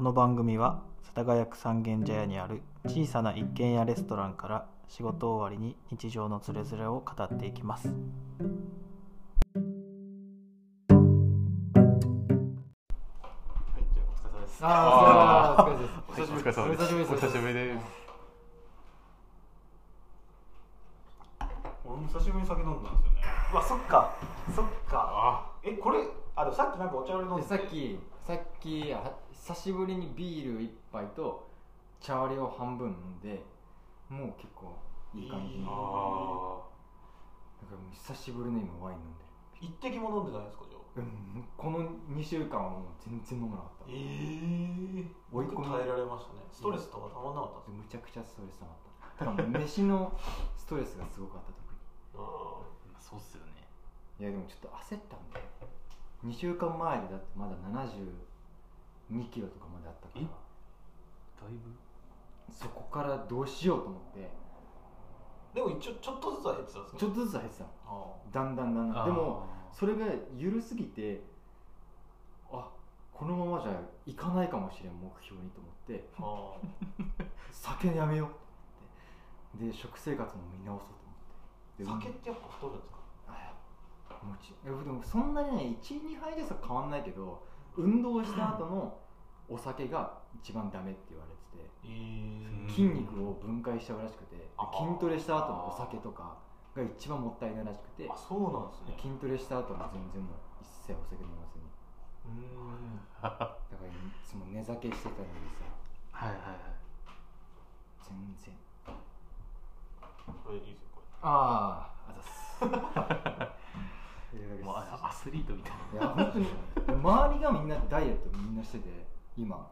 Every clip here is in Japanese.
この番組は世田谷区三軒茶屋にある小さな一軒家レストランから仕事終わりに日常のつれづれを語っていきます。はいじゃあお疲れ様です。ああ、お疲れ様です。お久しぶりお疲れ様です。お久しぶりです。お久しぶりです。俺も久しぶりに酒飲んだんですよね。うわそっか。そっか。えこれあでもさっきなんかお茶割り飲んででさっき、き、あ久しぶりにビール一杯と茶割りを半分飲んで、もう結構いい感じに。いいだからもう久しぶりの今ワイン飲んで一滴も飲んでないんですかじゃあ？る。うん、この2週間はもう全然飲まなかった。ええ追い込み耐えられましたねストレスとかたまんなかったんですむちゃくちゃストレス溜まった。ただもう飯のストレスがすごかった特に。かそうっすよね。いやでもちょっと焦ったんだよね2週間前でだってまだ72キロとかまであったから。え？だいぶ？そこからどうしようと思って。でも一応ちょっとずつは減ってたんですちょっとずつ入ってただんだんだんだん。でもそれが緩すぎてあこのままじゃいかないかもしれん目標にと思って。あ 酒やめようと思って。で食生活も見直そうと思って。で酒ってやっぱ太るんですか？あもちでもそんなにね12杯でさ変わんないけど運動した後のお酒が一番ダメって言われててええうん筋肉を分解しちゃうらしくて筋トレした後のお酒とかが一番もったいないらしくてあそうなんですね。筋トレした後も全然もう一切お酒飲まずに。うーん。だからいつも寝酒してたのにさ。はいはいはい。全然。これいいですよこあああざっす もうあアスリートみたいいや本当に。周りがみんなダイエットみんなしてて今。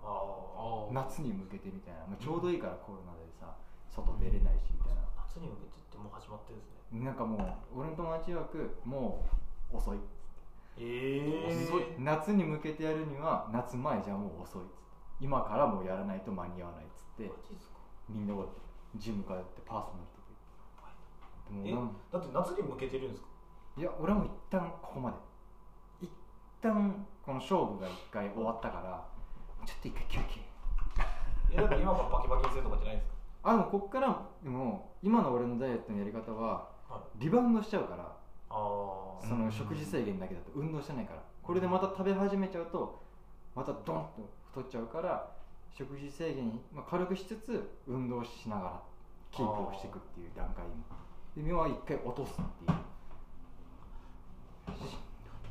夏に向けてみたいな、まあ、ちょうどいいからコロナでさ外出れないしみたいな。夏に向けてってもう始まってるんですねなんかもう俺の友達曰くもう遅い。え遅い。夏に向けてやるには夏前じゃもう遅いっつって。今からもうやらないと間に合わないっつって。みんなジム通ってパーソナルとえでもだって夏に向けてるんですか？いや俺も一旦ここまで。一旦この勝負が一回終わったからちょっと一回休憩。えだって今からバキバキにするとかじゃないんですあでもこっからでも今の俺のダイエットのやり方はリバウンドしちゃうからその食事制限だけだと運動してないから。これでまた食べ始めちゃうとまたドンと太っちゃうから食事制限、まあ、軽くしつつ運動しながらキープをしていくっていう段階今で要は一回落とすっていう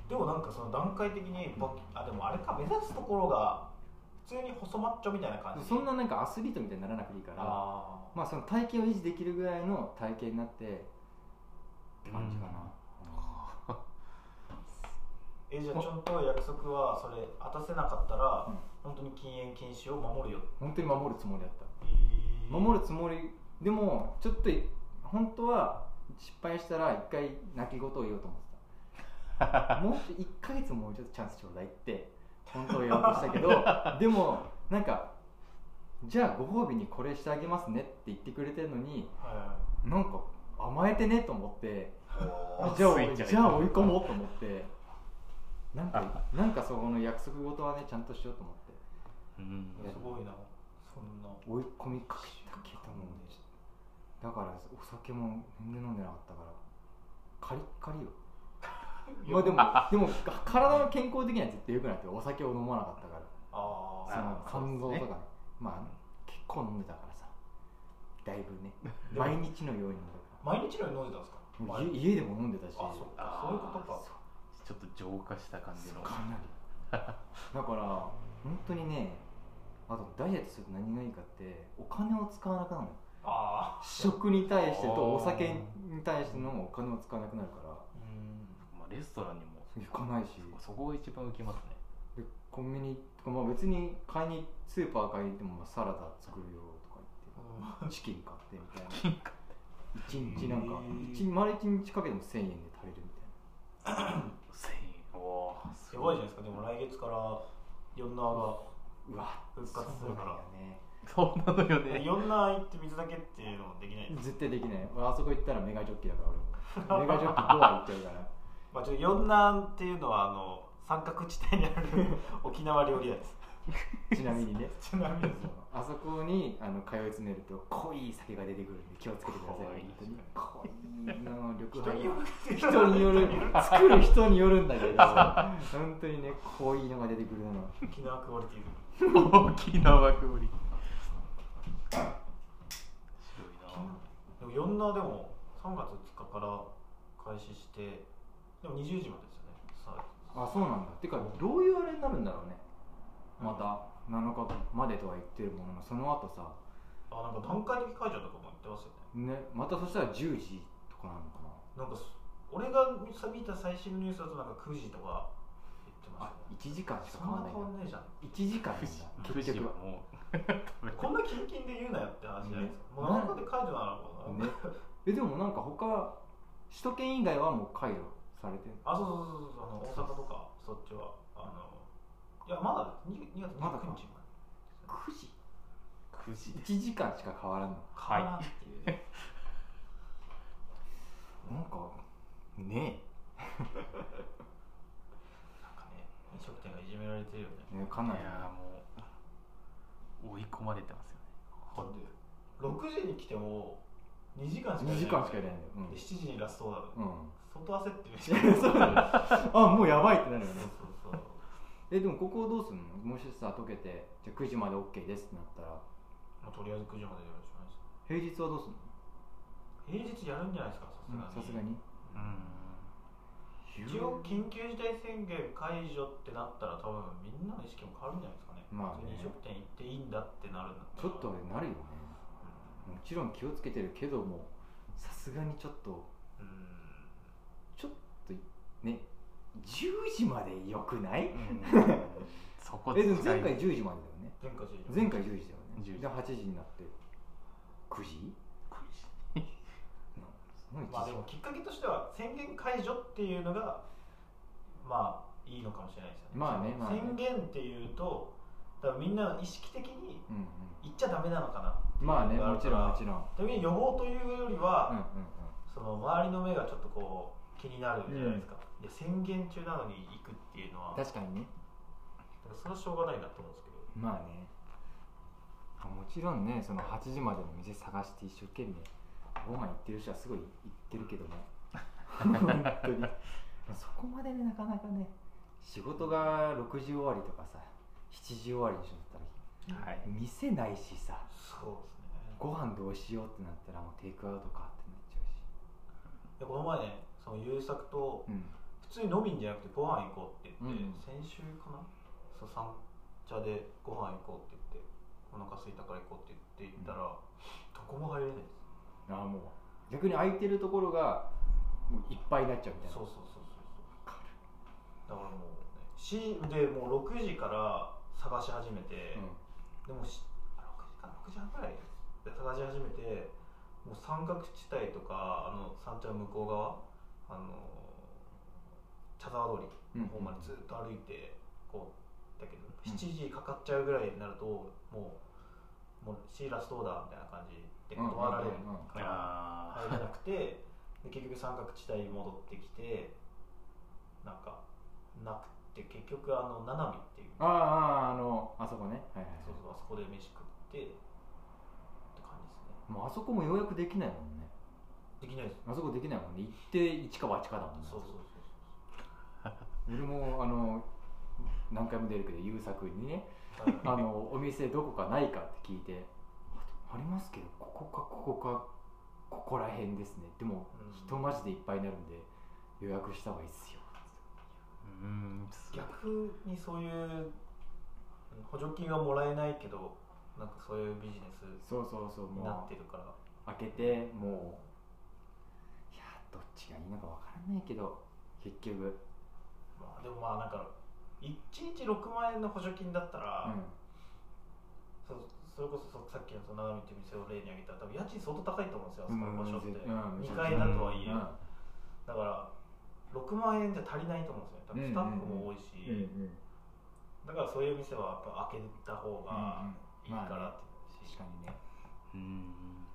でもなんかその段階的にバキあでもあれか目指すところが普通に細マッチョみたいな感じ。そんななんかアスリートみたいにならなくていいからあまあその体型を維持できるぐらいの体型になってって感じかな、えじゃあちゃんと約束はそれ果たせなかったら、うん。本当に禁煙禁止を守るよ。本当に守るつもりだった。えー。守るつもりでもちょっとい本当は失敗したら一回泣き言を言おうと思ってた もうちょ1ヶ月もうちょっとチャンスちょうだいって本当は言おうとしたけど でもなんかじゃあご褒美にこれしてあげますねって言ってくれてるのにはなんか甘えてねと思ってじゃあじゃあ追い込もうと思ってなんかなんかそこの約束事はねちゃんとしようと思って。うん。すごいな。そんな。追い込みかけたけどもだからお酒も全然飲んでなかったからカリッカリよ まあでも でも体の健康的には絶対良くないってお酒を飲まなかったから。あそのあ肝臓とかね。そうですまあ結構飲んでたからさ。だいぶね。毎日のように飲んで毎日のように飲んでたんですか？家家でも飲んでたし。あそうあーそういうことか。ちょっと浄化した感じの。かなり。だから本当にねあとダイエットすると何がいいかってお金を使わなくなるの。ああ食に対してとお酒に対してのお金を使わなくなるからレストランにも行かないし。そこが一番受けますね。でコンビニとか、まあ、別に買いにスーパー買いに行ってもまあサラダ作るよとか言ってチキン買ってみたいな。一日なんか一丸一日かけても1000円で足りるみたいな。千円。おーすやばいじゃないですか。でも来月から四ナがうわ復活するから。そうなんだよね。そうなのよね。四ナ行って水だけっていうのもできない絶対できない。俺あそこ行ったらメガジョッキだから俺も。メガジョッキ5話行っちゃうからまあちょっと四ナっていうのはあの三角地帯にある 沖縄料理屋です。ちなみにね。ちなみに。あそこにあの通い詰めると濃い酒が出てくるんで気をつけてください。濃い本当に。濃い。の緑 人による。人による作る人によるんだけど。本当にね濃いのが出てくるの。沖縄クオリティ沖縄クオリティ。白いな。でも4なでも3月2日から開始してでも20時までですよねさああそうなんだ。てかどういうあれになるんだろうね。また7日までとは言ってるもののその後さ。あなんか段階的解除とかも言ってますよね。ねまたそしたら10時とかなのかな。なんかす俺が見た最新ニュースだとなんか9時とか言ってまあしたね1時間しかそんな変わんない変わんねえじゃん。1時間なんだ。結局はもう。こんなキンキンで言うなよって話じゃないですか、もう7日で解除なのかな、ね。えでもなんか他首都圏以外はもう解除されてるあそうそうそうそう。あの大阪とかそっちは。あのいやまだ 2, 2月まだか。29日ま9時で9時。1時間しか変わらんの？はいっていうね。なんかねなんかね飲食店がいじめられてるよね。えねかなり。いやもう追い込まれてますよね。だって6時に来ても2時間しか2時間しかいないんだよ、うん。で7時にラストオーダーでうん相当焦ってるし あもうやばいってなるよね。そうそうえでもここどうすんの？もしさ溶けてじゃあ9時まで OK ですってなったら。まあとりあえず9時までやるしかないです。平日はどうすんの？平日やるんじゃないですかさすがに。さすがに。一応緊急事態宣言解除ってなったら多分みんなの意識も変わるんじゃないですかね。まあね。飲食店行っていいんだってなるんだちょっとなるよね。もちろん気をつけてるけどもさすがにちょっとね10時までよくない、そこえでも前回10時までだよね。前回10前回10時だよね。10時。で8時になって9時。なまあでもきっかけとしては宣言解除っていうのがまあいいのかもしれないですよね。まあねまあね。宣言っていうと多分みんな意識的にうん言っちゃダメなのかなってうんいうのまあねもちろんもちろん。時に予防というよりは、うんうん。その周りの目がちょっとこう気になるじゃないですか、で宣言中なのに行くっていうのはうん確かにね。だからそれはしょうがないなと思うんですけど。まあね。あもちろんねその8時までの店探して一生懸命ご飯行ってる人はすごい行ってるけども。本当に。そこまでねなかなかね仕事が6時終わりとかさ7時終わりにしちゃったらはい。店ないしさそうですね。ご飯どうしようってなったらもうテイクアウトかってなっちゃうし。でこの前ねその優作とうん普通に飲みんじゃなくてご飯行こうって言って、うん。先週かな？そう三茶でご飯行こうって言ってお腹空いたから行こうって言って行ったら、どこも入れないです。ああもう逆に空いてるところがもういっぱいになっちゃうみたいな。そうそうそうそうだからもうねしでもう6時から探し始めて、でもしあ6時か6時半ぐらいで探し始めてもう三角地帯とかあの三茶の向こう側？あの茶沢通りの方までずっと歩いてこうだけどうん。7時かかっちゃうぐらいになるともうもうシーラストオーダーみたいな感じで断られる。からあ入れなくてで結局三角地帯に戻ってきてなんかなくて結局あの七海っていう。あああああのあそこね。はいはいはい。そうそうあそこで飯食ってって感じですね。もうあそこも予約できないもんね。できないです。あそこできないもんね。行って一か八かだもんね。そうそう俺もあの何回も出るけど優作にねあのお店どこかないかって聞いてあありますけどここかここかここら辺ですね。でもうん。人マジでいっぱいになるんで予約した方がいいっすよ。ーうん逆にそういう補助金はもらえないけどなんかそういうビジネスそうそうそうもになっうてるから開けてもういやどっちがいいのかわからないけど結局まあでもまあなんか1日6万円の補助金だったら、うん。そうそれこそそさっきのその長見っていう店を例に挙げたら多分家賃相当高いと思うんですよあそこの場所って、うん2階だとはいえ、うん。だから6万円じゃ足りないと思うんですよ。多分スタッフも多いし、うんうん。だからそういう店はやっぱ開けた方がいいかまあね。らって確かにね。うん。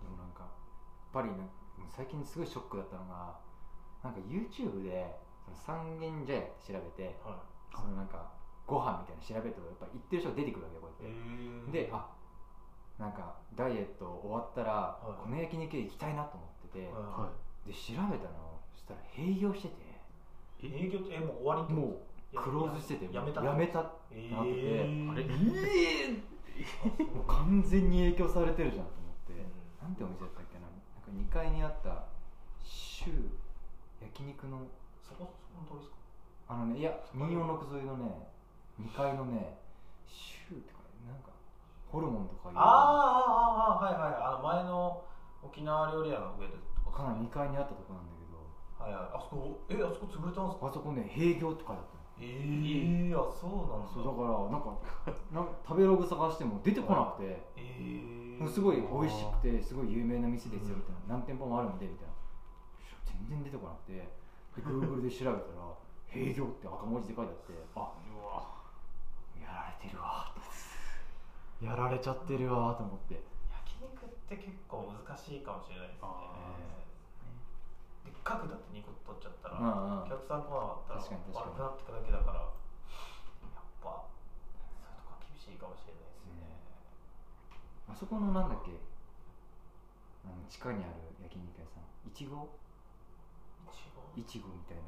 でもなんかやっぱりね最近すごいショックだったのがなんか YouTube で三軒茶屋って調べてはそのなんかごご飯みたいなの調べるとやっぱ行ってる人が出てくるわけよこうやって、であなんかダイエット終わったら、はい。この焼肉屋行きたいなと思ってて、はで調べたのそしたら閉業してて。い営業ってえもう終わりってもうクローズしててやめた？やめたってえなってて、ー。あれ？ええもう完全に影響されてるじゃんと思って、うん。なんてお店だったっけな？なんか2階にあったシュー焼肉のそこそこの通りですか？あのねいや246沿いのね2階のねシューってかなんかホルモンとかいう。あーあーあーあーはいはい。あの前の沖縄料理屋の上でとかなり2階にあったとこなんだけど。はいはい。あそこえあそこ潰れたんですか？あそこね閉業って書いてあった。のええあそうなんだ。そうだからなんかなんか食べログ探しても出てこなくて、ええもうすごい美味しくてすごい有名な店ですよみたいな、何店舗もあるんでみたいな。全然出てこなくてで Google で調べたら「閉業」って赤文字で書いてあってあやられてるわとやられちゃってるわと思って。焼肉って結構難しいかもしれないですね。あでっかくだって2個取っちゃったら、うんうん。お客さん来なかったら悪くなってくだけだからやっぱそういうとこは厳しいかもしれないですね、あそこのなんだっけあの地下にある焼肉屋さん。いちごいちごみたいな。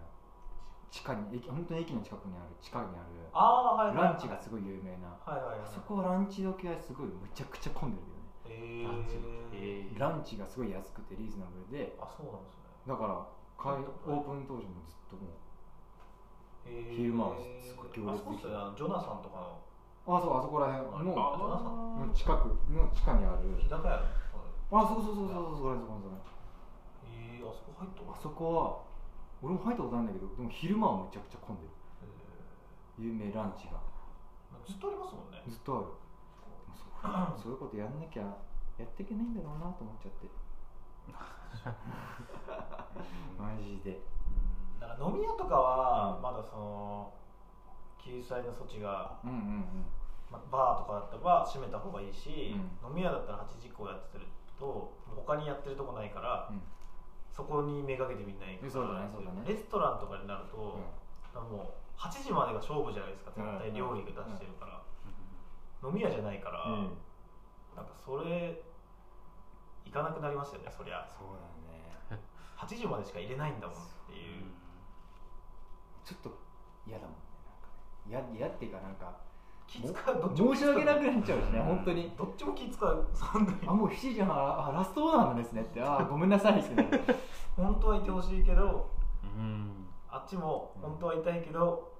地下に駅本当に駅の近くにある地下にある。ああはいはいはい。ランチがすごい有名な。はいはいはい。あそこはランチ時はすごいむちゃくちゃ混んでるよね。えランチ。ー、えーランチがすごい安くてリーズナブルで。あそうなんですね。だから開うん。オープン当時もずっともうえ昼間はすごい行列ですね。あのジョナサンとかの。あそうあそこら辺。のの近くの地下にある。日高屋のあそうそうそうそうそうそれそれそれえー、あそこ入ったあそこは俺も入ったことないんだけどでも昼間はむちゃくちゃ混んでる。有名ランチが。ずっとありますもんね。ずっとある。そういうことやんなきゃやっていけないんだろうなと思っちゃって。マジで。うん。だから飲み屋とかはうんまだその救済の措置が、うんうんまあ、バーとかだったら閉めた方がいいし、う飲み屋だったら8時以降やってると他にやってるとこないから、うんそこにめがけてみんな行くそうだねそうだね。レストランとかになると、うん。もう8時までが勝負じゃないですか絶対料理が出してるから、飲み屋じゃないから、うん。なんかそれ行かなくなりますよねそりゃ。そうだね。8時までしか入れないんだもんっていう、ちょっと嫌だもんねなんかね。嫌嫌っていうかなんか気使うどっちも申し訳なくなっちゃうしね本当に。どっちも気使う。あもう7時半ああラストオーダーなんですねって。あごめんなさいってね。本当はいてほしいけどうん。あっちも本当はいたいけど、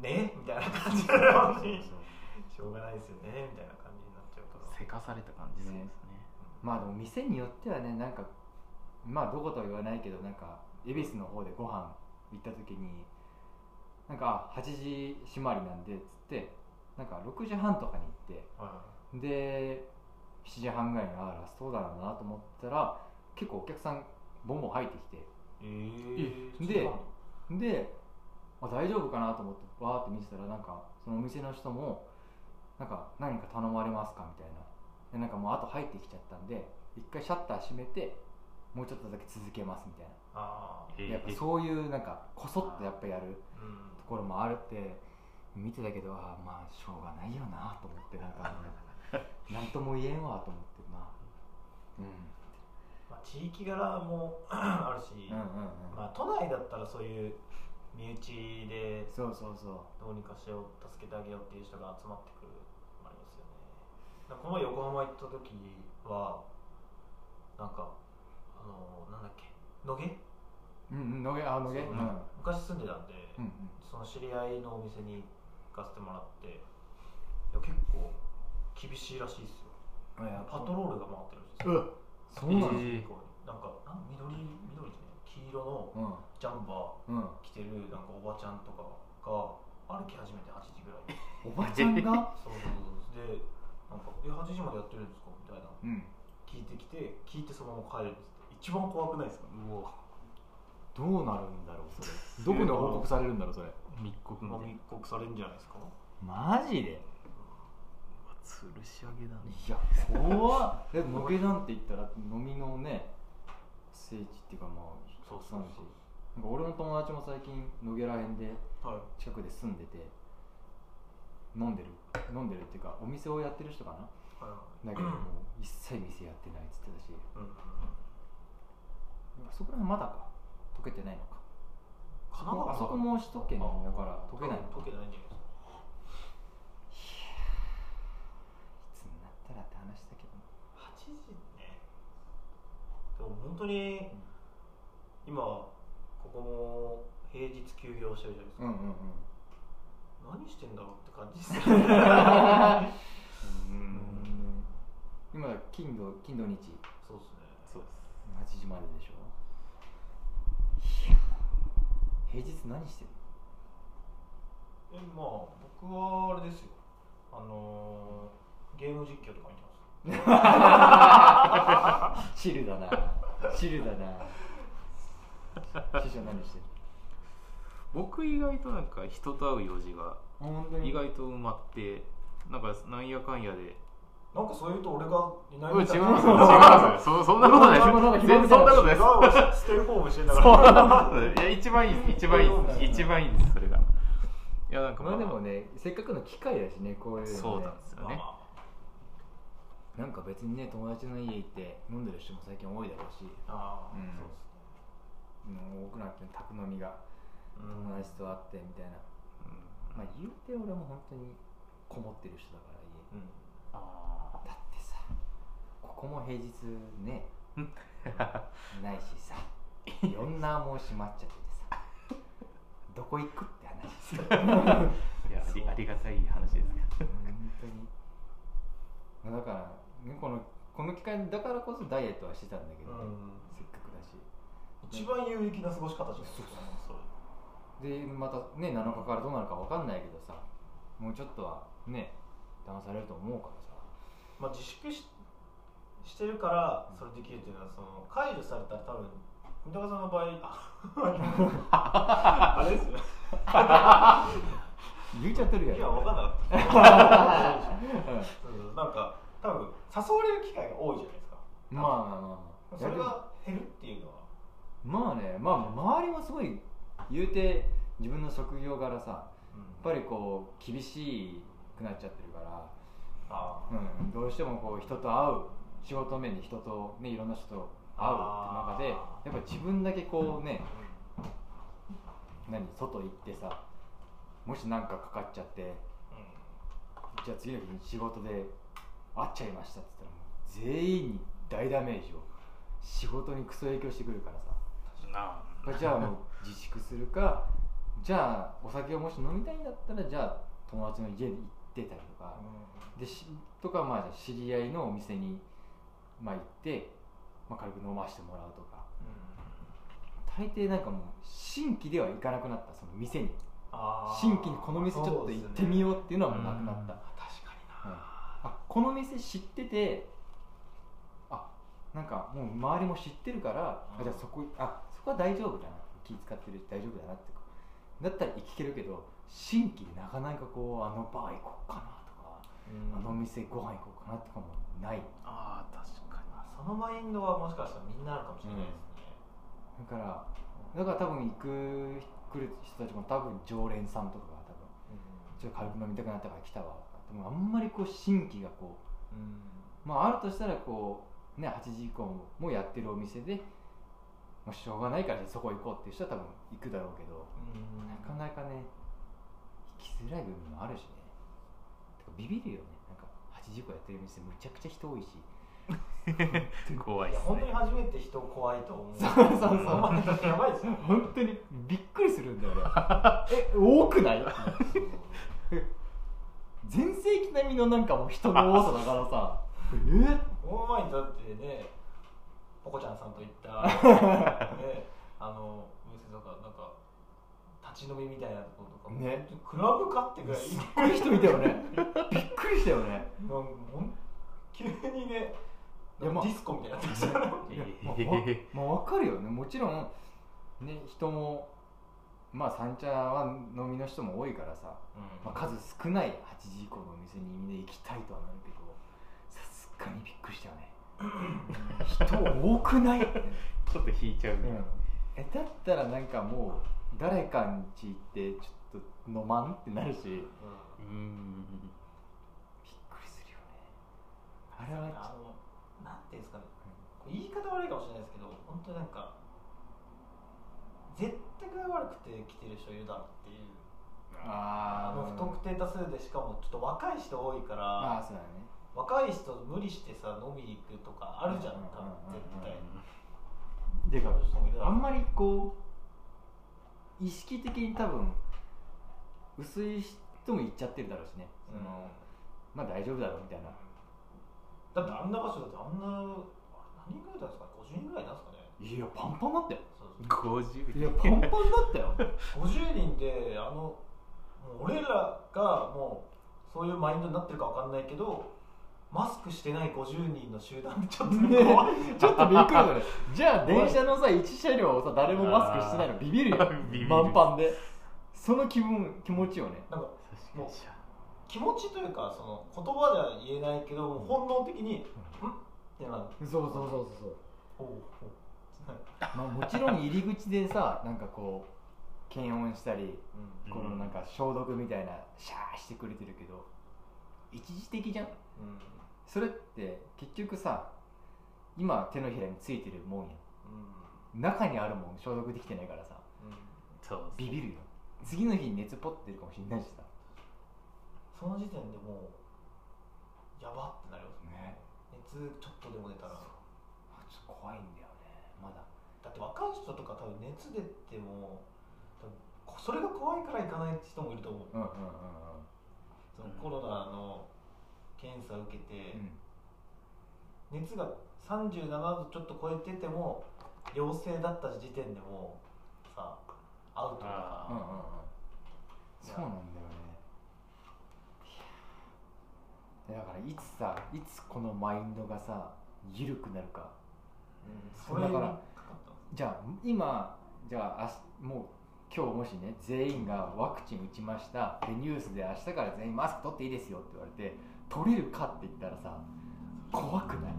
ね？みたいな感じなのにしょうがないですよね。みたいな感じになっちゃうから。せかされた感じですね。まあでも店によってはねなんかまあどことは言わないけどなんか恵比寿の方でご飯行った時になんかあ8時閉まりなんでっつってなんか6時半とかに行ってはで7時半ぐらいにあラストオーダーなんだなと思ったら結構お客さんボンボン入ってきていえー、でであ大丈夫かなと思ってわーって見てたらなんかそのお店の人もなんか何か頼まれますかみたいな。でなんかもうあと入ってきちゃったんで一回シャッター閉めてもうちょっとだけ続けますみたいな。あやっぱそういうなんかこそっとやっぱやるうん。ところもあるって見てたけどあーまあしょうがないよなと思ってなんか なんとも言えんわと思ってまあうん。まあ、地域柄も あるし、うんうんうん、まあ、都内だったらそういう身内でそうそうそう。どうにかしよう助けてあげようっていう人が集まってくるありますよね。この前横浜行った時はなんかあのなんだっけ野毛？うんうん野毛あ野毛。そううん。昔住んでたんで、うんうん。その知り合いのお店に行かせてもらっていや結構厳しいらしいですよ。パトロールが回ってるんですよ。そうなの？えーなんかなん緑緑じゃない黄色のうん。ジャンバーうん着てるなんかおばちゃんとかが歩き始めて8時ぐらい。におばちゃんが？そうそうそうでなんか「え8時までやってるんですか?」みたいな。うん。聞いてきて聞いてそのまま帰るんですって。一番怖くないですか？うわ。どうなるんだろうそれ。どこで報告されるんだろうそれ密告ま密告されるんじゃないですか？マジで？吊るし上げだね。いや怖っ。でも野毛なんて言ったら飲みのね聖地っていうかまあそうそうそう。たくさんあるしなんか俺の友達も最近野毛ら辺ではい。近くで住んでて飲んでる。飲んでるっていうかお店をやってる人かな？はいだけどもう一切店やってないっつってたし。うんうん。そこら辺まだか？溶けてないのかあそこも首都圏だから溶けないのか。溶けないんじゃないですか。いつになったらって話だけど。8時ね。でも本当に今ここも平日休業してるじゃないですか、うんうんうん。何してんだろうって感じですうん。今金土金土日。そうですね。そうです。8時まででしょいや平日何してる？えまあ僕はあれですよ。あのー、ゲーム実況とか見てます。チルだな。チルだな。師匠何してる？僕意外となんか人と会う用事が意外と埋まってなんかなんやかんやでなんかそういうと俺がいないみたいますよ。違いますよそそんなことない。です全然そんなことないステイホームしてんからや一番いいです一番いいです一番いいですそれが。いやなんかまあでもねせっかくの機会だしねこういうそうなんですよね。まなんか別にね友達の家行って飲んでる人も最近多いだろうし。あああうん。そうです多くなって宅飲みが友達と会ってみたいな、まあ言うて俺も本当にこもってる人だから家。うん。あだってさここも平日ね。ないしさ。いろんなもう閉まっちゃっててさ。どこ行くって話ですよ。ーいやありありがたい話ですけど。本当に。だから、ね、このこの機会だからこそダイエットはしてたんだけど、ね。うん。せっかくだし。一番有益な過ごし方じゃないですか。それ。でまたね7日からどうなるか分かんないけどさ。もうちょっとはね騙されると思うからさ。まあ自粛ししてるからそれできるっていうのはその解除されたら多分三鷹さんの場合ああれですよ。ね 言っちゃってるやん。いや分かんなかった。うん。なんか多分誘われる機会が多いじゃないですか。まあまあそれが減るっていうのは。まあねまあ周りもすごい言うて自分の職業柄さやっぱりこう厳しくなっちゃってるから、あ。うん、どうしてもこう人と会う仕事面で人とねいろんな人と会うって中でやっぱ自分だけこうね何外行ってさもし何かかかっちゃってじゃあ次の日に仕事で会っちゃいましたって言ったらもう全員に大ダメージを仕事にクソ影響してくるからさ。なじゃあもう自粛するかじゃあお酒をもし飲みたいんだったらじゃあ友達の家に行ってたりとか、でしとかまあじゃあ知り合いのお店に、まあ、行って、まあ、軽く飲ましてもらうとか。大抵なんかもう新規では行かなくなったその店に。新規にこの店ちょっと行ってみようっていうのはもうなくなった、確かにうん。あこの店知っててあなんかもう周りも知ってるから、うん。あじゃあそこあそこは大丈夫だな。気使ってるし大丈夫だなってだったら行けるけど新規でなかなかこうあのバー行こうかなとか、あの店ご飯行こうかなとかもない。ああ確かにそのマインドはもしかしたらみんなあるかもしれないですね、だからだから多分行く来る人たちも多分常連さんとかが多分ちょっと軽く飲みたくなったから来たわ。でもあんまりこう新規がこううん。まああるとしたらこうね8時以降もやってるお店でもうしょうがないからそこ行こうっていう人は多分行くだろうけどなかなかね行きづらい部分もあるしね。ビビるよね。なんか8時以降やってる店むちゃくちゃ人多いし 怖いですね。本当に初めて人怖いと思う。そうそうそう。やばいですよ本当にびっくりするんだよね。え多くない？全盛期並みのなんかもう人の多さだからさ。え？この前にだってねポコちゃんさんと行った、ね、あのお店とかなんか立ち飲みみたいなところとかも。ね。クラブかってぐらい。すっごい人いたよね。びっくりしたよね。なんかほん急にねいやまあ。ディスコみたいになってましたまあまあ、わかるよね。もちろんね人もまあ三茶は飲みの人も多いからさ、まあ、数少ない8時以降のお店にみんな行きたいとはなるけどさすがにびっくりしたよね。人多くない、ちょっと引いちゃう、えだったらなんかもう誰かん家行ってちょっと飲まんってなるし。びっうんくりするよね。あれはなんていうんですかね。言い方悪いかもしれないですけど本当になんか絶対具合悪くて来てる人いるだろうっていうああの不特定多数でしかもちょっと若い人多いからああそうだね。若い人無理してさ飲みに行くとかあるじゃんうん多分絶対。でかあんまりこう意識的に多分薄い人も言っちゃってるだろうしね。その、まあ大丈夫だろうみたいなだってあんな場所だってあんな何人ぐらいだったんですか？50人ぐらいなんですかね？いやパンパンだったよそうそう。50いやパンパンだったよ。50人であのもう俺らがもうそういうマインドになってるかわかんないけどマスクしてない50人の集団でちょっとねちょっとびっくりだね。じゃあ電車のさ1車両をさ誰もマスクしてないのビビるよ。ビビる。満帆で。その気分気持ちよね。なんか確かに気持ちというかその言葉じゃ言えないけど本能的に「ん?」ってなる。そうそうそうそうほう。ほうまあもちろん入り口でさなんかこう検温したりうん。このなんか消毒みたいなシャーしてくれてるけど一時的じゃん。うん。それって結局さ今手のひらについてるもんや中にあるもん消毒できてないからさ。うん。うんそう。ビビるよ。次の日に熱ポッてるかもしれないしさその時点でもうやばってなりますね。熱ちょっとでも出たら。あちょっと怖いんだよね。まだ。だって若い人とか多分熱出てもそれが怖いから行かない人もいると思う。うんうんうんそのコロナの検査を受けて、うん。熱が37度ちょっと超えてても陽性だった時点でもうさアウトだかうんうんらうん。そうなんだよねいやだからいつさいつこのマインドがさ緩くなるか。それにかかったじゃあ今じゃあもう今日もしね全員がワクチン打ちました。でニュースで明日から全員マスク取っていいですよって言われて取れるかって言ったらさ怖くない？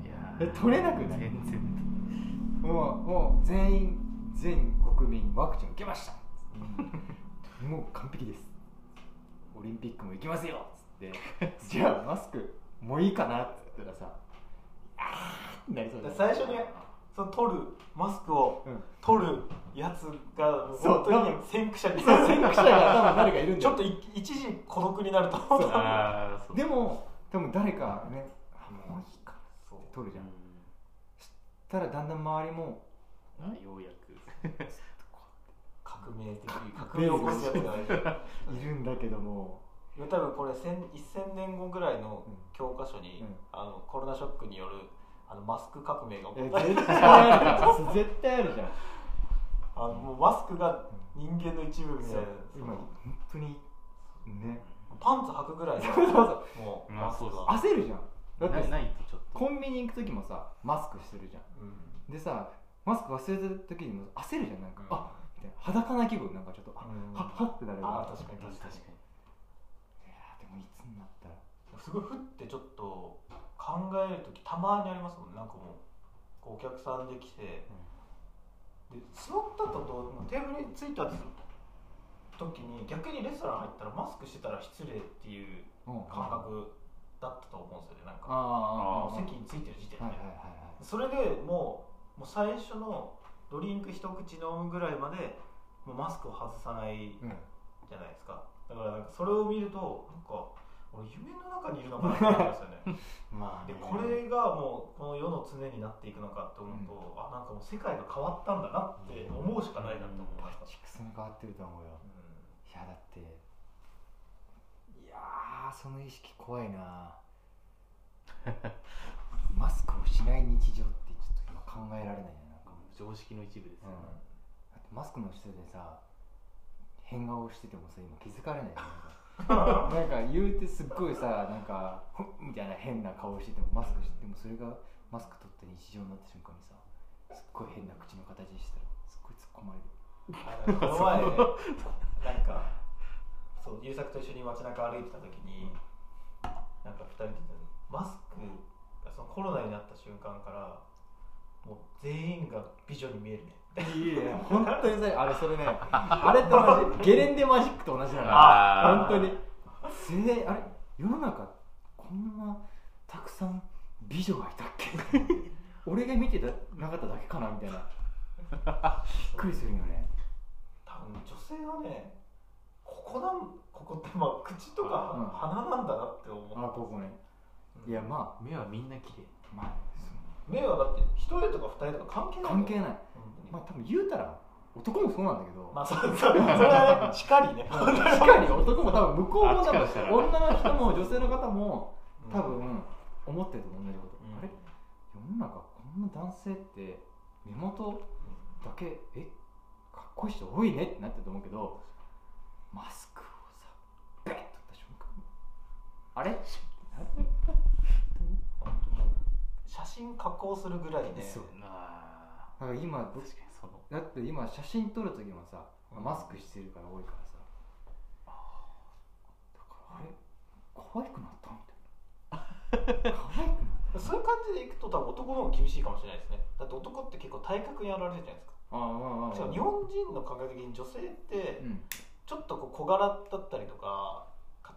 い取れなくない？全然。もうもう全員全国民ワクチン受けました。もう完璧です。オリンピックも行きますよっつってじゃあマスクもういいかなっつったらさあなりそうでだ最初にその取るマスクをうん。取るやつが本当に先駆者に先駆者が多分誰かいるんだよ。ちょっとい一時孤独になると。思 う。でも多分誰かねあもういいかそう取るじゃん、うん。たらだんだん周りもあようやく 革命的革命を起こすやつがいる んだけども多分これ1000 1000年後ぐらいの教科書に、うん。あのコロナショックによるあのマスク革命が起えこった絶対ある。じゃん絶対あるじゃん。あのもうマスクが人間の一部みたいな。今本当にね。パンツ履くぐらいの。そう。そうもうまあマスクが、焦るじゃん。だってないないとちょっと。コンビニ行く時もさマスクしてるじゃん。うん。でさマスク忘れた時にも焦るじゃんなんか、うん。あ裸な気分なんかちょっと。あ、うん。ははってなるあー確かに確かにいやーでもいつになすごいふってちょっと考える時たまにありますもんね。なんかもうお客さんで来てで座ったとどうテーブルに着いた時に逆にレストラン入ったらマスクしてたら失礼っていううん。感覚だったと思うんですよねなんか。席に着いてる時点で、それでもうもう最初のドリンク一口飲むぐらいまでもうマスクを外さないうん。じゃないですか。だからなんかそれを見るとなんか俺夢の中にいるのかなって思いますよね。まあね。でこれがもうこの世の常になっていくのかって思うと、あなんかもう世界が変わったんだなって思うしかないなって思いました、チックスに変わってると思うよ。いやだっていやーその意識怖いな。マスクをしない日常ってちょっと今考えられないななんか。常識の一部ですよね、だってマスクの下でさ変顔しててもさ今気づかれないよね なんか言うてすっごいさなんかみたいな変な顔しててもマスクしてでもそれがマスク取って日常になった瞬間にさすっごい変な口の形したらすっごい突っ込まれる。この前ねなんかそう優作と一緒に街中歩いてた時になんか2人でマスクがそのコロナになった瞬間からもう全員が美女に見えるねいやいや本当にさあれそれね あれと同じゲレンデマジックと同じなのあー。本当に。すげえあれ世の中こんなたくさん美女がいたっけ？俺が見てたなかっただけかなみたいな。びっくりするよね。多分女性はねここなんここってまあ口とかうん。鼻なんだなって思う、あここね。いやま目はみんな綺麗。あまあ目はだって一人とか二人とか関係ない関係ないまあ多分言うたら男もそうなんだけど、まあそうそうそれはねしかりね確かに男も多分向こうも多分女の人も女性の方も多うん。分思ってると思う同じこと、うん。あれ？世の中こんな男性って目元だけえ？かっこいい人多いねってなってると思うけどマスクをさベッと取った瞬間あれ？写真加工するぐらいね。そう。あだから今ど確かにその。だって今写真撮る時もさマスクしてるから多いからさ。だからあれ可愛くなったみたいな。可愛くなっそういう感じでいくと多分男の方が厳しいかもしれないですね。だって男って結構体格にやられるじゃないですか。たああ日本人の考え的に女性ってうん。ちょっとこう小柄だったりとか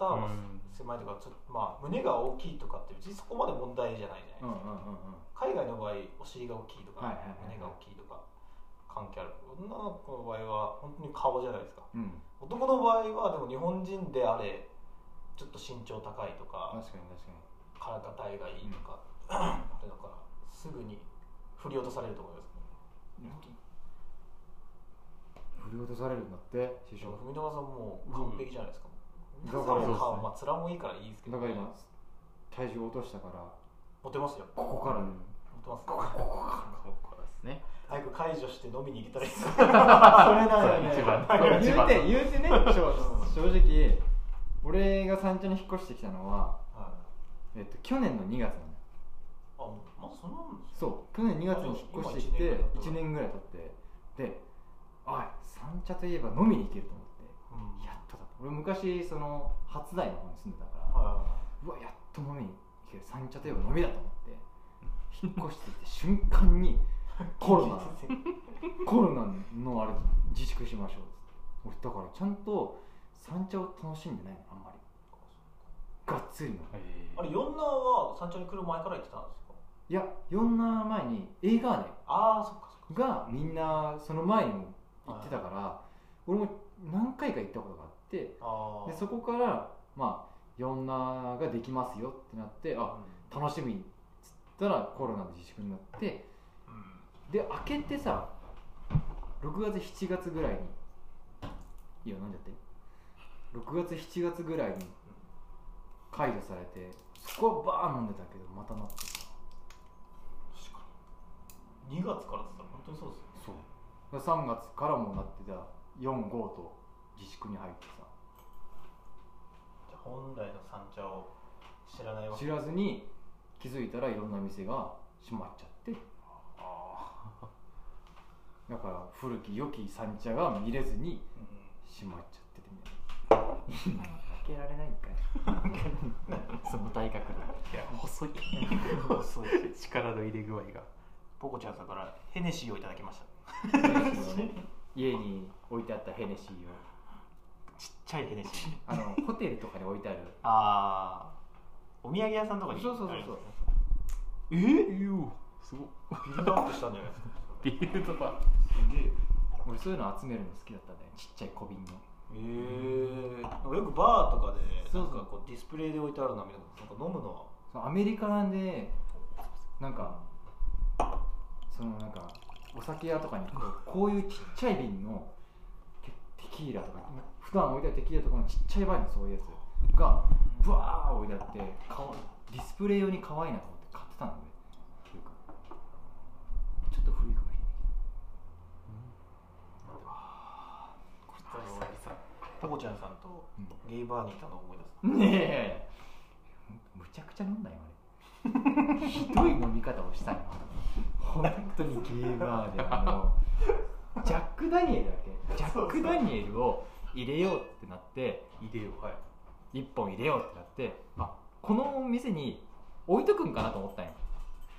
肩幅うん。狭いとかちょっとまあ胸が大きいとかって別にそこまで問題じゃないじゃないですか、うんうんうんうん。海外の場合お尻が大きいとか、はいはいはいはい。胸が大きいとか関係ある女の子の場合は本当に顔じゃないですか。うん。男の場合はでも日本人であれちょっと身長高いとか確かに確かに。体がいいとか、あれだからすぐに振り落とされると思います。振り落とされるんだって師匠。文永さんもう完璧じゃないですか、だから顔、まあ面もいいからいいですけど、だから今体重落としたからモテますよ。ここからうんモテますここからここからですね。早く解除して飲みに行けたらいいです それなよね一番。言うて言うてね正正直俺が山頂に引っ越してきたのは、はい。えっと、去年の2月なのあまあそんなんですそう去年2月に引っ越してきて1年ぐらい経ってでおい三茶といえば飲みに行けると思ってうん。やっ俺昔その初台の方に住んでたから、はうわやっと飲みに行ける三茶といえば飲みだと思って引っ越してきて瞬間に コロナ コロナのあれ自粛しましょう俺だからちゃんと三茶を楽しんでないのあんまり。がっつりのあれ四男は山頂に来る前から行ってたんですか？いや4年前に映画ねああそっかそっかがみんなその前にも行ってたから、俺も何回か行ったことがあってああでそこからまあ4ナができますよってなってあ楽しみっつったらコロナの自粛になってで開けてさ6月7月ぐらいにいいよ飲んじゃって？6月7月ぐらいに解除されてそこはバーン飲んでたけどまたなってさ確かに。2月からって言ったら本当にそうですよね。そう。3月からもなってた45と自粛に入ってさ本来の山茶を知らないわけ。知らずに気づいたらいろんな店が閉まっちゃって。だから古き良き三茶が見れずに閉まっちゃっててみたいな。開けられないんかい。その体格でいや細い。細い。力の入れ具合が。ポコちゃんさんからヘネシーをいただきました。家に置いてあったヘネシーをちゃいヘネシーあのホテルとかに置いてある。ああお土産屋さんとかに。そうそうそうそう。えー、すごいビルドアップしたんじゃない？ですかビルドバすげえ。俺そういうの集めるの好きだったんだよちっちゃい小瓶の。ええよくバーとかでそうそう。なんかこうディスプレイで置いてあるの見たことなんか飲むのは？アメリカでなんかそのなんかお酒屋とかにこうこういうちっちゃい瓶のテテキーラとか普段置いてあるテキーラとかのちっちゃいバーのそういうやつがブワー置いてあってかわディスプレイ用に可愛いなと思って買ってたのねよくちょっと古いかもしれない。ポコちゃんさんとけゲイバーにいたのを思い出す。ど、うん、ねえむちゃくちゃ飲んだよ俺ひどい飲み方をしたよ 本当にゲーバーであのジャック・ダニエルだっけ？ジャック・ダニエルを入れようってなって入れよはい。1本入れようってなってあこの店に置いとくんかなと思ったんよ。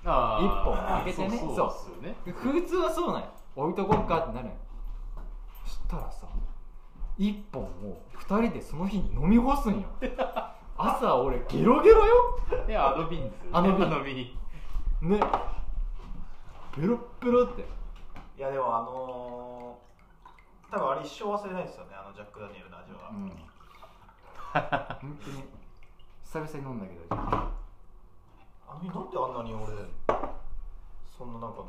あ一本開けてね。そうそうっすよね。普通はそうなんよ。置いとこっかってなるよ。そしたらさ1本を2人でその日に飲み干すんよ。朝俺ゲロゲロよ。いやあの瓶ですよ、ね、あの瓶。の瓶。ね。ベロッベロって。いやでもあのー、多分あれ一生忘れないですよねあのジャック・ダニエルの味は、うん本当に。久々に飲んだけどあの日なんであんなに俺そんななんか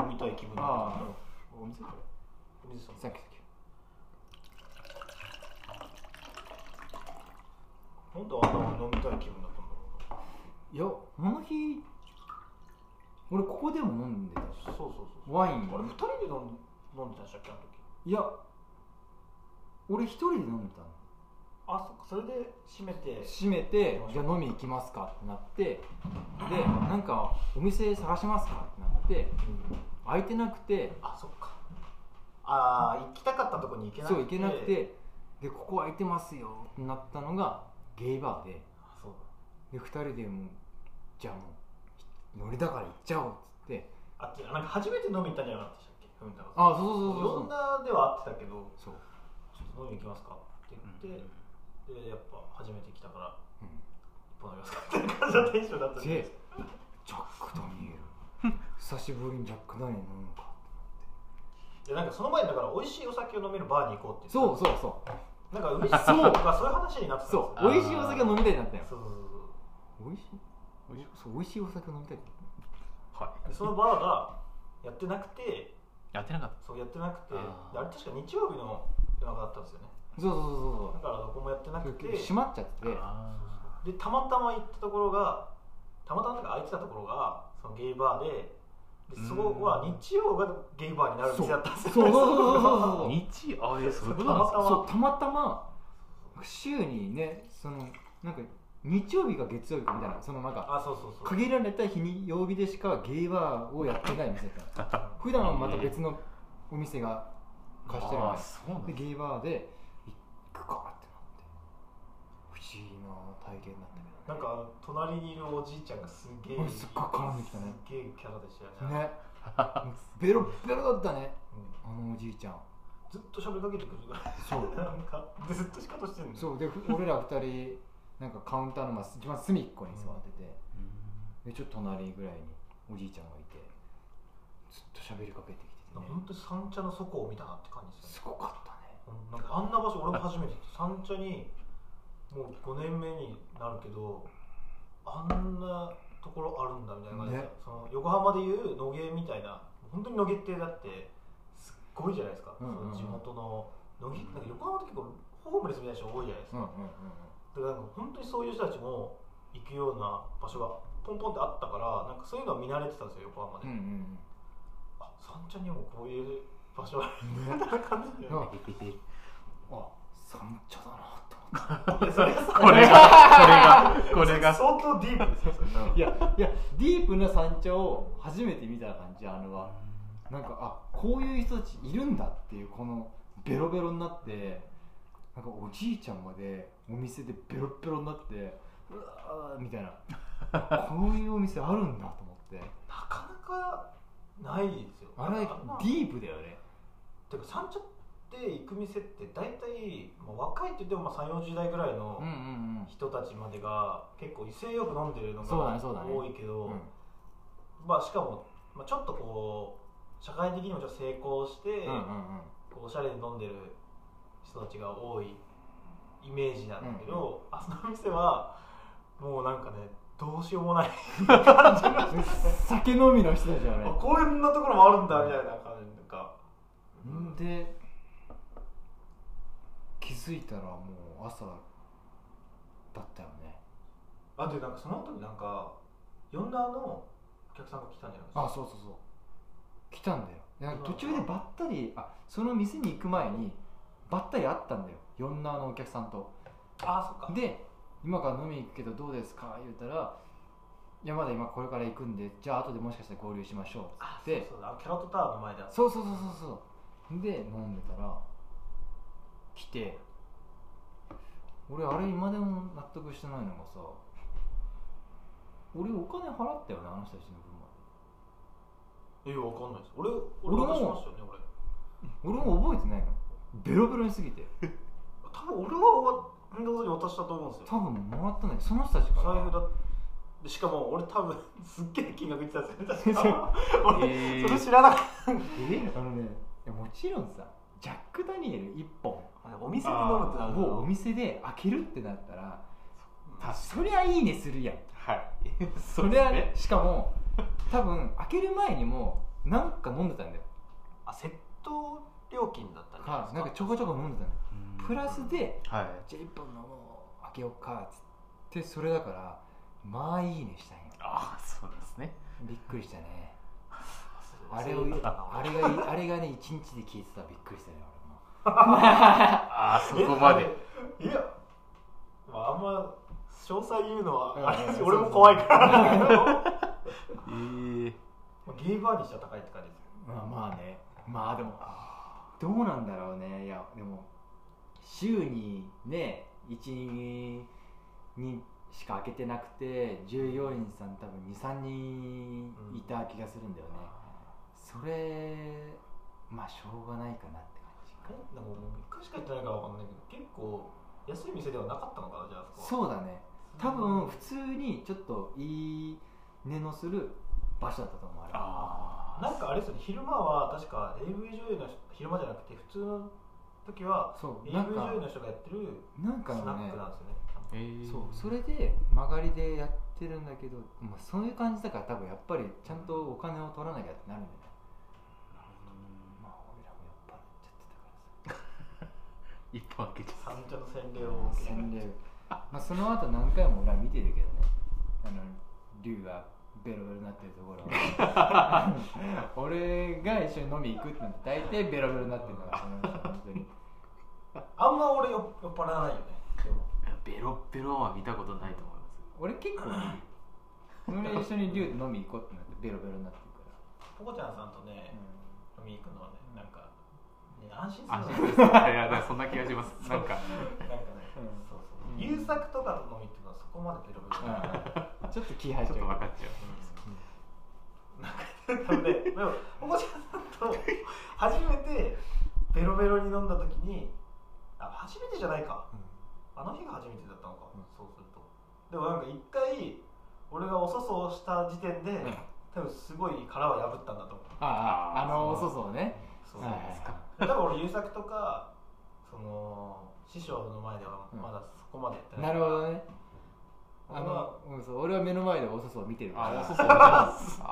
飲みたい気分になったんだろう。お店これお水さんさっきさっき。なんであんな飲みたい気分だったんだろいやこの日俺ここでも飲んでたそうそうそう。ワイン。あれ二人で飲ん飲んでたんでしたっけあの時いや俺一人で飲んでたの。あそっかそれで閉めて。閉めてじゃあ飲み行きますかってなってでなんかお店探しますか？ってなって空いてなくて。あそっか。ああ行きたかったとこに行けなくて。そう行けなくて。でここ空いてますよ。ってなったのがゲイバーで。あそう。で2人でもうじゃあもう乗りだから行っちゃおうっつって。あっちなんか初めて飲み行ったんじゃなかったでしたっけふみた。あそうそうそうそう。呼んだでは会ってたけどそう、ちょっと飲み行きますか？って言って、でやっぱ初めて来たからうん、一本飲みますかって感じのテンションだったんでジャック・ダニエル。久しぶりにジャック・ダニエル飲むかいやなんかその前にだから美味しいお酒を飲めるバーに行こうってそうそうそう。なんかそうとかそう。いう話になってたんですよ。そう。美味しいお酒を飲みたいになったよ。そうそうそう美味しい？そう美味しいお酒を飲みたい。はい。でそのバーがやってなくてやってなかっそうやってなくて。ああれ確か日曜日の夜中だったんですよね。そうそうそうだからどこもやってなくて。そう閉まっちゃって。でたまたま行ったところがたまたま空いてたところがそのゲイバーででそこは日曜がゲイバーになる店だったんですよ。そう。そうそうそう日あえそういうことなんですか？そうたまたま週にねそのなんか日曜日か月曜日かみたいなそのなんかあそうそうそう。限られた日に曜日でしかゲイバーをやってない店だっ 普段はまた別のお店が貸してるみあそうないんだ。でゲイバーで行くかってなって。不思議な体験だったけなんかあの隣にいるおじいちゃんがすげえおいすっごい絡んできたね。すげえキャラでしたよどね。ね。ベロッベロだったね。うん。あのおじいちゃん。ずっと喋りかけてくるから。そう。なんかでずっと仕方してるんそう。で俺ら二人なんかカウンターのまあ一番隅っこに座ってて、でちょっと隣ぐらいにおじいちゃんがいてずっと喋りかけてきててね。本当に三茶の底を見たなって感じですよね。すごかったね。うんなんかあんな場所俺も初めて三茶にもう5年目になるけどあんなところあるんだみたいな感じで、ね。その横浜でいう野毛みたいな本当に野毛ってだってすっごいじゃないですか、うんうんうん。その地元の野毛なんか横浜って結構ホームレスみたいな人多いじゃないですか、うんうんうんだから本当にそういう人たちも行くような場所がポンポンってあったからなんかそういうのは見慣れてたんですよ横浜で、うんうんあ三茶にもこういう場所あるうんみたいな感じで、うん。ああ三茶だなって思っいやそれこれがこれがこれが。相当ディープですよいやいやディープな三茶を初めて見た感じあのは。なんかあこういう人たちいるんだっていうこのベロベロになってなんかおじいちゃんまでお店でベロッベロになってうわーみたいな。こういうお店あるんだと思って。なかなかないですよ。あれディープだよね。てか三茶って行く店って大体、まあ、若いって言ってもまあ3 4 0代ぐらいの人たちまでが結構威勢よく飲んでるのがねそうだね。多いけど、うん。まあ、しかも、まあ、ちょっとこう社会的にもちょっと成功して、うんうんうん。こうおしゃれに飲んでる人たちが多いイメージなんだけど、あその店はもうなんかねどうしようもない 酒飲みの人たちはあねこういうなところもあるんだみたいな感じなんか。んで気づいたらもう朝だったよね。あでなんかその後になんかヨンダーのお客さんが来たんじゃないですか？あそうそうそう。来たんだよ。途中でばったりあその店に行く前にばったり会ったんだよヨンナーのお客さんと。あそっか。で今から飲みに行くけどどうですか？言うたらいやまだ今これから行くんでじゃあ後でもしかしたら合流しましょう。あっつってそうそう。だキャロットタワーの前で。あったそうそうそうそうそう。で飲んでたら来て俺あれ今でも納得してないのがさ俺お金払ったよねあの人たちの分まで。えわかんないです。俺俺俺も渡しましたよね俺。俺も覚えてないの。ベロベロにすぎて 俺は運動に渡したと思うんですよ。多分もらったんだけどその人たちから。財布だでしかも俺多分すっげえ金額言ってたんですよ。ね確か俺、えーそれ知らなかっえあのねもちろんさジャック・ダニエル1本。たお店で飲むってなるをお店で開けるってなったらそりゃいいねするやん。はい。そりゃねしかも多分開ける前にもなんか飲んでたんだよ。あセット料金だったんじゃない。ですかかなんかちょこちょこ飲んでたんだよプラスではい。じゃあ1本飲もう開けようかっつってそれだからまあいいねしたんよ。ああそうですね。びっくりしたね。あ忘れをあれがあれがね一日で聞いてたらびっくりしたねああそこまで。いや、まあ、あんま詳細言うのは 俺も怖いから。だけどええまあゲイバーにしては高いって感じです俺もまあまあね。まあでもどうなんだろうね。いやでも週にね12人しか開けてなくて従業員さん多分23人いた気がするんだよね、それまあしょうがないかなって感じかえな。んかもう1回しか行ってないからわかんないけど結構安い店ではなかったのかなじゃあそうだね。多分普通にちょっといい値のする場所だったと思うあれあなんかあれですよね昼間は確か AV 女優の人昼間じゃなくて普通の時はそう AV なんか女優の人がやってるなんかスナックなんですよね。えーそう。それで曲がりでやってるんだけど、まあ、そういう感じだから多分やっぱりちゃんとお金を取らなきゃってなるんだよね。まあ俺らもやっぱやっちゃってたからさ。一本開けちゃ三茶の洗礼を洗礼まあその後何回も俺は見てるけどね。あの龍がベロベロになってるところを 俺が一緒に飲み行くってなって大体ベロベロになってるからその人本当にあんま俺酔酔っ払わないよね。でも。うベロベロは見たことないと思います俺結構俺一緒に龍と飲み行こうってなってベロベロになってるから。ポコちゃんさんとね、飲み行くのはねなんか、ね、安心する。安の心です いやだからそんな気がします。なんか。なんかね、うんそうそう。うん。優作とかと飲みってのはそこまでベロベロうん。ちょっと気入っちょっと分かっちゃうなので、でも、おもちゃさんと初めてベロベロに飲んだ時に、あ、初めてじゃないか。あの日が初めてだったのか。うんそうすると。でもなんか一回、俺がおそそをした時点で、ん多分すごい殻は破ったんだと思う。あああのそそううそうねそうですかで多分俺、優作とか、その、師匠の前ではうんまだそこまでやってない。なるほどねあの、うん、そう俺は目の前でおそそを見てるから。あおそそ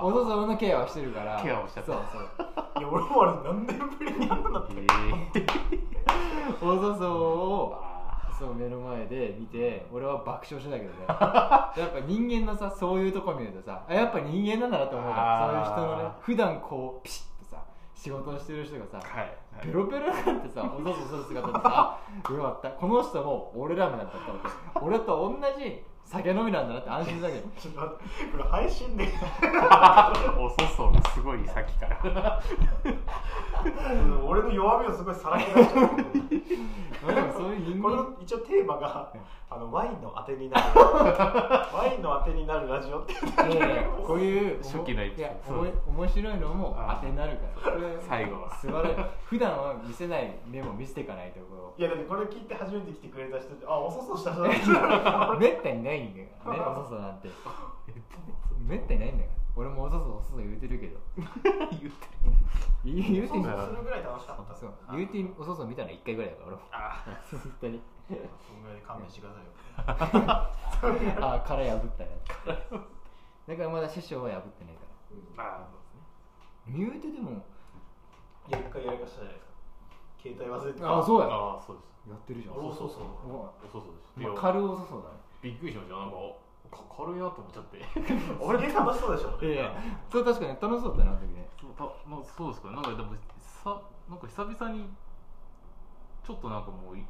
おそそ。のケアをしてるから。ケアをしちゃった。そうそう。いや、俺もあれ何年ぶりにやったんだって。えおそそをあそう目の前で見て俺は爆笑してたけどね。やっぱ人間のさそういうとこ見るとさあやっぱ人間なんだなって思うからそういう人のねあー普段こうピシッとさ仕事をしてる人がさーはい。ベロベロになってさ、おそそする姿でさ、あよかった、この人も俺らみたいだったって、俺と同じ酒飲みなんだなって安心だけど、ちょっと待ってこれ配信で。おそそがすごい先から。俺の弱みをすごいさらけ出しちゃって まあでもそういう人これ間、の一応テーマがあのワインのあてになる。ワインのあてになるラジオって。いやいや こういう初期のいやおも面白いのも当てになるから、これ最後は。素晴らしい。普段は見せない面も見せていかないとこいやだってこれ聞いて初めて来てくれた人ってあおそそした人だ めったにないんだからね、おそそなんて。めったにないんだから。俺もおそそおそそ言うてるけど。言って言う言うてみそうそうするぐらい楽しかったそう。言うておそそ見たの1回ぐらいだから俺も。あ本当に。そんぐらいで勘弁してくださいよ。ああ殻破ったやつ。だからまだ師匠は破ってないから。あそうですねミュートでも。いや一回やりましたじゃないですか。携帯忘れてあそうや。ああそうです。やってるじゃん。おそうそう。うわおそそです。いやまあ軽おそそだね。びっくりしましたなんかか軽いなと思っちゃって。俺楽しそうでしょ。いやそれ確かに楽しそうだったなあの時。ねそうたまあそうですかね。なんかでもさなんか久々にちょっとなんかもうい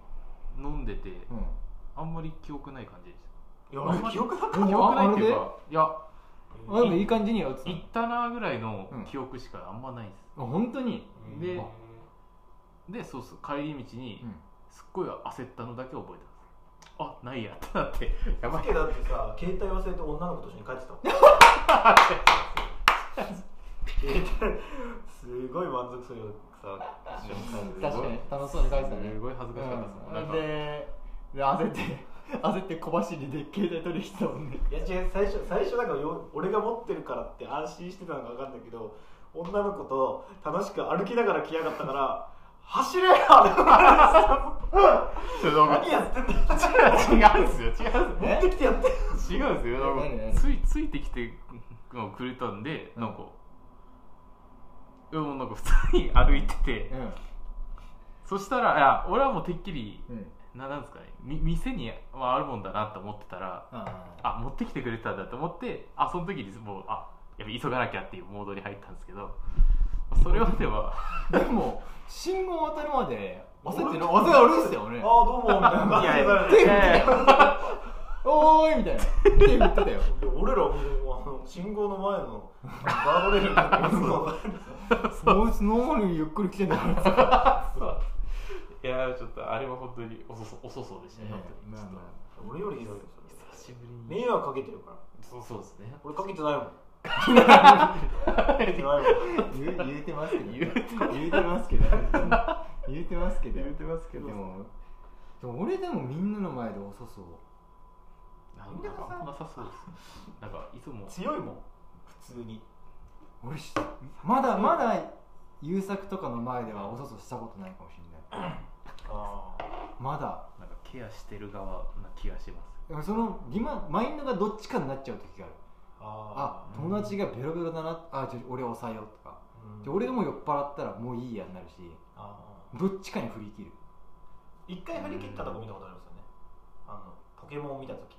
飲んでてうあんまり記憶ない感じでしいや俺記憶なかった。うんた記憶ないっていうかいやんあでもいい感じには映ってた行ったなぐらいのうん。記憶しかあんまないです、あ本当に？であでそうそう帰り道にうん。すっごい焦ったのだけ覚えてますあないや。ってなって。やばい。だってさ携帯忘れて女の子と一緒に帰ってたもん。すごい満足するよさ確かに楽しそうに書いてたね。すごい恥ずかしかったですもん。でで焦って 焦って小走りで携帯取りしてたもんねいや違う最初最初なんかよ俺が持ってるからって安心してたのか分かんないけど女の子と楽しく歩きながら来やがったから走れよ何やってんだよ違うんですよ違うんですよ。持ってきてやって。違うんですよ。なんかついついてきてくれたんでなんかいやもうなんか普通に歩いてて、うん。そしたらいや俺はもうてっきり、うん。ななんですかねみ店にはあるもんだなと思ってたらああ持ってきてくれたんだと思ってあその時にもうあやべ急がなきゃっていうモードに入ったんですけどそれまでは。でも信号渡るまで焦ってる焦って歩いてたよね。ああどうもみたいな。感じでいやいや手振っておーいみたいな。手振ってたよ。俺らもうあの信号の前のガードレールにもういつの間にゆっくり来てんだからさいやちょっとあれは本当に遅そ遅そうでしたね、俺よりひどいよ久しぶりに。迷惑かけてるから。そうそうですね。俺かけてないもん言う言うてますけど。言うてますけど。言うてますけど。言うてますけど。でもでも俺でもみんなの前で遅そうなんかなさそうですなんかいつも強いもん普通に俺しまだまだ優作とかの前では遅そうしたことないかもしれないあまだなんかケアしてる側な気がしますでもそのリママインドがど。っちかになっちゃう時があるああ友達がベロベロだなあじゃあ俺抑えようとか。うん。じゃあ俺がもう酔っ払ったらもういいやになるしあどっちかに振り切る。一回振り切ったとこ見たことありますよね。あのポケモンを見た時。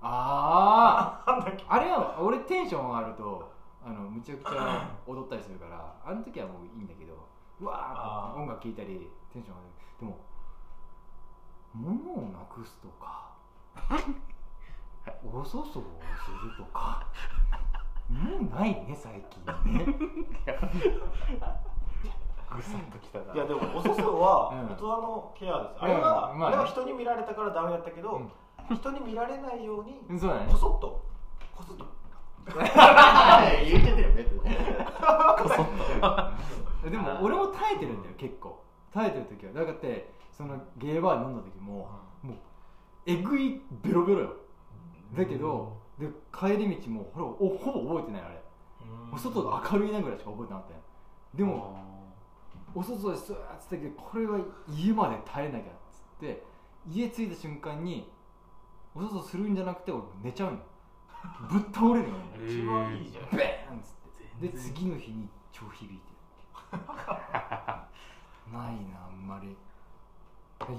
あ なんだっけ。ああれは俺テンション上がるとあのむちゃくちゃ 踊ったりするからあの時はもういいんだけどうわーあー。って音楽聴いたりテンション上がる。でも物をなくすとか おそそをするとか。もうないね最近ね。ぐさっときたな。いやでもおそそはうん。大人のケアです、あれは、うんまああれは人に見られたからダメだったけど、うん。人に見られないようにこそっと。こそっと。言っちゃってるよねこそっでも俺も耐えてるんだよ結構。耐えてる時は。だからってそのゲーバー飲んだ時ももうえぐいベロベロよだけどで帰り道もほらおほぼ覚えてないあれ。もう外が明るいなぐらいしか覚えてなかったよでもお外ですっつったけどこれは家まで耐えなきゃっつって家着いた瞬間にお外するんじゃなくて俺寝ちゃうの。ぶっ倒れるのね。一番いいじゃん。ベーンっつって。で次の日に超響いて。る ないなあんまり。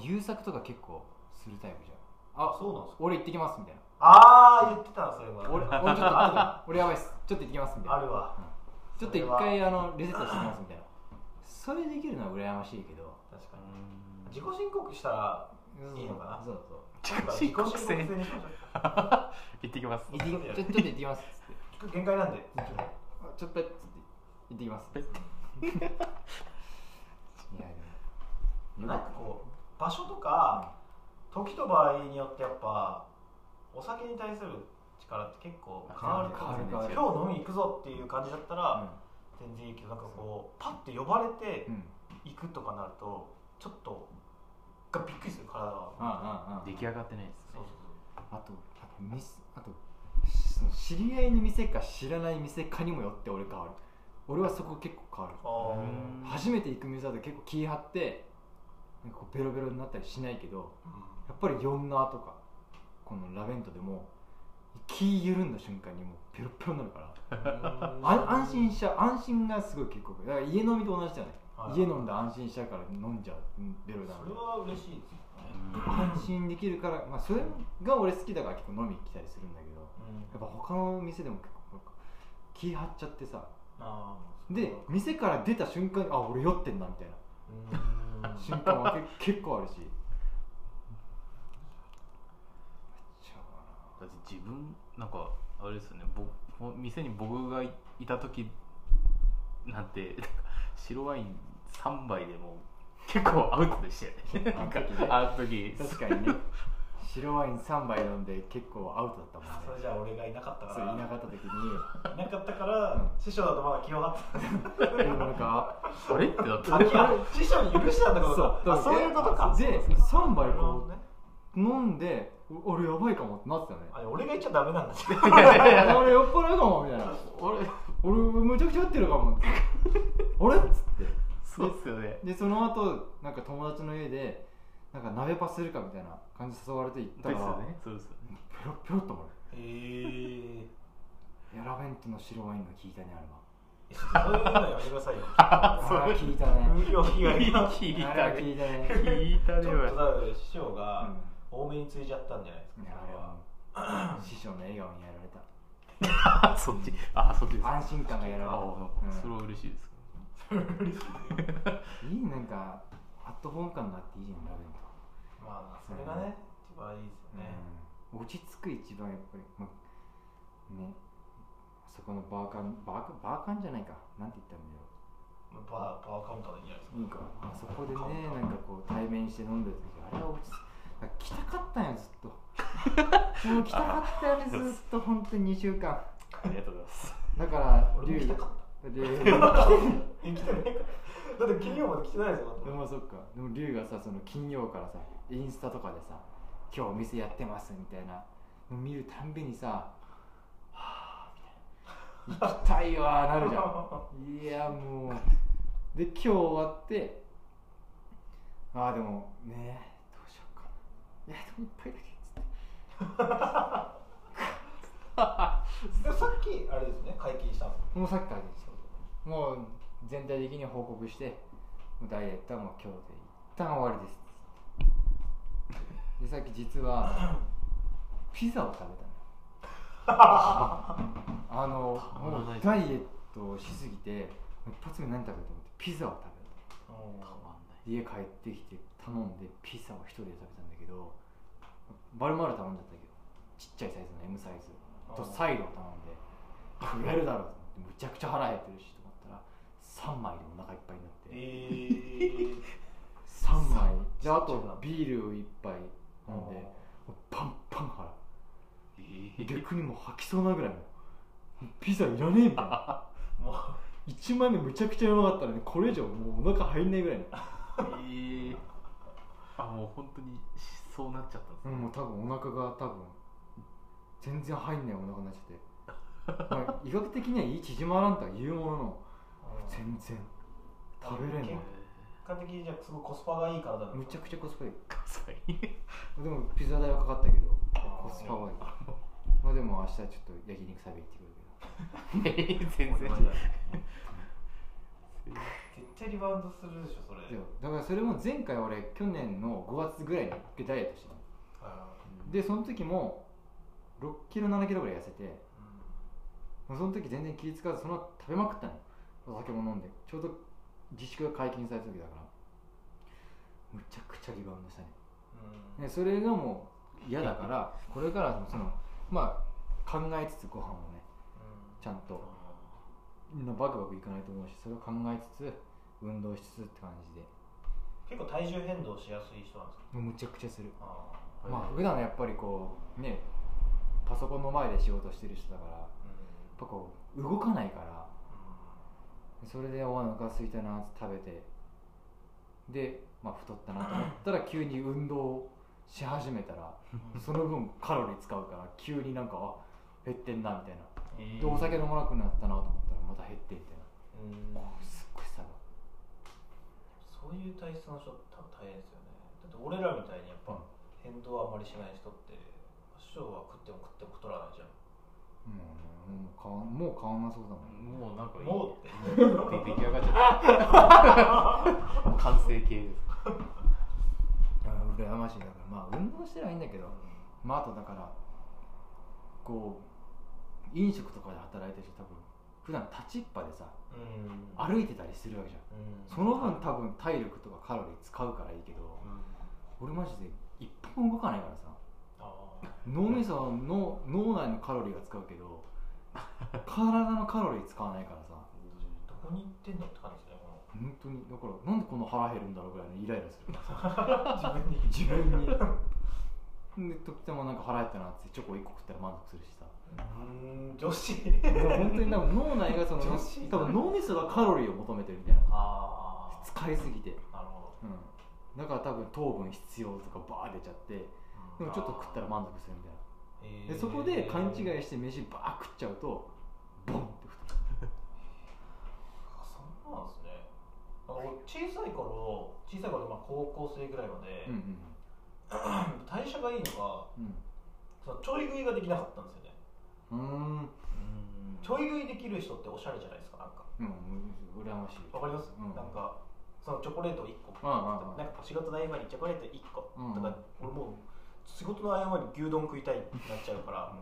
優作とか結構するタイプじゃんあそうなんですか。俺行ってきますみたいな。ああ言ってたなそれは。俺俺ちょっと後で俺やばいっす。ちょっと行ってきますみたいな。あるわ。うんちょっと一回あのレセットしてきますみたいな。それできるのは羨ましいけど。確かに。自己申告したらいいのかな。そうそう。自己申告制。自己申告制。にしましょう行ってきます。行ってきちょちょっと行ってきます。っつってちょっと限界なんであちょっと行ってきます。ペッいやでも。なんかこう場所とか時と場合によってやっぱお酒に対する力って結構変わると思うんですよ変わる今日飲み行くぞっていう感じだったら全然いいけどなんかこうパッて呼ばれてうん。うん行くとかなるとちょっとがびっくりする体が。出来上がってないですそうねそう。あとあとミスあと知り合いの店か知らない店かにもよって俺変わる。俺はそこ結構変わる。初めて行く店だと結構気張ってなんかこうベロベロになったりしないけどーやっぱりヨンナーとか。このラベントでも気緩んだ瞬間にもうペロペロになるから。安心しちゃう。安心がすごい結構だから家飲みと同じじゃない、はい。家飲んで安心しちゃうから飲んじゃう。うんベロだそれは嬉しいですよね。安心できるから、まあ、それが俺好きだから結構飲みに来たりするんだけどやっぱ他の店でも結構気張っちゃってさ。で店から出た瞬間にあ俺酔ってんなみたいな。うん。瞬間はけ結構あるしめっちゃだって自分なんかあれですよね。僕店に僕がいた時なんて 白ワイン3杯でも結構アウトでしたよね。あの時ね。あの時。確かにね。白ワイン3杯飲んで結構アウトだったもんね。それじゃあ俺がいなかったから。そういなかった時に。いなかったから、うん師匠だとまだ気を張ってでもなんかあれってなった。師匠に許したってことかそうあそういうことか。で3杯こ飲んでお俺やばいかもってなってたよね。あ俺が言っちゃダメなんだ。俺酔っ払うかもみたいな。俺俺むちゃくちゃ合ってるかもって。あれっつって。そうっすよね。でその後なんか友達の家でなんか鍋パするかみたいな感じで誘われて行ったら、ですよね。そうですよね。ペロッペロッともへえらヤラベントの白ワインが効いたねあれは。そういうのやめてくださいよ。あそうー効いたね。風評被害が。聞いあたね。聞いたね。ちょっとだ師匠がうん多めについちゃったんじゃないですかいやあれは。もう師匠の笑顔にやられた。あ そっち。あそっちです安心感がやられあた、それは嬉しいです いいなんかアットホーム感があっていいじゃんラベントまあそれがね一番いいですよね。うん、落ち着く一番やっぱり、まねそこのバーカンバーカンバーカンじゃないか。なんて言ったんだろバーバーカウンターでいいんじゃないですかういいか。あそこでねなんかこう対面して飲んでる時あれは落ち着く。あ来たかったんよずっと。もう来たかったよねずっと本当に2週間。ありがとうございます。だから俺も来たかった。でえ来てないだって金曜まで来てないですよでもそっか。でも龍がさその金曜からさインスタとかでさ今日お店やってますみたいな。の見るたんびにさはぁみたいな。行きたいわーなるじゃん。いやもう。で今日終わってああでもねいやでも一杯だけっつってでもさっきあれですね。解禁したんですもうさっきからですもう全体的に報告してもうダイエットはもう今日で一旦終わりです。でさっき実はピザを食べたの。あのもうダイエットをしすぎて一発目何食べようと思ってピザを食べたたまんない家帰ってきて頼んでピザを一人で食べたんだけどバルマール頼んじゃったけどちっちゃいサイズの M サイズ。とサイドを頼んで食えるだろう。と思ってむちゃくちゃ腹減ってるしと思ったら3枚でお腹いっぱいになって。えー、3枚。であとビールを1杯飲んでパンパン腹。え逆にもう吐きそうなぐらいもうピザいらねえみたいなもう。1枚目むちゃくちゃうまかったのにこれ以上もうお腹入んないぐらいの。えあもう本当にそうなっちゃったんですねうん、もう多分お腹が多分全然入んないお腹になっちゃって、まあ、医学的にはいい縮まらんとは言うものの全然。食べれんの結果的にじゃあすごいコスパがいい体な。んむちゃくちゃコスパいい。でもピザ代はかかったけどコスパはいい。まあでも明日ちょっと焼肉食べ行ってくる 全然絶対リバウンドするでしょそれ。だからそれも前回俺去年の5月ぐらいに一回ダイエットしたでその時も6キロ7キロぐらい痩せてーうん。その時全然気使わずその後食べまくったのよ。お酒も飲んでちょうど自粛が解禁された時だから。むちゃくちゃリバウンドしたね。うん。でそれがもう嫌だからこれからそのまあ考えつつご飯をねちゃんとみんなバクバクいかないと思うしそれを考えつつ運動しつつって感じで。結構体重変動しやすい人なんですか？もうむちゃくちゃする。あまあ普段やっぱりこうねパソコンの前で仕事してる人だからやっぱこう動かないからそれでお腹空いたなって食べてで、まあ、太ったなと思ったら急に運動し始めたらその分カロリー使うから急になんかあ減ってんなみたいな。えでお酒飲まなくなったなと思ったらまた減ってみたいうん。なすっごい差がそういう体質の人多分大変ですよね。だって俺らみたいにやっぱ変動あまりしない人って師匠は食っても食っても太らないじゃん。もうねもう変わんもう変わんなそうだもん。もうなんかいいもうってもう出来上がっちゃった完成形ですあ羨ましいだからまあ運動してりゃいいんだけどまああとだからこう飲食とかで働いてる人多分普段立ちっぱでさうん。歩いてたりするわけじゃん。うん。その分多分体力とかカロリー使うからいいけど俺マジで一歩も動かないからさ。あ脳みその脳内のカロリーは使うけど 体のカロリー使わないからさ。ーどこに行ってんのって感じですねこ本当に。だからなんでこの腹減るんだろうぐらいのイライラするの 自分に。自分にで時たまなんか腹減ったなってチョコ1個食ったら満足するしさ。うん女子。もう本当に多分脳内がその多分脳みそがカロリーを求めてるみたいな。ああ使いすぎて、なるほど。うん、だから多分糖分必要とかバー出ちゃってでもちょっと食ったら満足するみたいな。えでそこで勘違いして飯バー食っちゃうとボンって太る。あそうなんですね。小さい頃小さい頃まあ高校生ぐらいまで、うん 代謝がいいのがうん。そのちょい食いができなかったんですよね。うん。ちょい食いできる人っておしゃれじゃないですかなんか。うんうん羨ましい。わかります、うん。なんかそのチョコレート1個。うんうんうん。なんか仕事の合間にチョコレート1個。うん。とか、俺もう仕事の合間に牛丼食いたいってなっちゃうから、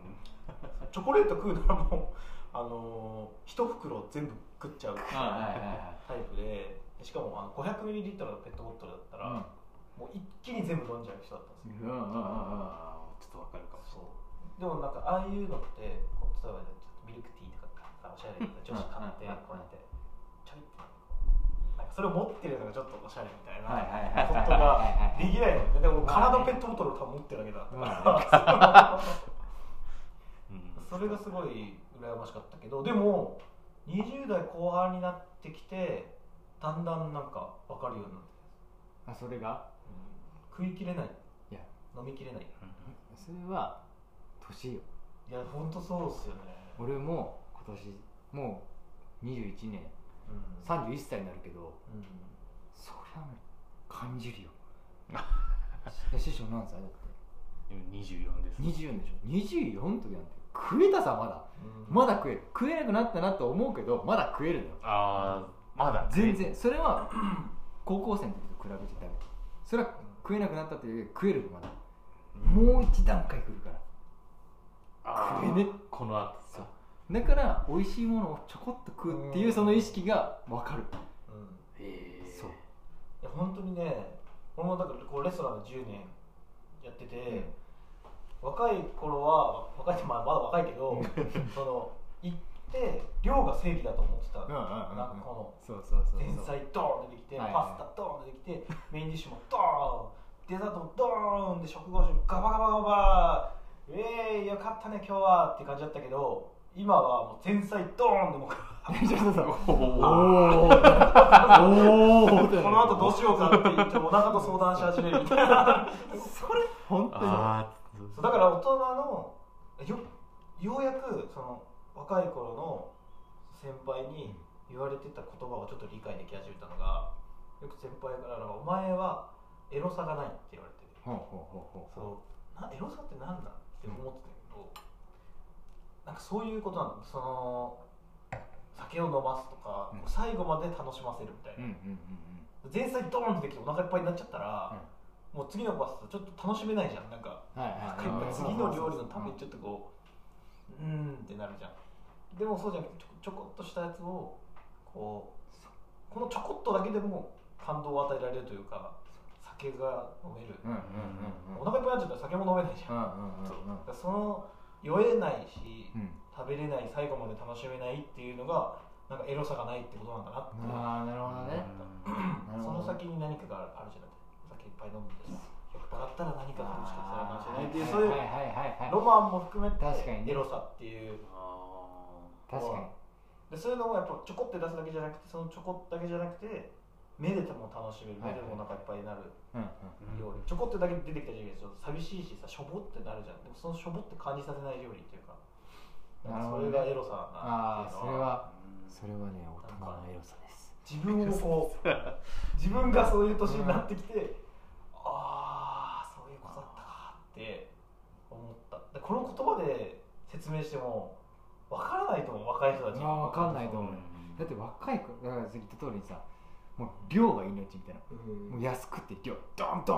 チョコレート食うならもうあのー、一袋全部食っちゃうはいはいはいタイプで。しかもあの 500ml のペットボトルだったら、もう一気に全部飲んじゃう人だったんですよ、うんうんうんうん。ちょっとわかるかもしそう。でもなんかああいうのってこう例えばミルクティーとかさおしゃれな女子買ってうんこうやってちょいってなんかそれを持ってるのがちょっとおしゃれみたいなことができないのねでも空のペットボトルを多分持ってるだけだまからうんそれがすごい羨ましかったけどでも20代後半になってきてだんだんなんか分かるようになってあそれが食いきれない。いや飲みきれない。それは年よ。いや本当そうっすよね。俺も今年もう21年。うん。31歳になるけどうん。そりゃ感じるよ。え師匠何歳だって？今24です。24でしょ。24の時なんて食えたさまだ。うん。まだ食える。食えなくなったなと思うけどまだ食えるのよ。ああまだ全然。それは高校生の時と比べてダメそれは食えなくなったっていうより食えるまだもう一段階来るから。食えね。この後そうだから美味しいものをちょこっと食うっていうその意識が分かる。うん。へえそう。いや本当にね俺もだからこうレストランで10年やってて、若い頃は若いってまあまだ若いけど その行って量が正義だと思ってた、うんうんうんうん。なんかこそうそうそうの前菜ドーン出てきて、パスタドーン出てきてメインディッシュもドーンデザートもドーンで食後酒ガバガバガバえー、よかったね今日はって感じだったけど今はもう前菜ドーンでもうおおおおおこの後どうしようかって言ってお腹と相談し始める。みたいなそれ本当にだから大人のよようやくその若い頃の先輩に言われてた言葉をちょっと理解でき始めたのがよく先輩から「お前はエロさがない」って言われてほうほうほうほうそう。なエロさって何だ？って思ってたけど、なんかそういうことなんだ。その酒を飲ますとか、うん。最後まで楽しませるみたいうんうんな、前菜ドーンってできてお腹いっぱいになっちゃったら、もう次のパスタちょっと楽しめないじゃん。なんかうんはいはい。なんかはい次の料理のためにちょっとこううーんってなるじゃん。でもそうじゃなくてちょちょこっとしたやつをこうこのちょこっとだけでも感動を与えられるというか酒が飲める、うんうんうんうん。お腹いっぱいになっちゃったら酒も飲めないじゃん、うんうんうんそううん。だからその酔えないし、うん。食べれない最後まで楽しめないっていうのがなんかエロさがないってことなんだなって、ああなるほどね。その先に何かがあるじゃなくて酒いっぱい飲んでさ酔っ払ったら何かが欲しかったらかもしれないっていうそういうロマンも含めて確かにね。エロさっていう。確かに。でそういうのをやっぱちょこって出すだけじゃなくてそのちょこっとだけじゃなくて目でも楽しめるはい。目でもお腹いっぱいになる料理、ちょこってだけ出てきた時にちょっと寂しいしさしょぼってなるじゃん。でもそのしょぼって感じさせない料理っていうかそれがエロさだなああっていうのそれは。それはね大人のエロさです。自分をこう 自分がそういう年になってきて、ああそういうことだったかって思った。でこの言葉で説明してもわからないと思う若い人たちいやわかんないと思う。だって若い子だから言った通りにさもう量が命みたいな。うん。もう安くて量ドンド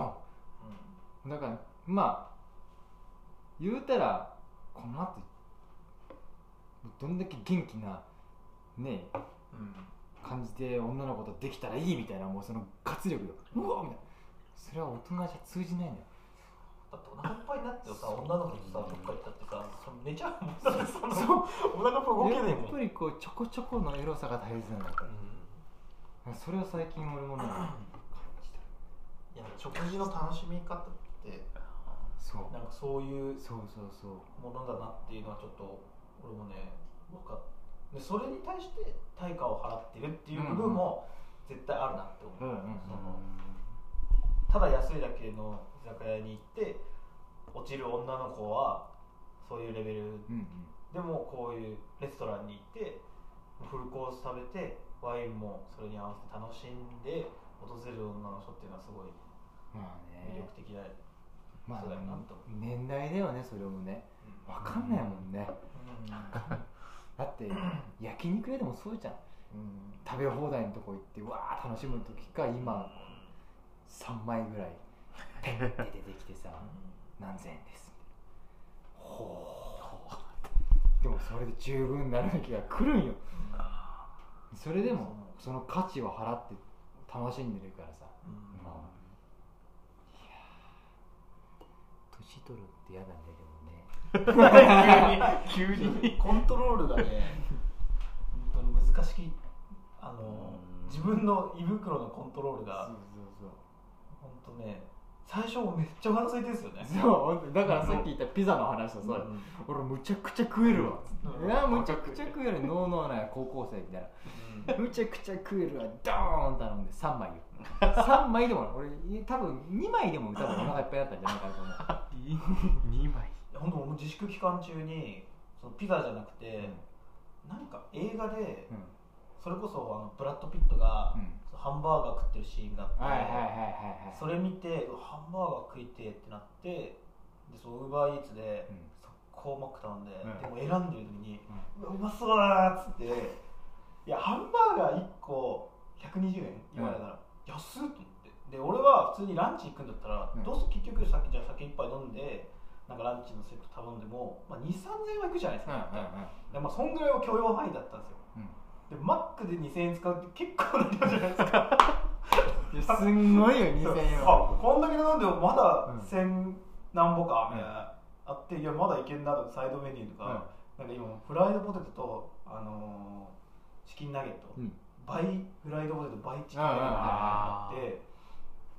ン。だからまあ言うたらこの後どんだけ元気なねうん。感じで女の子とできたらいいみたいなもうその活力がうわみたいな。それは大人じゃ通じないんだよ。だってお腹いっぱいになってさ女の子とさどっか行ったってさその寝ちゃうもんだってそのお腹動けねえもん。やっぱりこうちょこちょこのエロさが大切なんだからそれを最近俺もね 感じたいや食事の楽しみ方ってそう。なんかそういうそうそうそう。ものだなっていうのはちょっと俺もね分かっでそれに対して対価を払ってるっていう部分も絶対あるなって思う、うんうんそのただ安いだけの居酒屋に行って落ちる女の子はそういうレベル。うん。でもこういうレストランに行ってフルコース食べてワインもそれに合わせて楽しんで訪れる女の人っていうのはすごいまあ魅ね力的だよ、まあそうだよなと。思う年代だよねそれもねうん。分かんないもんね。うん。だって焼肉屋でもそうじゃん。うん。食べ放題のとこ行ってわー楽しむ時か今3枚ぐらいペンって出てきてさ何千円です。ほうでもそれで十分になる時が来るんよそれでもその価値を払って楽しんでるからさ。うん。まあ。年取るって嫌だねでもね。急に。コントロールがね本当に難しい。あのうん。自分の胃袋のコントロールが。そう。本当ね最初めっちゃお腹空いてるんですよね。そうだからさっき言ったピザの話とさ、うん俺むちゃくちゃ食えるわ、うん。いやむちゃくちゃ食える。ノーノーな高校生みたいな。むちゃくちゃ食えるわ。ドーン頼んで3枚よ。3枚でも俺多分2枚でも多分お腹いっぱいだったんじゃないかなと思う2枚本当僕自粛期間中にそのピザじゃなくて、なんか映画でうん。それこそあのブラッド・ピットが、うんハンバーガー食ってるシーンがあって、はいはいはいはいはい。それ見てハンバーガー食いてえってなってでそのウーバーイーツでうん。速攻マック頼んで、うん。でも選んでる時に、うわうまそうだなっつって。いやハンバーガー1個120円今だから、安っと思って。で俺は普通にランチ行くんだったら、うん。どうせ結局さっきじゃあ酒一杯飲んでなんかランチのセット頼んでも、まあ、2 3 0 0円はいくじゃないですか、でまあ、そんぐらいは許容範囲だったんですよ。うんでマックで2000円使うって結構な量じゃないですか。いやすんごいよ2000円は。あこんだけ飲んでもまだうん。1000何ぼかみたいな、あっていやまだいけんなとかサイドメニューとか、なんか今フライドポテトと、あのーチキンナゲット、うん。倍フライドポテト倍チキンナゲットみたいなのがあって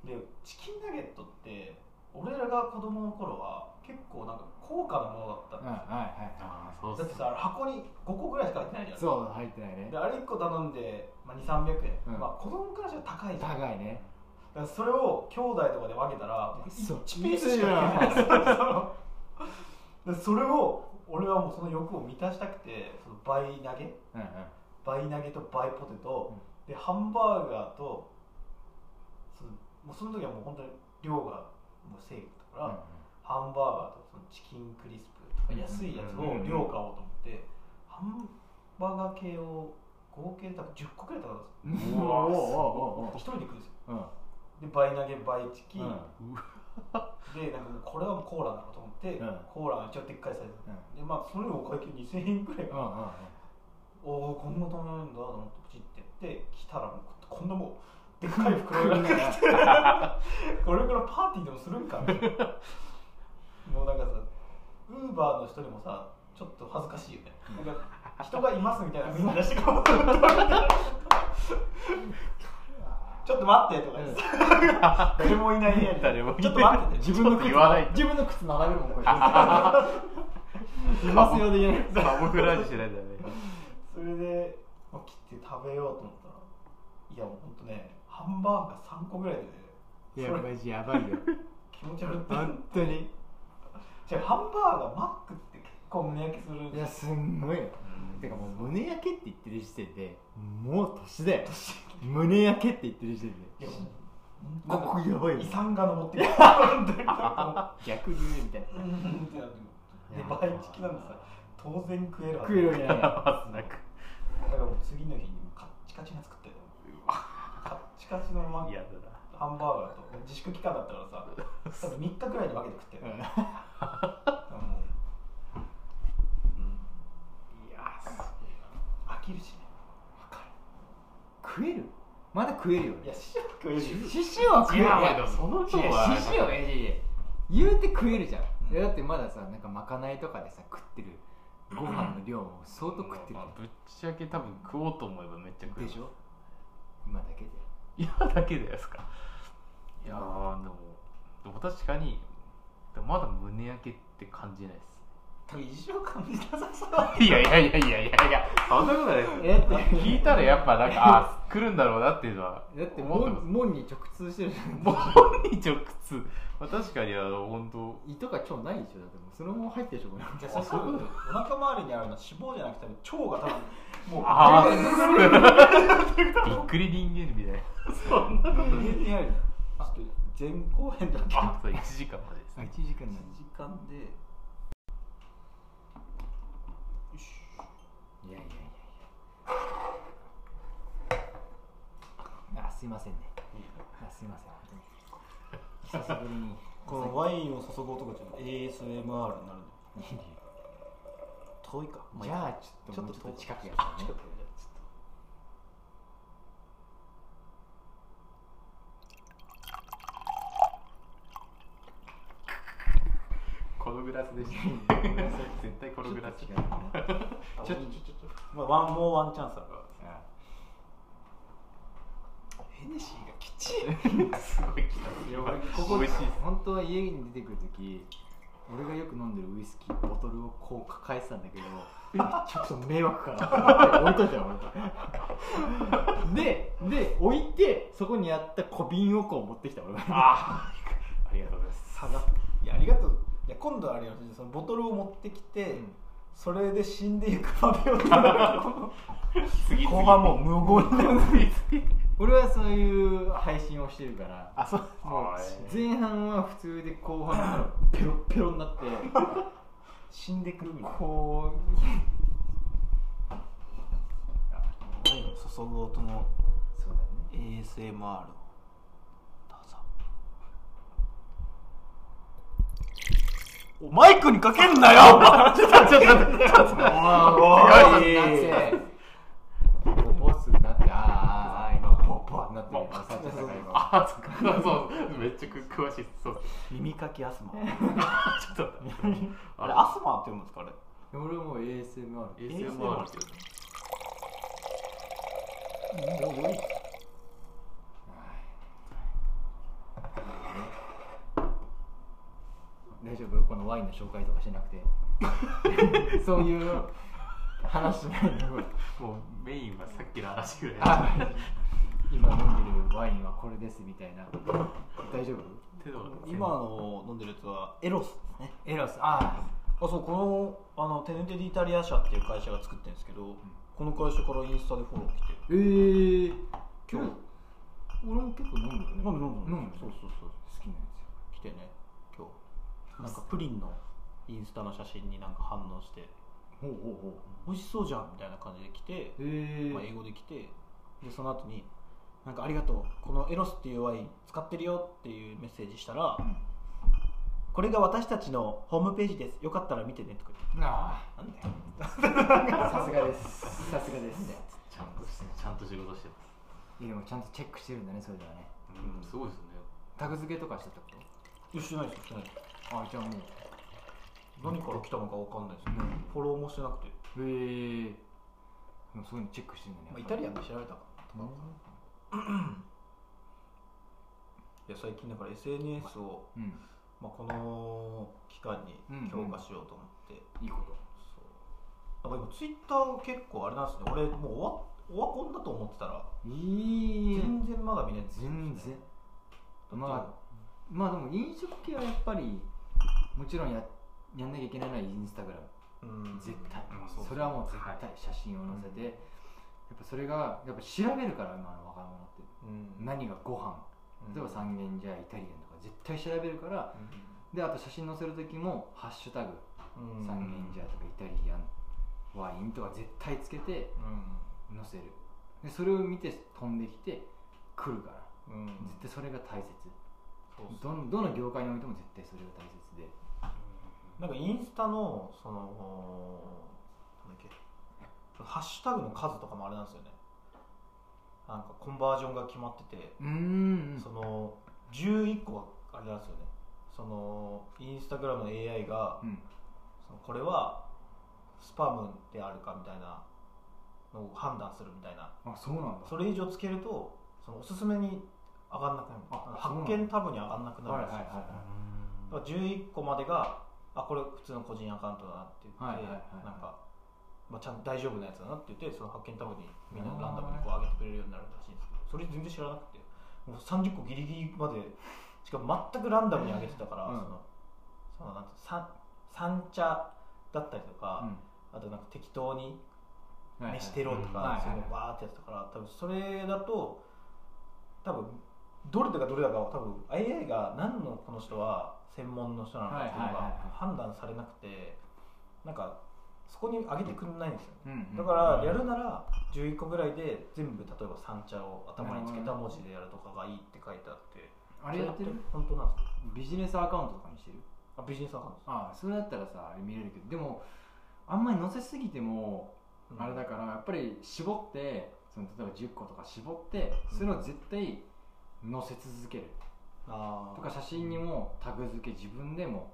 でチキンナゲットって俺らが子供の頃は結構なんか高価なものだったんですよ、はいはい。ああそうだってさあれ箱に5個ぐらいしか入ってないじゃん。そう入ってないね。であれ1個頼んで、まあ、2300円、うん。まあ子供からしたら高いじゃん。高いね。だからそれを兄弟とかで分けたらそう。1ピースしかいけない んですよでそれを俺はもうその欲を満たしたくてその倍投げ。うんうん。倍投げと倍ポテト、でハンバーガーとそのもうその時はもう本当に量がもうセーフだから、ハンバーガーとそのチキンクリスプとか安いやつを量買おうと思って、ハンバーガー系を合計で多分10個くらい頼んだんですよ。一人で食うんですよ。うん。で倍投げ倍チキン、うん。でなんかこれはコーラだろうと思って、うん。コーラが一応でっかいサイズ、うん。でまあそれでもお会計2000円くらい。かな、うんうん。おおこんな頼めるんだと思ってプチってやって来たらもうこんなもうでっかい袋が これからパーティーでもするんか。みたいなもうなんかさウーバーの人にもさちょっと恥ずかしいよね。なんか人がいますみたいなみんな出して。こうちょっと待ってとか言って。さ誰もいない部屋に。誰もいないちょっと待ってて。自分の靴言わないと。自分の靴並べるもんこれいますよで言えない。カモフラージュしないんだよね。それで、まあ、切って食べようと思ったらいやもうほんとねハンバーガー3個ぐらいで。ねいやマジやばいよ。気持ち悪って。本当にじゃあハンバーガーマックって結構胸焼けするいやすんごいよ。てかもう胸焼けって言ってる時点でもう年だよ。胸焼けって言ってる時点で。ここやばいよ。遺産が登ってくる。逆流みたいな。で倍チキなんでさ当然食える食えるわけないまずなくだからもう次の日にカッチカチに作ったよカッチカチのマ嫌だハンバーガーと自粛期間だったからさ多分3日くらいで分けて食ってる、うん。もううん。いや飽きるしね。食える？まだ食えるよね。いや師匠食えるよ。獅子は食える。いやそのいや量は獅子はいやい。やいや言うて食えるじゃん、うん。いやだってまださなんかまかないとかでさ食ってるご飯の量も相当食ってるまあぶっちゃけ多分食おうと思えばめっちゃ食える。でしょ？今だけで。今だけですか？いやーでもでも確かにでもまだ胸焼けって感じないです。多分一生感じなさそう。いやいやいやいやいやいやそんなことないですえって聞いたらやっぱなんかあ来るんだろうなっていうのはだって思ってます。門門に直通してるじゃん門に直通、まあ、確かにあの本当。胃とか腸ないでしょだってもうそのまま入ってるでしょこれ。じゃあそういうことお腹周りにあるのは脂肪じゃなくて腸が多分もうああびっくり人間みたいな。そんなことない。家にあるちょっと前後編だけ？あそう1時間までですあね。1時間なん時間で。いやいやいやいやあすいませんね。あすいません本当に。久しぶりに。このワインを注ぐ音がちょっと ASMR になる遠いか。じゃあちょっともうちょっと近くやったらね近くやこのグラスでした絶対このグラスちょっとちょっとちょっとまあワンモーワンチャンスあるからヘネシーがきちい。すごい。来たい。や俺ここ美味しい。本当は家に出てくるとき俺がよく飲んでるウイスキーボトルをこう抱えてたんだけどちょっと迷惑かなと思って置い。とい。たよ俺でで置い。てそこにあった小瓶をこう持ってきた俺があありがとうござい。ます差がい。やありがとういや今度はあれよそのボトルを持ってきて、うん。それで死んでいくまでを後半 もう無言になる俺はそういう配信をしてるから。あそう。前半は普通で後半からペロッペロになって。死んでくるみたいな。こワインを注ぐ音の ASMR をどうぞおマイクにかけんなよ。ちょっとちょっとちょっと。おおいいボスになってあー今ポッポになってる。あそっか。そうめっちゃ詳しい。ですそう。耳かきアスマちょっと。あれアスマって読むんですかあれ？俺も ASMR ASMR ってい。う大丈夫？このワインの紹介とかしなくて。そういう話しないの？のもうメインはさっきの話ぐらい。あ今飲んでるワインはこれですみたいな。大丈夫？今の飲んでるやつはエロスですね。エロス。ああ。そうこのあのテネテディイタリア社っていう会社が作ってるんですけど、この会社からインスタでフォロー来てえー、今日。俺も結構飲んでるね。飲む飲む飲むそうそうそう。好きなんですよ来てねなんかプリンのインスタの写真になんか反応してほうほうほ美味しそうじゃんみたいな感じで来て、まあ、英語で来てでその後になんかありがとうこのエロスっていうワイン使ってるよっていうメッセージしたら、んこれが私たちのホームページです。よかったら見てねとか言って。あなんだよ。あさすがです。さすがです。ちゃんとしてちゃんと仕事してます。いやでもちゃんとチェックしてるんだねそれではね。うんすごいですね。タグ付けとかしてたこいやしてないですよしてないです。とあじゃあもう何から来たのかわかんないです、うん。フォローもしてなくて、へえ。でもそういうのチェックしてるんだね。まあ、イタリアンで調べたかないや最近だから SNS を、うん。まあ、この期間に強化しようと思って、いいこと。そう。なんか今ツイッター結構あれなんですね。俺もうオワオワコンだと思ってたら。いい。全然まだ見ないんですよ全然。ままあまあでも飲食系はやっぱりもちろんややんなきゃいけないのはインスタグラム。うん。絶対、うんそうそれはもう絶対写真を載せて、やっぱそれがやっぱ調べるから今の若者って。うん。何がご飯。例えば三軒茶屋イタリアンとか絶対調べるから。であと写真載せる時も「ハッシュタグ。うん。三軒茶屋」とかイタリアンワインとか絶対つけてうん。載せる。でそれを見て飛んできて来るから。うん。絶対それが大切。どの業界においても絶対それが大切。でなんかインスタのそのなんだっけハッシュタグの数とかもあれなんですよね。なんかコンバージョンが決まってて、その11個はあれなんですよね。そのインスタグラムの AI が、うん。そのこれはスパムであるかみたいなのを判断するみたいな。あそうなんだ。それ以上つけるとそのおすすめに上がんなくなる。あ発見タブに上がんなくなるんですよ、はいはいはいはい。だから11個までがあこれ普通の個人アカウントだなって言って、はいはいはいはい。なんか、まあ、ちゃんと大丈夫なやつだなって言ってその発見タブにみんなランダムにこう上げてくれるようになるらしいんですけどそれ全然知らなくてもう30個ギリギリまでしかも全くランダムに上げてたから、うん。そのそのなん三三茶だったりとか、うん。あとなんか適当に飯テロとうん。かそういうのバーってやってたから多分それだと多分どれだかどれだかは多分 AI が何のこの人は専門の人なのかっていうのが判断されなくてなんかそこに上げてくれないんですよ。だからやるなら11個ぐらいで全部例えば三茶を頭につけた文字でやるとかがいいって書いてあってあれやってる？本当なんですか？ビジネスアカウントとかにしてる？あビジネスアカウントああそれだったらさあれ見れるけどでもあんまり載せすぎてもあれだからやっぱり絞ってその例えば10個とか絞ってそれを絶対載せ続けるとか写真にもタグ付け自分でも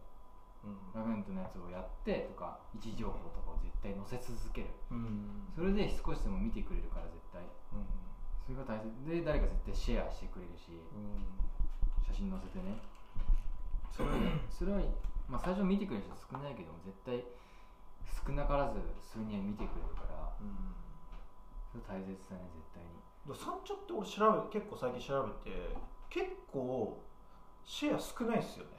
うんラベントのやつをやってとか位置情報とかを絶対載せ続ける。うん。それで少しでも見てくれるから絶対。うん。それが大切。で誰か絶対シェアしてくれるしうん。写真載せてね。それはねそれは、まあ、最初見てくれる人少ないけども絶対少なからず数人は見てくれるからうん。それ大切だね絶対に。って俺調べ結構最近調べて結構シェア少ないっすよね。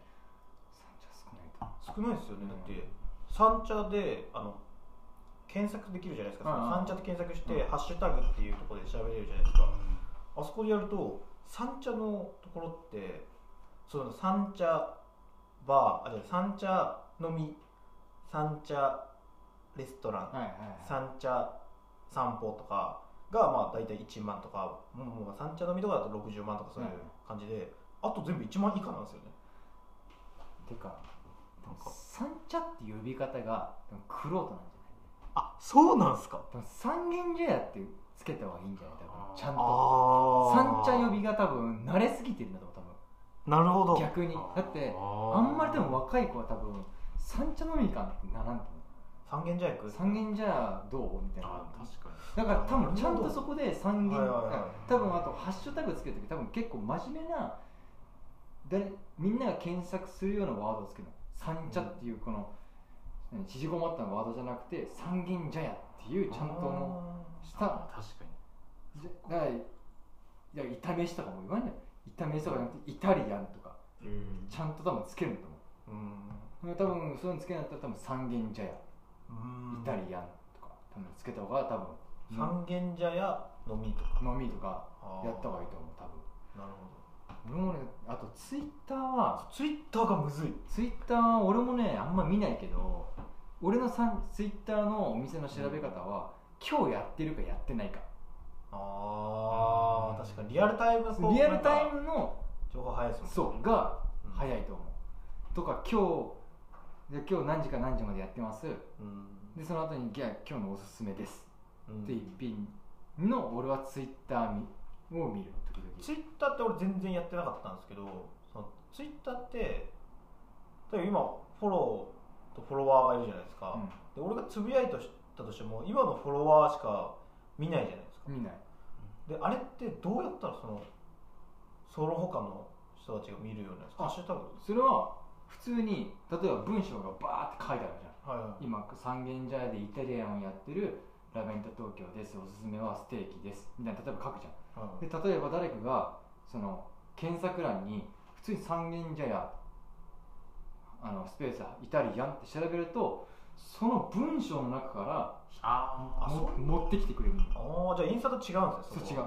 三茶少ないと。少ないっすよね、うん。だって三茶であの検索できるじゃないですか、うんうん三茶で検索して、うん。ハッシュタグっていうところで調べれるじゃないですか、あそこでやると三茶のところってその三茶バーあじゃあ三茶飲み三茶レストラン、はいはいはい。三茶散歩とかがまあ大体1万とかもうもう三茶飲みとかだと60万とかそういう感じで、あと全部1万以下なんですよね。てかなんか。三茶っていう呼び方がクロートなんじあそうなんすか？三軒茶屋ってつけた方がいいんじゃない？多分ちゃんと。あ三茶呼びが多分慣れすぎてるんだと思う。多なるほど。分逆に。だってあんまり多分若い子は多分三茶飲みかってならんと思う三軒茶屋三軒茶屋どう？みたいな。あ確かに。だから多分ちゃんとそこで三軒はいはいはい多分あとハッシュタグつけるとき多分結構真面目な誰みんなが検索するようなワードをつけるの。三茶っていうこの何縮こまったワードじゃなくて三軒茶屋っていうちゃんとのした。あ確かに。だからいや炒め飯とかも言わんじゃん炒め飯とかじゃなくてイタリアンとか。うん。ちゃんと多分つけるんだとう。ん。思う多分そういうのつけなかったら多分三軒茶屋。うんイタリアンとか多分つけた方が多分三軒茶屋飲みとか。飲みとかやった方がいいと思う多分。なるほ俺もねあとツイッターはどツイッターがむずい。ツイッターは俺もねあんま見ないけど俺のさんツイッターのお店の調べ方は、今日やってるかやってないか。あー確かに。リアルタイムリアルタイムの情報早いですもんそうがうん早いと思う、とか今日で今日何時か何時までやってます。うん。でその後に「いや今日のおすすめです」うん。って一品の俺はツイッターを見る時々ツイッターって俺全然やってなかったんですけどそのツイッターって例えば今フォローとフォロワーがいるじゃないですか、うん。で俺がつぶやいたとしても今のフォロワーしか見ないじゃないですか。見ない。であれってどうやったらそのその他の人たちが見るようになるんですかそれは普通に例えば文章がバーって書いてあるじゃん。はいはい。今三軒茶屋でイタリアンをやってるラベンタ東京です。おすすめはステーキです。みたいな例えば書くじゃん。はいで例えば誰かがその検索欄に普通に三軒茶屋あのスペースイタリアンって調べるとその文章の中からああもそう。持ってきてくれるのああじゃあインスタと違うんですねそう違う。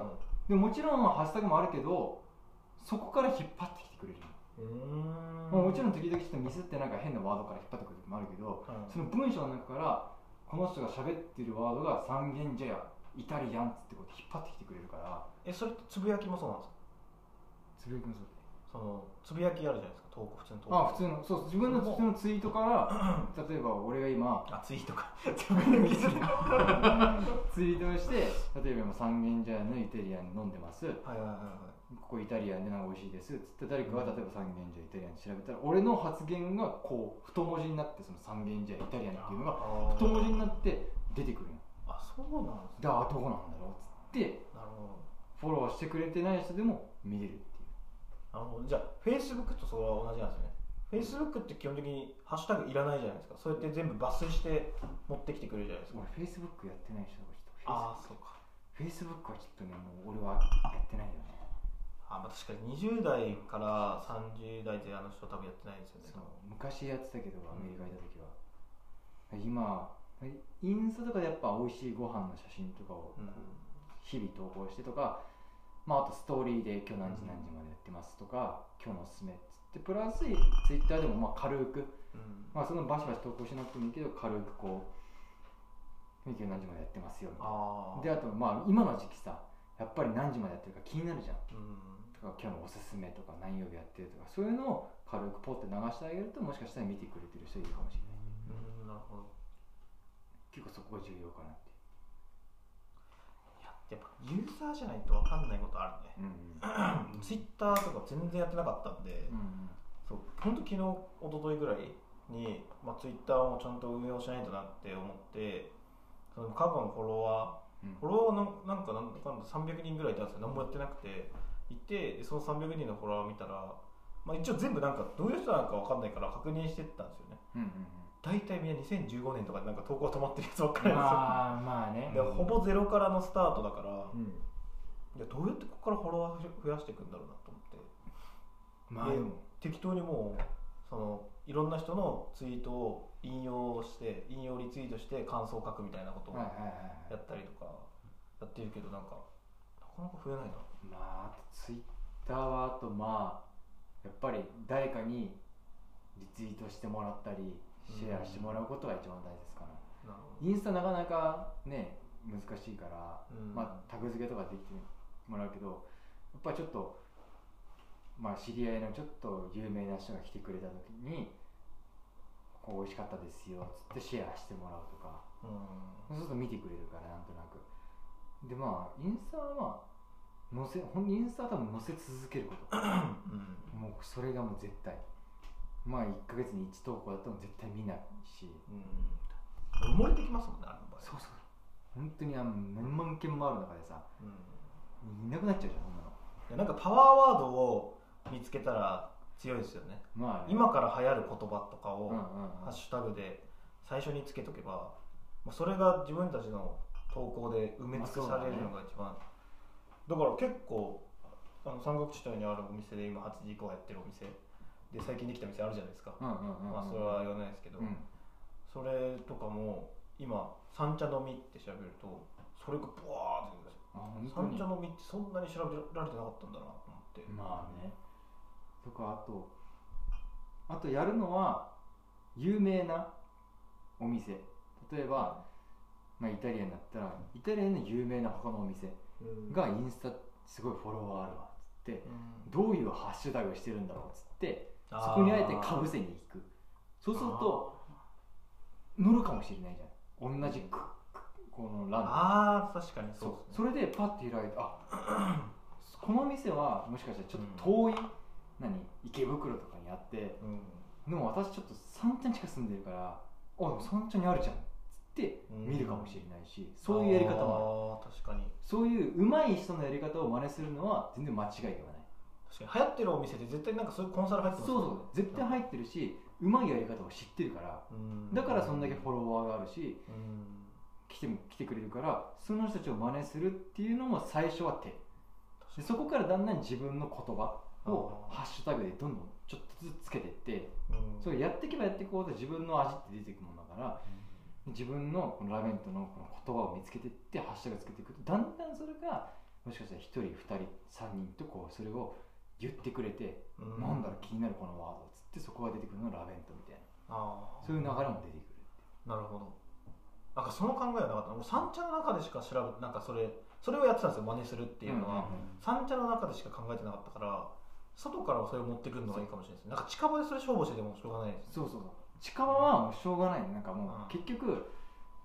でもちろんハッシュタグもあるけどそこから引っ張ってきてくれるまあもちろん時々ちょっとミスってなんか変なワードから引っ張ってくる時もあるけどはいその文章の中からこの人が喋ってるワードが三軒茶屋イタリアンってこう引っ張ってきてくれるから。えそれってつぶやきもそうなんですか？つぶやきもそう。そのつぶやきあるじゃないですか？投稿普通の投稿。あ普通のそう自分の普通のツイートから 例えば俺が今あツイートか。つぶやきするツイートをして例えば今三軒茶屋のイタリアン飲んでます。はいはいはいはいここイタリアンでなんか美味しいですっつって誰かが例えば三軒茶屋イタリアン調べたら俺の発言がこう太文字になってその三軒茶屋イタリアンっていうのが太文字になって出てくるの。あそうなんですねであどこなんだろうっつってなるほフォローしてくれてない人でも見れるっていう。どなるほどじゃあフェイスブックとそれは同じなんですよね。Facebook って基本的にハッシュタグいらないじゃないですか。そうやって全部抜粋して持ってきてくれるじゃないですか。俺フェイスブックやってない人がちょっとああそうか。フェイスブックはちょっとねもう俺はやってないよねあまあ確かに20代から30代であの人多分やってないですよね。昔やってたけどアメリカいた時は、今インスタとかでやっぱ美味しいご飯の写真とかをうん。日々投稿してとか、まあ、あとストーリーで今日何時何時までやってますとか、今日のおすすめっつってプラスツイッターでもまあ軽く、うん。まあ、そのバシバシ投稿しなくてもいいけど軽くこう今日何時までやってますよみたいな。であとまあ今の時期さやっぱり何時までやってるか気になるじゃん。うんとか今日のおすすめとか何曜日やってるとかそういうのを軽くポッて流してあげるともしかしたら見てくれてる人いるかもしれない。うんなるほど。結構そこが重要かなって。いややっぱユーザーじゃないと分かんないことあるね。うん ツイッターとか全然やってなかったんで、うんそう本当昨日一昨日ぐらいに、まあ、ツイッターもちゃんと運用しないとなって思ってその過去のフォロワうん。ーフォロワーなんなんかなんだかんだ300人ぐらいいたんですよ。何もやってなくていてでその300人のフォロワー見たら、まあ、一応全部なんかどういう人なのか分かんないから確認してったんですよね。うんうん大体みんな2015年とかでなんか投稿止まってるやつばっかうんりなんまあまあね。ですよでほぼゼロからのスタートだから、うん。いやどうやってここからフォロワー増やしていくんだろうなと思って。でまあでも。適当にもうそのいろんな人のツイートを引用して引用リツイートして感想を書くみたいなことをやったりとかやってるけどなんかなかなか増えないなまあツイッターはあとまあやっぱり誰かにリツイートしてもらったりシェアしてもらうことが一番大事ですから、インスタなかなかね難しいから、うん。まあタグ付けとかできてもらうけどやっぱりちょっとまあ知り合いのちょっと有名な人が来てくれた時にこう美味しかったですよつってシェアしてもらうとか。そうすると見てくれるからなんとなく。でまあインスタはまあ載せインスタは多分載せ続けること。うん。もうそれがもう絶対。まあ1ヶ月に1投稿だったら絶対見ないし。うん。埋もれてきますもんねあの場合。そうそう。本当にあの何万件もある中でさうんいなくなっちゃうじゃんそんなの。いやなんかパワーワードを見つけたら強いですよね。まあ。ね、今から流行る言葉とかを、ハッシュタグで最初につけとけば、まあ、それが自分たちの投稿で埋め尽くされるのが一番、だから結構あの三国志にあるお店で今8時以降やってるお店で最近できた店あるじゃないですか、うんうんうんうん。まあそれは言わないですけど、うん。それとかも今三茶飲みって調べるとそれがブワーって出てあくる三茶飲みってそんなに調べられてなかったんだなと思って、まあね。とかあとあとやるのは有名なお店。例えば、まあ、イタリアンだったらイタリアンの有名な他のお店。うんがインスタすごいフォロワーあるわっつってうん。どういうハッシュタグしてるんだろうっつってそこにあえてかぶせに行く。そうすると乗るかもしれないじゃん。同じくこの欄ああ確かにそうそうですね。それでパッて開いてあ この店はもしかしたらちょっと遠い、何池袋とかにあってうん。でも私ちょっと三茶に近く住んでるからあでも三茶にあるじゃんって見るかもしれないし、そういうやり方もある。確かに。そういう上手い人のやり方を真似するのは全然間違いではない。確かに。流行ってるお店で絶対なんかそういうコンサル入ってそうますそう絶対入ってるし上手いやり方を知ってるからうん。だからそんだけフォロワーがあるしうん。来ても来てくれるからその人たちを真似するっていうのも最初は手。でそこからだんだん自分の言葉をハッシュタグでどんどんちょっとずつつけていってうん。それやっていけばやっていこうと自分の味って出てくるものだから自分のこのラメントのこの言葉を見つけていってハッシュタグつけていくとだんだんそれがもしかしたら1人2人3人とこうそれを言ってくれて、うん。なんだろう気になるこのワードっつってそこが出てくるのがラベントみたいな。あー。そういう流れも出てくるなるほど。なんかその考えはなかった。俺三茶の中でしか調べなんかそれそれをやってたんですよ真似するっていうのは、三茶の中でしか考えてなかったから外からそれを持ってくるのがいいかもしれないですね。なんか近場でそれ勝負してでもしょうがないですそうそうそう近場はもうしょうがない。なんかもううん結局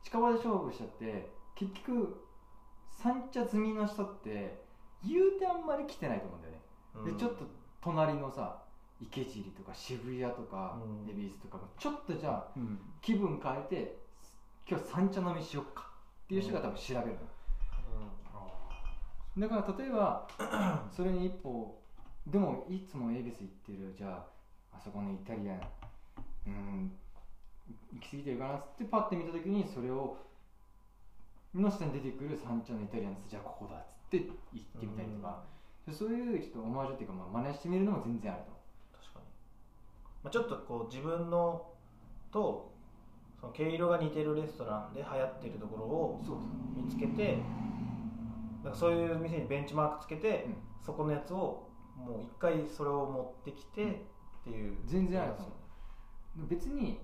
近場で勝負しちゃって結局三茶済みの人って言うてあんまり来てないと思うんだよね、うん。でちょっと隣のさ池尻とか渋谷とかうん。恵比寿とかもちょっとじゃあうん。気分変えて今日三茶飲みしよっかっていう人が多分調べるの、だから例えば それに一歩でもいつも恵比寿行ってるじゃああそこのイタリアンうん。行き過ぎてるかなっつってパッて見た時にそれをの下に出てくる山頂のイタリアンですじゃあここだっつって行ってみたりとか、そういうちょっとオマージュっていうか、まあ、真似してみるのも全然あると。確かに、まあ、ちょっとこう自分のとその毛色が似てるレストランで流行ってるところを見つけてなんかそういう店にベンチマークつけて、うん。そこのやつをもう一回それを持ってきてっていう、全然あると思う別に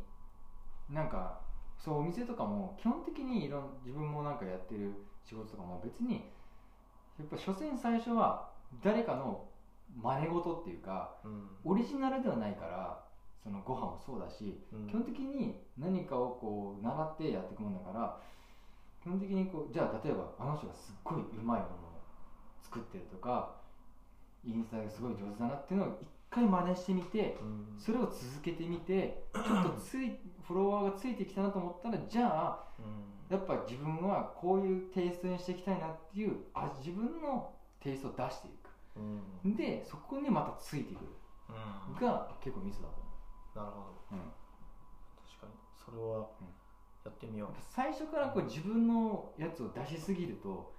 なんかそうお店とかも基本的にいろん自分もなんかやってる仕事とかも別にやっぱ所詮最初は誰かの真似事っていうかうん。オリジナルではないからそのご飯もそうだし、うん。基本的に何かをこう習ってやっていくもんだから基本的にこうじゃあ例えばあの人がすっごいうまいものを作ってるとかインスタですごい上手だなっていうのを一回真似してみてうん。それを続けてみてちょっとつい フォロワーがついてきたなと思ったらじゃあうん。やっぱ自分はこういうテイストにしていきたいなっていうあ自分のテイストを出していく。うん。でそこにまたついてくる。うん。が結構ミスだとなるほど。確かに。それはやってみよう、最初からこう自分のやつを出しすぎると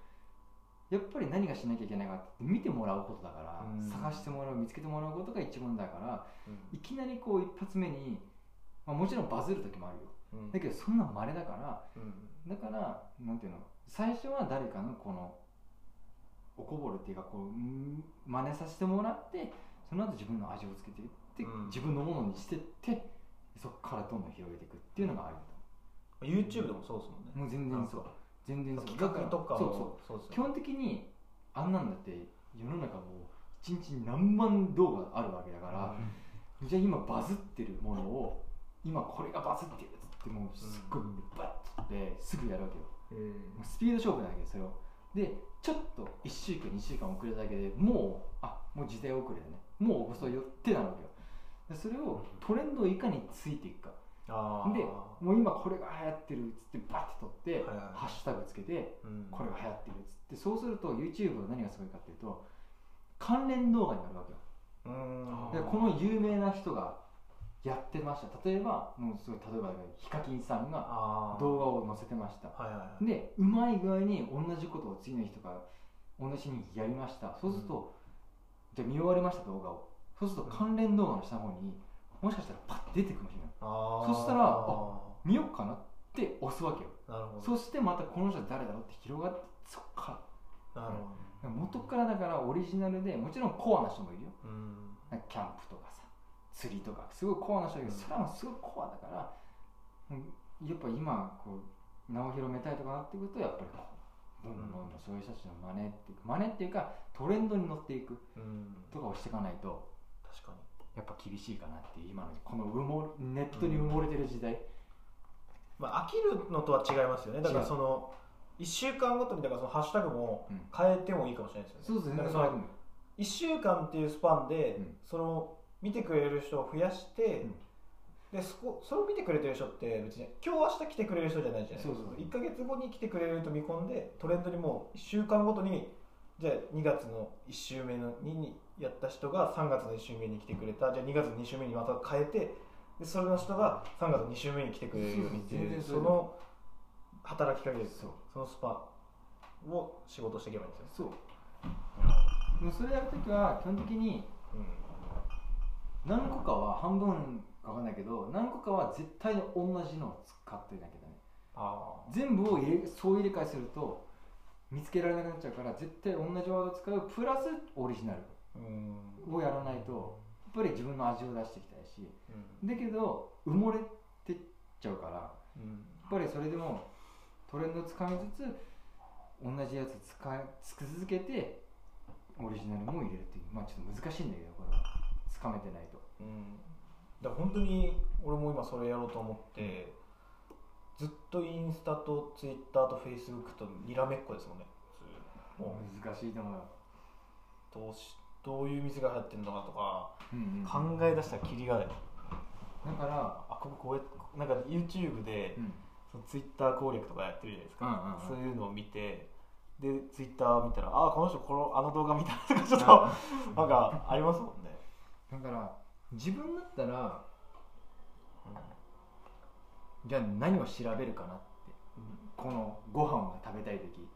やっぱり何がしなきゃいけないかって見てもらうことだから、うん。探してもらう見つけてもらうことが一番だからうん。いきなりこう一発目に、まあ、もちろんバズる時もあるよ。うん。だけどそんなん稀だからうん。だからなんていうの最初は誰かのこのおこぼれっていうかこううん真似させてもらってその後自分の味をつけていって、うん。自分のものにしてってそこからどんどん広げていくっていうのがある YouTube でもそうですもんね。もう全然そう全然そう企画とかそうもそう。そうです基本的にあんなんだって世の中もう一日に何万動画あるわけだから、じゃあ今バズってるものを今これがバズってるっつってもうすっごいバッてすぐやるわけよ。もうスピード勝負なわけよそれをでちょっと1週間2週間遅れただけでもうあもう時代遅れだね。もう遅いよってなるわけよ。でそれをトレンドをいかについていくかでもう今これが流行ってるっつってバッて取って、はいはいハッシュタグつけてうん。これが流行ってるっつって。そうすると YouTube は何がすごいかっていうと関連動画になるわけよ。うん。でこの有名な人がやってました。例えばもうすごい例えばヒカキンさんが動画を載せてました。はいはいはい。でうまい具合に同じことを次の人が同じにやりました。そうすると、じゃあ見終わりました動画を。そうすると関連動画の下の方にもしかしたらパッて出てくるかもしれないそしたらあ見ようかなって押すわけよ。なるほど。そしてまたこの人誰だろうって広がってそっかなるほら元からだからオリジナルでもちろんコアな人もいるよ。どうん。なんかキャンプとかさ釣りとかすごいコアな人だけど、うん。それはもうすごいコアだからうんやっぱ今こう名を広めたいとかなってくるとやっぱりこうどんどんどんどんそういう人たちの真似っていうか真似っていうかトレンドに乗っていくうん。とかをしていかないと。確かにやっぱ厳しいかなっていう今のこの埋もネットに埋もれてる時代、まあ飽きるのとは違いますよね。だからその1週間ごとにだからそのハッシュタグもうん。変えてもいいかもしれないですよね。そうそう全然だからその変わる1週間っていうスパンで、うん。その見てくれる人を増やして、うん。でそこそれを見てくれてる人って別に今日明日来てくれる人じゃないじゃないですか。そうそうそう。1か月後に来てくれると見込んでトレンドにもう1週間ごとにじゃあ2月の1週目のににやった人が3月の1週目に来てくれた。じゃあ2月の2週目にまた変えてでそれの人が3月の2週目に来てくれるようにっていうその働きかけです。そのスパンを仕事していけばいいんですよ、そう。でもそれやるときは基本的にうん。何個かは半分かわかんないけど何個かは絶対に同じのを使ってなきゃダメ。あ全部を入れ総入れ替えすると見つけられなくなっちゃうから絶対同じワードを使うプラスオリジナルうん。をやらないとやっぱり自分の味を出していきたいしうん。だけど埋もれてっちゃうからやうん。っぱりそれでもトレンドをつかみつつ同じやつ使いつく続けてオリジナルも入れるっていうまあちょっと難しいんだけどこれは。つかめてないと。うん。だから本当に俺も今それやろうと思ってずっとインスタとツイッターとフェイスブックとにらめっこですもんね。もう難しいと思う。よ、どうしどういう店が流行ってるのかとかうんうん考え出したらキリがない。だから、あこここうやってなんか YouTube でうん。そのツイッター攻略とかやってるじゃないですか、うんうんうん。そういうのを見てでツイッター見たらあこの人このあの動画見たとかちょっとなんかありますもんね。だから自分だったらじゃあ何を調べるかなって。このご飯が食べたい時。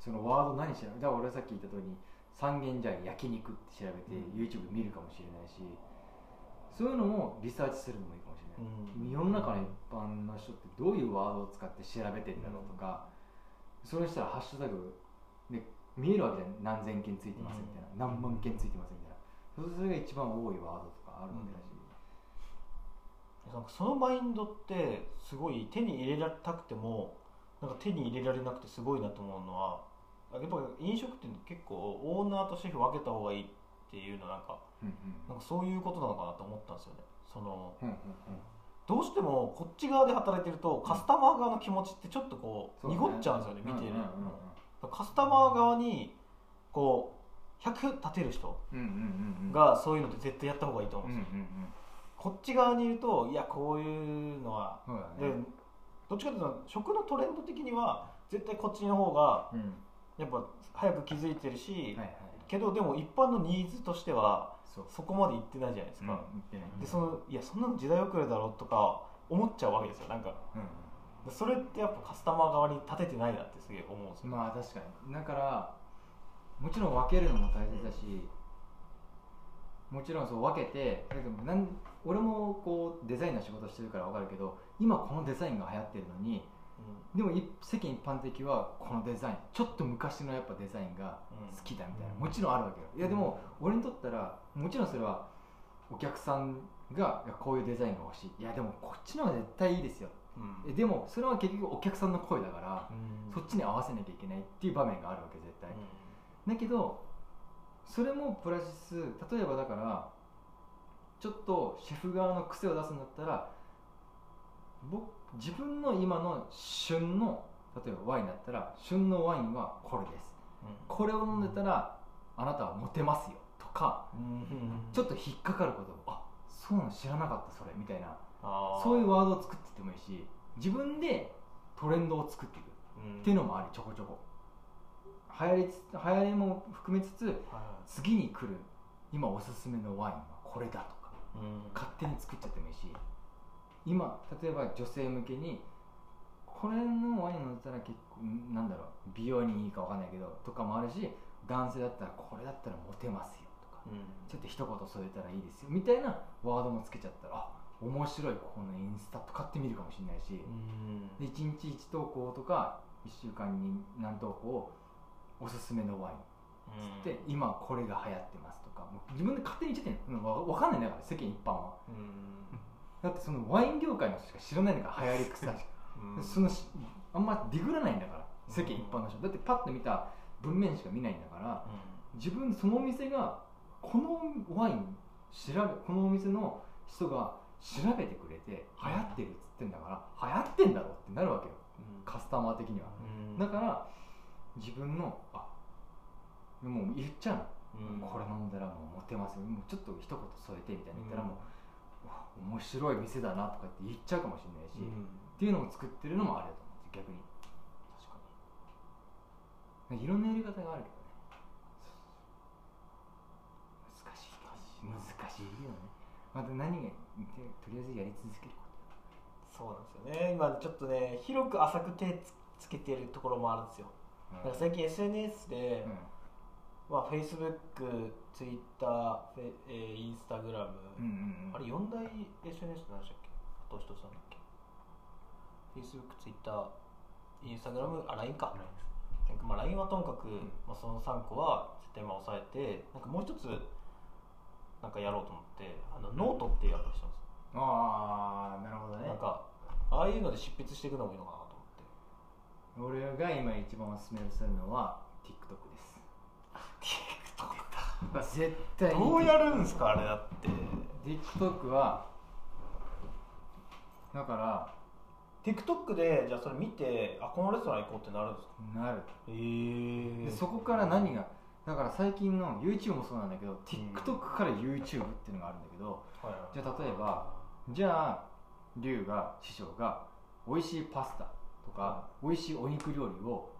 そのワード何調べだから俺さっき言った通りに三軒茶屋焼肉って調べて、うん。YouTube 見るかもしれないしそういうのもリサーチするのもいいかもしれない、世の中の一般の人ってどういうワードを使って調べてんだろうとか、それしたらハッシュタグで見えるわけじゃん。何千件ついてますみたいな、何万件ついてますみたいな。それが一番多いワードとかあるわけだし、なんかそのマインドってすごい手に入れられたくてもなんか手に入れられなくてすごいなと思うのはやっぱ飲食店って結構オーナーとシェフ分けた方がいいっていうのはなんかうんなんかそういうことなのかなと思ったんですよね。そのうんうんうん。どうしてもこっち側で働いてるとカスタマー側の気持ちってちょっとこう濁っちゃうんですよね見てるうんうん。カスタマー側にこう100立てる人うんうんうんうん。がそういうのって絶対やった方がいいと思ううんですよ、んうんうんこっち側にいるといやこういうのはそうだでねどっちかというと食のトレンド的には絶対こっちの方がうん。やっぱ早く気づいてるし、はいはい。けどでも一般のニーズとしてはそう。そこまでいってないじゃないですうんか、言ってない。でそのいやそんなの時代遅れだろうとか思っちゃうわけですよなんか。うそれってやっぱカスタマー側に立ててないなってすげえ思うんですよ、まあ確かに。だからもちろん分けるのも大切だしもちろんそう分けてだけどなん俺もこうデザインの仕事してるから分かるけど今このデザインが流行ってるのにでもい世間一般的はこのデザインちょっと昔のやっぱデザインが好きだみたいな、もちろんあるわけよ。いやでも俺にとったらもちろんそれはお客さんがこういうデザインが欲しい。いやでもこっちの方が絶対いいですよ。うん。えでもそれは結局お客さんの声だからうん。そっちに合わせなきゃいけないっていう場面があるわけ絶対、だけどそれもプラス例えばだからちょっとシェフ側の癖を出すんだったら僕自分の今の旬の例えばワインだったら旬のワインはこれです。これを飲んでたらあなたはモテますよ。とかうん。ちょっと引っかかることあそうなの知らなかったそれみたいな。そういうワードを作っていってもいいし自分でトレンドを作っていく。うん。っていうのもありちょこちょこ流行りつつ流行りも含めつつ次に来る今おすすめのワインはこれだとかうん。勝手に作っちゃってもいいし今例えば女性向けにこれのワイン飲んだら結構んなんだろう美容にいいかわかんないけどとかもあるし男性だったらこれだったらモテますよとかうん。ちょっと一言添えたらいいですよみたいなワードもつけちゃったらあ面白いこのインスタとかって見るかもしれないし、うん。で1日1投稿とか1週間に何投稿おすすめのワイン。つって、今これが流行ってますとか。自分で勝手に言っちゃってんの。わわかんない。んだから世間一般は。うん。だってそのワイン業界の人しか知らないんだから流行り草しか。うん。そのしあんまディグらないんだから世間一般の人。だってパッと見た文面しか見ないんだから自分そのお店がこのワイン調べこのお店の人が調べてくれて流行ってるっつってんだから流行ってんだろってなるわけよ。うん。カスタマー的には。うん。だから自分のあもう言っちゃうの、うん。これ飲んだらもうモテます。よもうちょっと一言添えてみたいな。言ったらもう、うわ面白い店だなとかって言っちゃうかもしれないし、うん。っていうのも作ってるのもあると思うんですよ逆に。確かいろんなやり方があるけどね。難しい難しいよね。また何がとりあえずやり続けるこそうなんですよね。今ちょっとね広く浅く手つつけてるところもあるんですよと、だから最近 SNS で、うん。まあ、Facebook、Twitter、えー、Instagram、うんうんうんあれ4大 SNS なんでしたっけ？あと一つなんだっけ？Facebook、Twitter、Instagram、あ、LINE か。なんかまあ LINE はともかく、まあ、その3個は絶対今押さえてなんかもう一つなんかやろうと思ってあのノートっていうアプリしたんですよ、ああなるほどね。なんかああいうので執筆していくのもいいのか俺が今一番おすすめするのは TikTok です。絶対にどうやるんですか？あれだって。TikTok はだから TikTok でじゃあそれ見てあこのレストラン行こうってなるんですか？なる。へでそこから何がだから最近の YouTube もそうなんだけど、TikTok から YouTube っていうのがあるんだけどじゃあ例えばじゃあ龍が師匠が美味しいパスタとか美味しいお肉料理を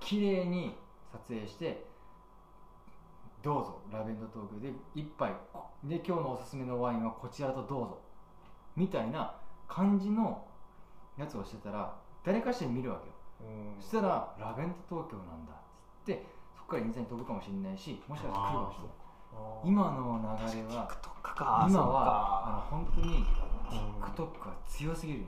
綺麗に撮影してどうぞラベンダートークで一杯で今日のおすすめのワインはこちらとどうぞみたいな感じのやつをしてたら誰かしら見るわけよ。うん。そしたらラベンダー東京なんだっつってそこからインスタに飛ぶかもしれないしもしかしたら来るかもしれない。今の流れは今はあの本当にうん。TikTok は強すぎるよ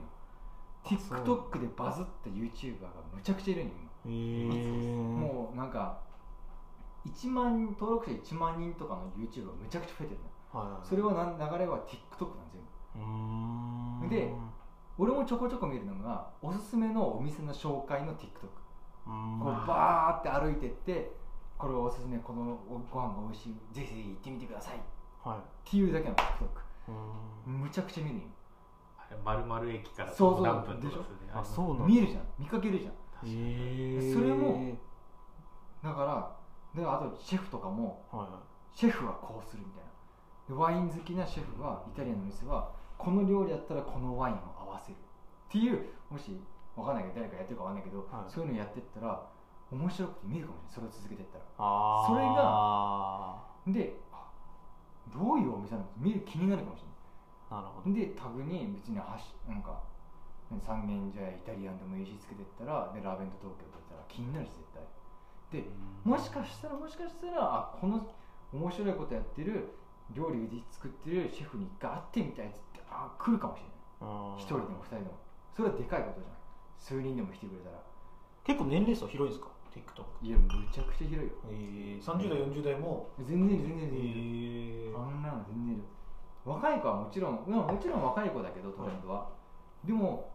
TikTok でバズった YouTuber がむちゃくちゃいるんよへえ今もうなんか1万登録者1万人とかの YouTuber がむちゃくちゃ増えてるのはいはい。それはなん流れは TikTok なん全部うーん。で俺もちょこちょこ見るのがおすすめのお店の紹介の TikTok うん。こうバーって歩いてってこれおすすめこのご飯が美味しいぜひぜひ行ってみてください。っはい。ていうだけの TikTok うん。むちゃくちゃ見るよ丸々駅からそうそう。何分とかするね。あそうなんだ。見るじゃん。見かけるじゃん。へえそれもだからであとシェフとかもはいはい。シェフはこうするみたいな。でワイン好きなシェフはイタリアンの店はこの料理だったらこのワインを合わせるっていうもしわかんないけど誰かやってるかわかんないけど、はい。そういうのやってったら面白くて見るかもしれない。それを続けてったら。それがであどういうお店なのか見る気になるかもしれなるほど。でタグに別にはしなんか何三軒茶屋イタリアンでもいいしつけてったらでラベント東京って言ったら気になるし絶対。でもしかしたらもしかしたらあこの面白いことやってる料理で作ってるシェフに一回会ってみたいっつってあ来るかもしれない。一人でも二人でも。それはでかいことじゃん。数人でも来てくれたら。結構年齢層広いんですか？TikTok いやむちゃくちゃ広いよ。えー、30代40代も。全然全然全然えー。あんなの全然いる若い子はもちろんまあもちろん若い子だけどトレンドは、でも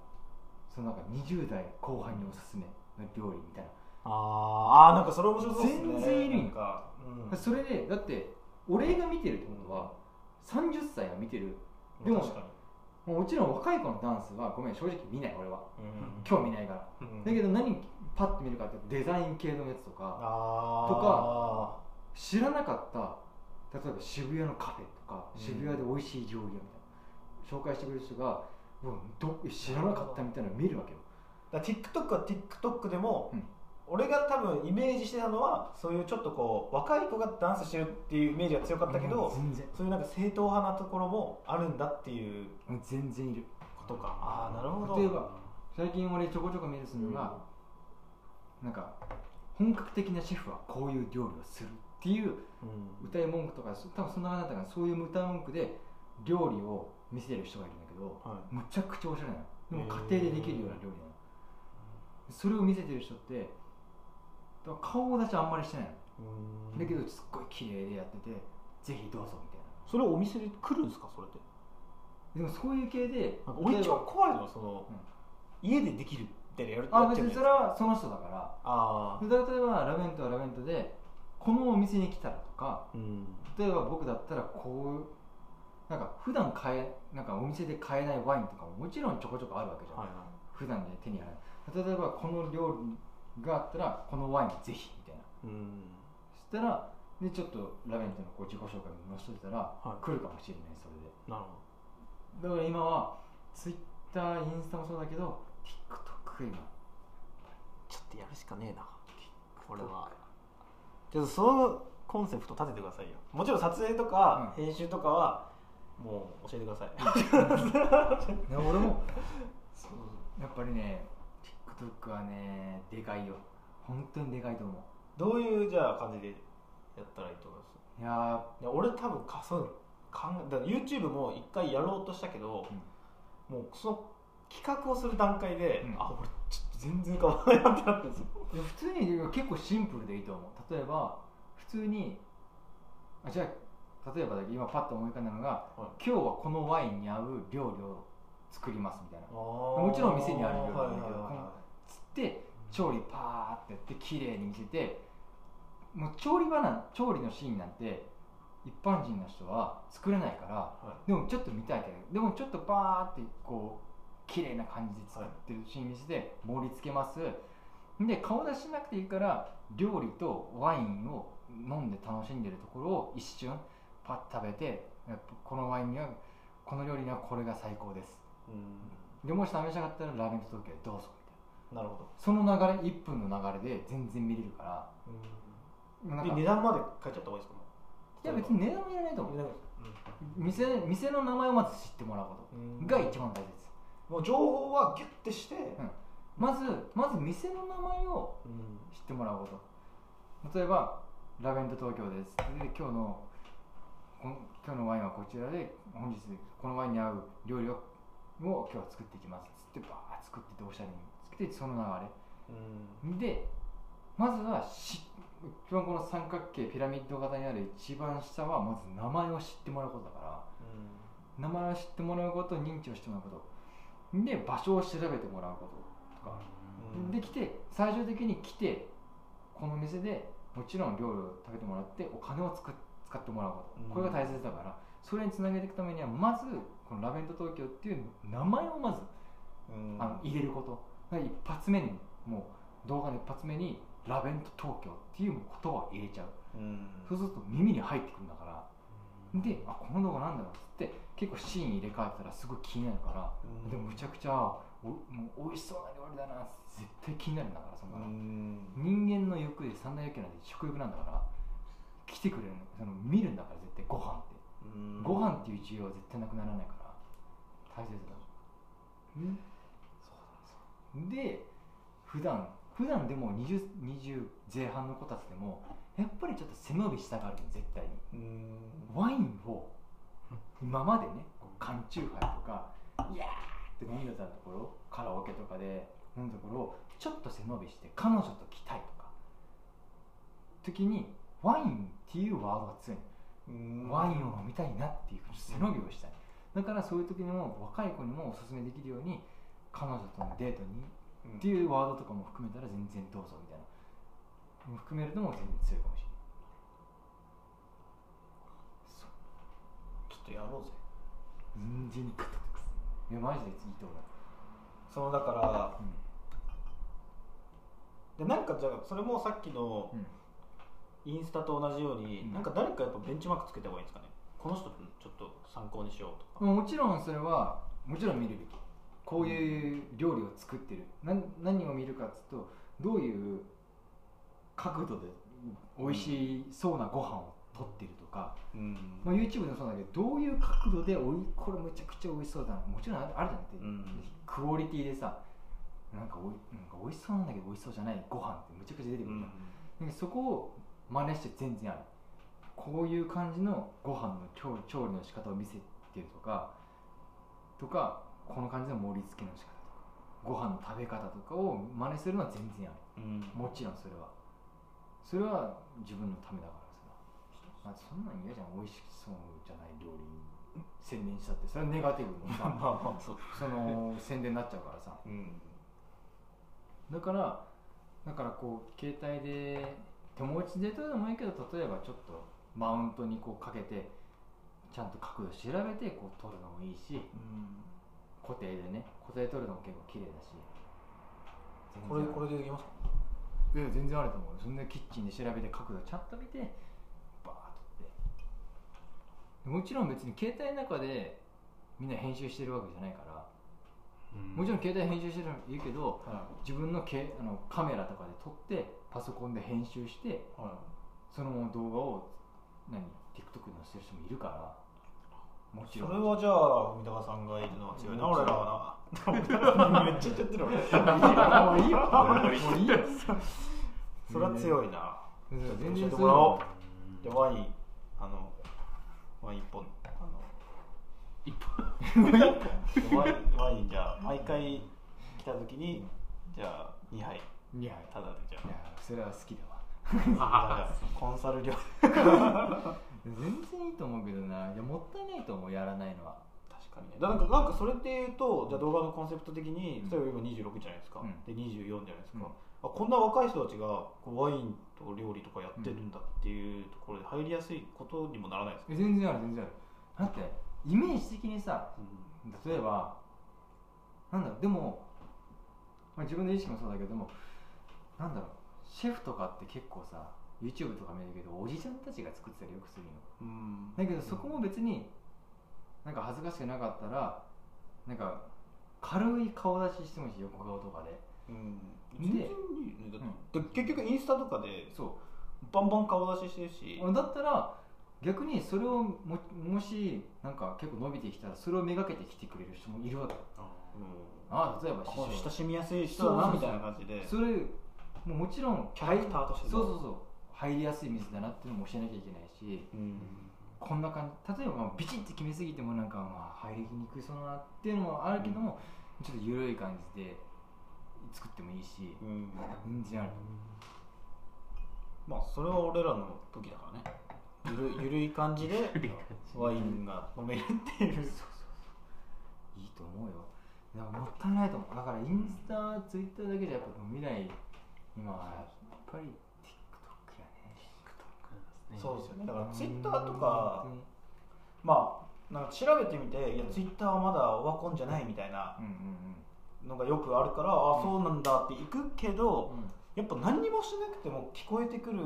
そのなんか20代後半におすすめの料理みたいな。あーあーなんかそれ面白そうですね。全然いるん。か、うん、それでだって俺が見てるってことは30歳が見てる。でももちろん若い子のダンスはごめん正直見ない俺は。に、うん。興味ないから。うん。だけど何パッと見るかってデザイン系のやつとかとか知らなかった例えば渋谷のカフェとかうん。渋谷で美味しい料理屋みたいな紹介してくれる人がうわど知らなかったみたいなの見るわけよ。だから TikTok は TikTok でも、うん。俺が多分イメージしてたのはそういうちょっとこう若い子がダンスしてるっていうイメージが強かったけど、そういうなんか正統派なところもあるんだっていううん全然いる。ことか。ああなるほど。例えば最近俺ちょこちょこ見るするのが、なんか本格的なシェフはこういう料理をするっていううん。歌い文句とかそ多分そんな感じだったからそういう歌い文句で料理を見せてる人がいるんだけど、はむちゃくちゃおしゃれなの。でも家庭でできるような料理なの、それを見せてる人って顔立ちあんまりしてないの、うん。だけどすっごい綺麗でやっててぜひどうぞみたいそれお店で来るんですか？それって。なでもそういう系で俺一番怖いのはその、うん。家でできるみたいなやるあ別にそれはその人だから。あ例えばラベントはラベントでこのお店に来たらとかうん。例えば僕だったらこうなんか普段買えなんかお店で買えないワインとかももちろんちょこちょこあるわけじゃん、はいは普段で手に入らない。例えばこの料理があったらこのワインぜひみたいな。いうん。そしたらでちょっとラベントのこう自己紹介も載せといたら、はい。来るかもしれないそれで。なるほだから今はツイッターインスタもそうだけど TikTok が今。どちょっとやるしかねえな。これはちょっとそのコンセプト立ててくださいよ。もちろん撮影とか、編集とかはもう教えてください。でも俺もやっぱりね TikTok はねでかいよ。本当にでかいと思う。どういうじゃあ感じでやったらいいと思います？いやいや俺多分かそう。だから YouTube も一回やろうとしたけど、もうその企画をする段階で、うん。あ俺ちょっと全然変わらないなってなってるんですよ。普通に結構シンプルでいいと思う例えば普通にあじゃあ例えばだけど今パッと思い浮かんだのが、はい。今日はこのワインに合う料理を作りますみたいな。ももちろん店にあるようはいなんだけどつって調理パーってやって綺麗に見せてもう調理場なん調理のシーンなんて一般人の人は作れないからはでもちょっと見たいけどでもちょっとバーってこう綺麗な感じで作ってるシーン見せて盛り付けますで顔出しなくていいから料理とワインを飲んで楽しんでるところを一瞬パッと食べてやっぱこのワインにはこの料理にはこれが最高です。いうん。でもし試したかったらラーメンと東京へどうぞみたいな。なるほど、その流れ1分の流れで全然見れるから。うん、か値段まで書いちゃった方がいいですか？もいや別に値段はいらないと思う。なん。か店店の名前をまず知ってもらうこうん。とが一番大切。もう情報はギュッてして、まずまず店の名前をうん。知ってもらうこと。例えば「ラベンド東京です」で今日の今日のワインはこちらで本日このワインに合う料理をを今日は作っていきます。つってバーッ作ってておしゃれに作ってその流うん。れでまずはし一番この三角形ピラミッド型にある一番下はまず名前を知ってもらうことだから。名前を知ってもらうこと認知をしてもらうこと。で場所を調べてもらうこととか。うん。できて最終的に来てこの店でもちろん料理を食べてもらってお金を使ってもらうこと、うん。これが大切だから。それにつなげていくためにはまずこのラベンド東京っていう名前をまずうん。あの入れること。が一発目にもう動画の一発目にラベンド東京っていう言葉を入れちゃう。うん。そうすると耳に入ってくるんだから。であこの動画なんだろうっつって結構シーン入れ替えたらすごい気になるから、うん。でもむちゃくちゃおもう美味しそうな料理だな。絶対気になるんだからそんなの、うん。人間の欲で三大欲求なんて食欲なんだから来てくれるの。その見るんだから絶対ご飯って、うん。ご飯っていう需要は絶対なくならないから大切だ。うん。で普段普段でも 20, 20前半の子たちでもやっぱりちょっと背伸びしたがるの絶対に。うん。ワインを今までね缶チューハイとかいやーでたところカラオケとかで飲んだところをちょっと背伸びして彼女と来たいとか。時にワインっていうワードが強いうん。ワインを飲みたいなっていう背伸びをしたい。だからそういう時にも若い子にもおすすめできるように彼女とのデートにうん。っていうワードとかも含めたら全然どうぞみたいな。含めるのも全然強いかもしれない。ちょっとやろうぜ。全然グッとくすいやマジでいいと思う。そのだからうん。でなんかじゃあそれもさっきのうん。インスタと同じように、うん。なんか誰かやっぱベンチマークつけた方がいいんですかね？この人ちょっと参考にしようとか、もちろんそれはもちろん見るべき。こういう料理を作ってる。何何を見るかっつうとどういう角度で美味しそうなご飯を撮ってるとか、うん。まあ、YouTube でもそうだけどどういう角度でおいこれめちゃくちゃ美味しそうだなもちろんあるじゃなくて、うん。クオリティでさなんかおいなんか美味しそうなんだけど美味しそうじゃないご飯ってめちゃくちゃ出てくるじゃん、でそこを真似して全然ある。こういう感じのご飯の調調理の仕方を見せてるとかとかこの感じの盛り付けの仕方とかご飯の食べ方とかを真似するのは全然ある。うん。もちろんそれは。それは自分のためだから。さ、まあ、そんなん嫌じゃん美味しそうじゃない料理に。宣伝したって。それはネガティブのさ。まあまあその宣伝になっちゃうからさ。うん。だからだからこう携帯で手持ちで撮るのもいいけど例えばちょっとマウントにこうかけてちゃんと角度調べてこう撮るのもいいし固定でね固定で撮るのも結構綺麗だし。これこれれでできますか？いや全然あると思う。そんなキッチンで調べて角度ちゃんと見てもちろん別に携帯の中でみんな編集してるわけじゃないから。もちろん携帯編集してるのもいいけど自分のけあのカメラとかで撮ってパソコンで編集してはその動画を何 TikTok に載せてる人もいるから。もちろん。それはじゃあ富高さんがいるのは強いな俺らはな。めっちゃ言っちゃってる俺いいよもういいよ。それは強いな。全然教えてもらおう。じゃあワインあのワイン一本あの。一ワインワインじゃあ毎回来た時にじゃあ2杯。いやただでじゃいやそれは好きだわ。コンサル料。全然いいと思うけどな。いやもったいないと思うやらないのは。確かにね。だからなんかなんかそれで言うとじゃあ動画のコンセプト的にうん。例えば今26じゃないですか、うん。で24じゃないですか、うんあこんな若い人たちがこうワインと料理とかやってるんだっていうところで入りやすいことにもならないですか、え全然ある全然ある。だってイメージ的にさ例えばなんだろうでも、まあ、自分の意識もそうだけどでもなんだろうシェフとかって結構さ YouTube とか見るけどおじちゃんたちが作ってたりよくするの。うん。だけどそこも別になんか恥ずかしくなかったらなんか軽い顔出ししてもいいし横顔とかで。うん。で全然いいよねだってで結局インスタとかでそバンバン顔出ししてるし。うだったら逆にそれをももしなんか結構伸びてきたらそれをめがけてきてくれる人もいるわけ。ああ例えば親しみやすい人だなみたいな感じで。それもうもちろんキャラクターとしてそうそうそう。入りやすい店だなっていうのも教えなきゃいけないし。うん。こんな感じ。例えばまあビチッて決めすぎてもなんかまあ入りにくいそうだなっていうのもあるけども、ちょっと緩い感じで作ってもいいしうん。全然ある。まあそれは俺らの時だからね。ゆる ゆるい感じでワインが飲めるっていう。いいと思うよ。だからもったいないと思う。だからインスタ、ツイッターだけじゃやっぱ未来今はやっぱり TikTok やね。そうですよね。だからツイッターとかまあなんか調べてみていやツイッターはまだオワコンじゃないみたいなうんうんのがよくあるから、ああそうなんだって行くけど、うん。やっぱ何にもしなくても聞こえてくる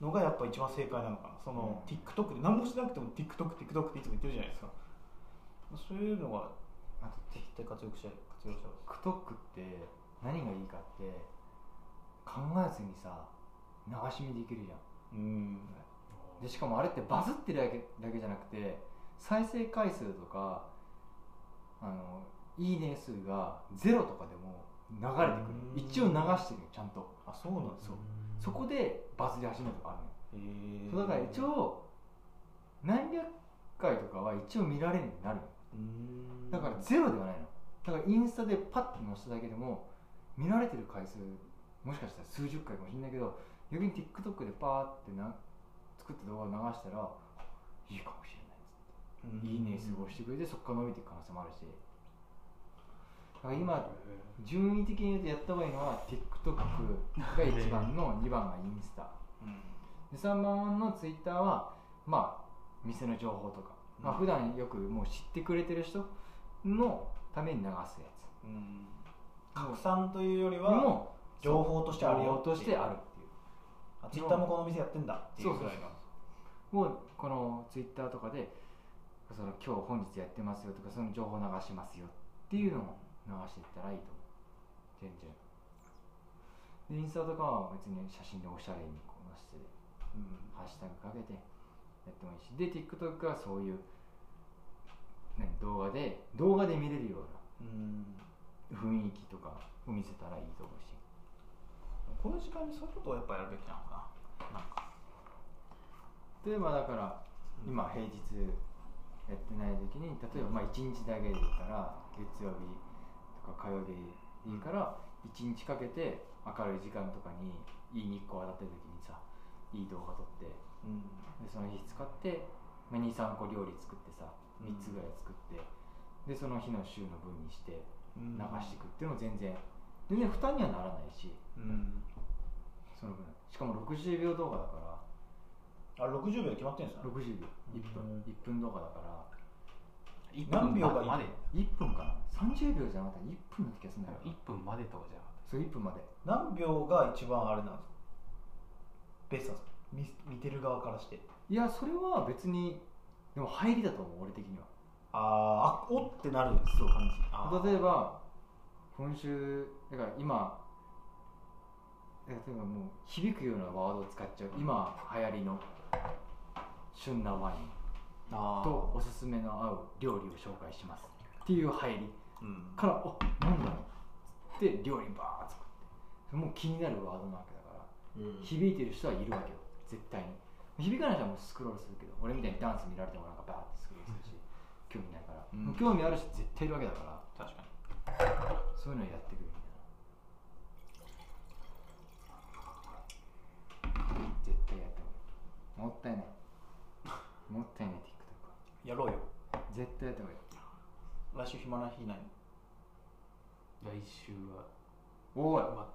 のがやっぱ一番正解なのかな。その、うん。TikTok で。何もしなくても TikTokTikTok っていつも言ってるじゃないですか。そういうのがあと絶対活用して活用してほしい TikTok って何がいいかって考えずにさ流し見できるじゃん。うん。でしかもあれってバズってるだけだけじゃなくて再生回数とかあのいいね数がゼロとかでも流れてくる。うん。一応流してるよちゃんと。あそうなんですよそこでバズり始めるとかあるの。よへえだから一応何百回とかは一応見られるようになるだからゼロではないの。だからインスタでパッと載せただけでも見られてる回数もしかしたら数十回かもしれないけど逆に TikTok でパーってな作った動画を流したらいいかもしれないいいね数を押してくれてそこから伸びていく可能性もあるし今順位的に言うとやった方がいいのは TikTok が1番の2番がインスタ。うん。で3番の Twitter はまあ店の情報とか、まあ普段よくもう知ってくれてる人のために流すやうん。つ拡散というよりはも情報としてあるよ情報としてあるっていう。あツイッターもこのお店やってんだ。っていうぐらいのもうこのツイッターとかでその今日本日やってますよとかその情報流しますよっていうのを流していったらいいと思う。全然。でインスタとかは別に写真でおしゃれにこう載せてうんハッシュタグかけてやってもいいし。で TikTok はそういう何動画で動画で見れるよううん。な雰囲気とかを見せたらいいと思うし。こういう時間にそういうことをやっぱやるべきなのかな。なんか。例えばだから今平日やってない時に例えばまあ1日だけでいいから月曜日とか火曜日でいいから1日かけて明るい時間とかにいい日光当たってる時にさいい動画撮ってうん。でその日使って、まあ、23個料理作ってさ3つぐらい作って、でその日の週の分にしてうん。流していくっていうのも全然全然負担にはならないしうん。その分。しかも60秒動画だから。あれ60秒で決まってるんですか？60秒。1分、うん。1分動画だから何秒がいいまで。1分かな30秒じゃなかった。ら1分の気がするんだよ1分までとかじゃなかっそう1分まで。何秒が一番あれなんですか？ベストなんですか？見見てる側からして。いやそれは別にでも入りだと思う俺的には。あーあおってなるそう。感じ例えば今週だから今例えばもう響くようなワードを使っちゃう。今流行りの旬なワインとおすすめの合う料理を紹介しますっていう入りうん。から「あなんだろう」って料理バーッ作って。もう気になるワードなわけだからうん。響いてる人はいるわけよ。絶対に。響かない人はもうスクロールするけど俺みたいにダンス見られてもなんかバーッてスクロールするし興味ないから、うん。もう興味ある人絶対いるわけだから。確かに。そういうのをやってくるみたいな。絶対やった方がいいもったいないもったいないやろうよ。絶対やった方がいい。来週暇な日ないた来週は。おい。ま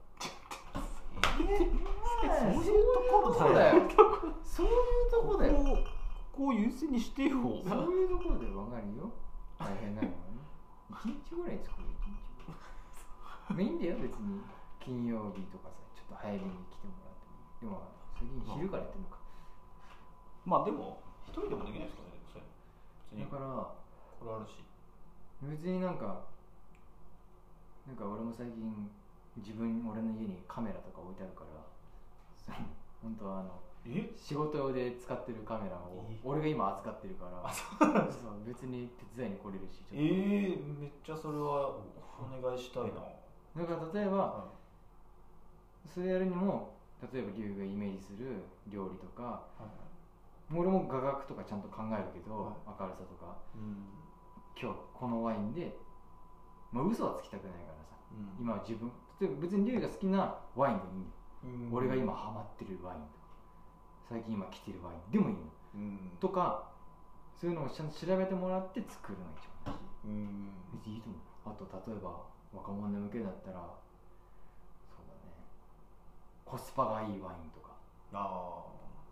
そういうところそうだよ。そういうとこだよ。こここう優先にしてよ。そういうところで分かるよ大変なのはね。一日ぐらい作る一日ぐらいまあいいんだよ別に。金曜日とかさちょっと早めに来てもらっても。でも最近昼からやってるのか。まあでも一人でもできないですかねにだからこれあるし。別になんかなんか俺も最近自分俺の家にカメラとか置いてあるからさ 本当はあのえ？仕事用で使ってるカメラをえ？俺が今扱ってるからそう別に手伝いに来れるしちょっと。えー、めっちゃそれはお願いしたいな。だから例えばそれやるにも例えば龍がイメージする料理とか俺も画角とかちゃんと考えるけど、はい。明るさとか。うん。今日このワインでまあ嘘はつきたくないからさ。うん。今は自分例えば別に龍が好きなワインでいいんだよ、うん。俺が今ハマってるワインとか。最近今着てるワインでもいいの。うん。とかそういうのをちゃんと調べてもらって作るのが一番大事うん。別にいいと思う。あと例えば若者に向けだったらそうだね。コスパがいいワインとか。あ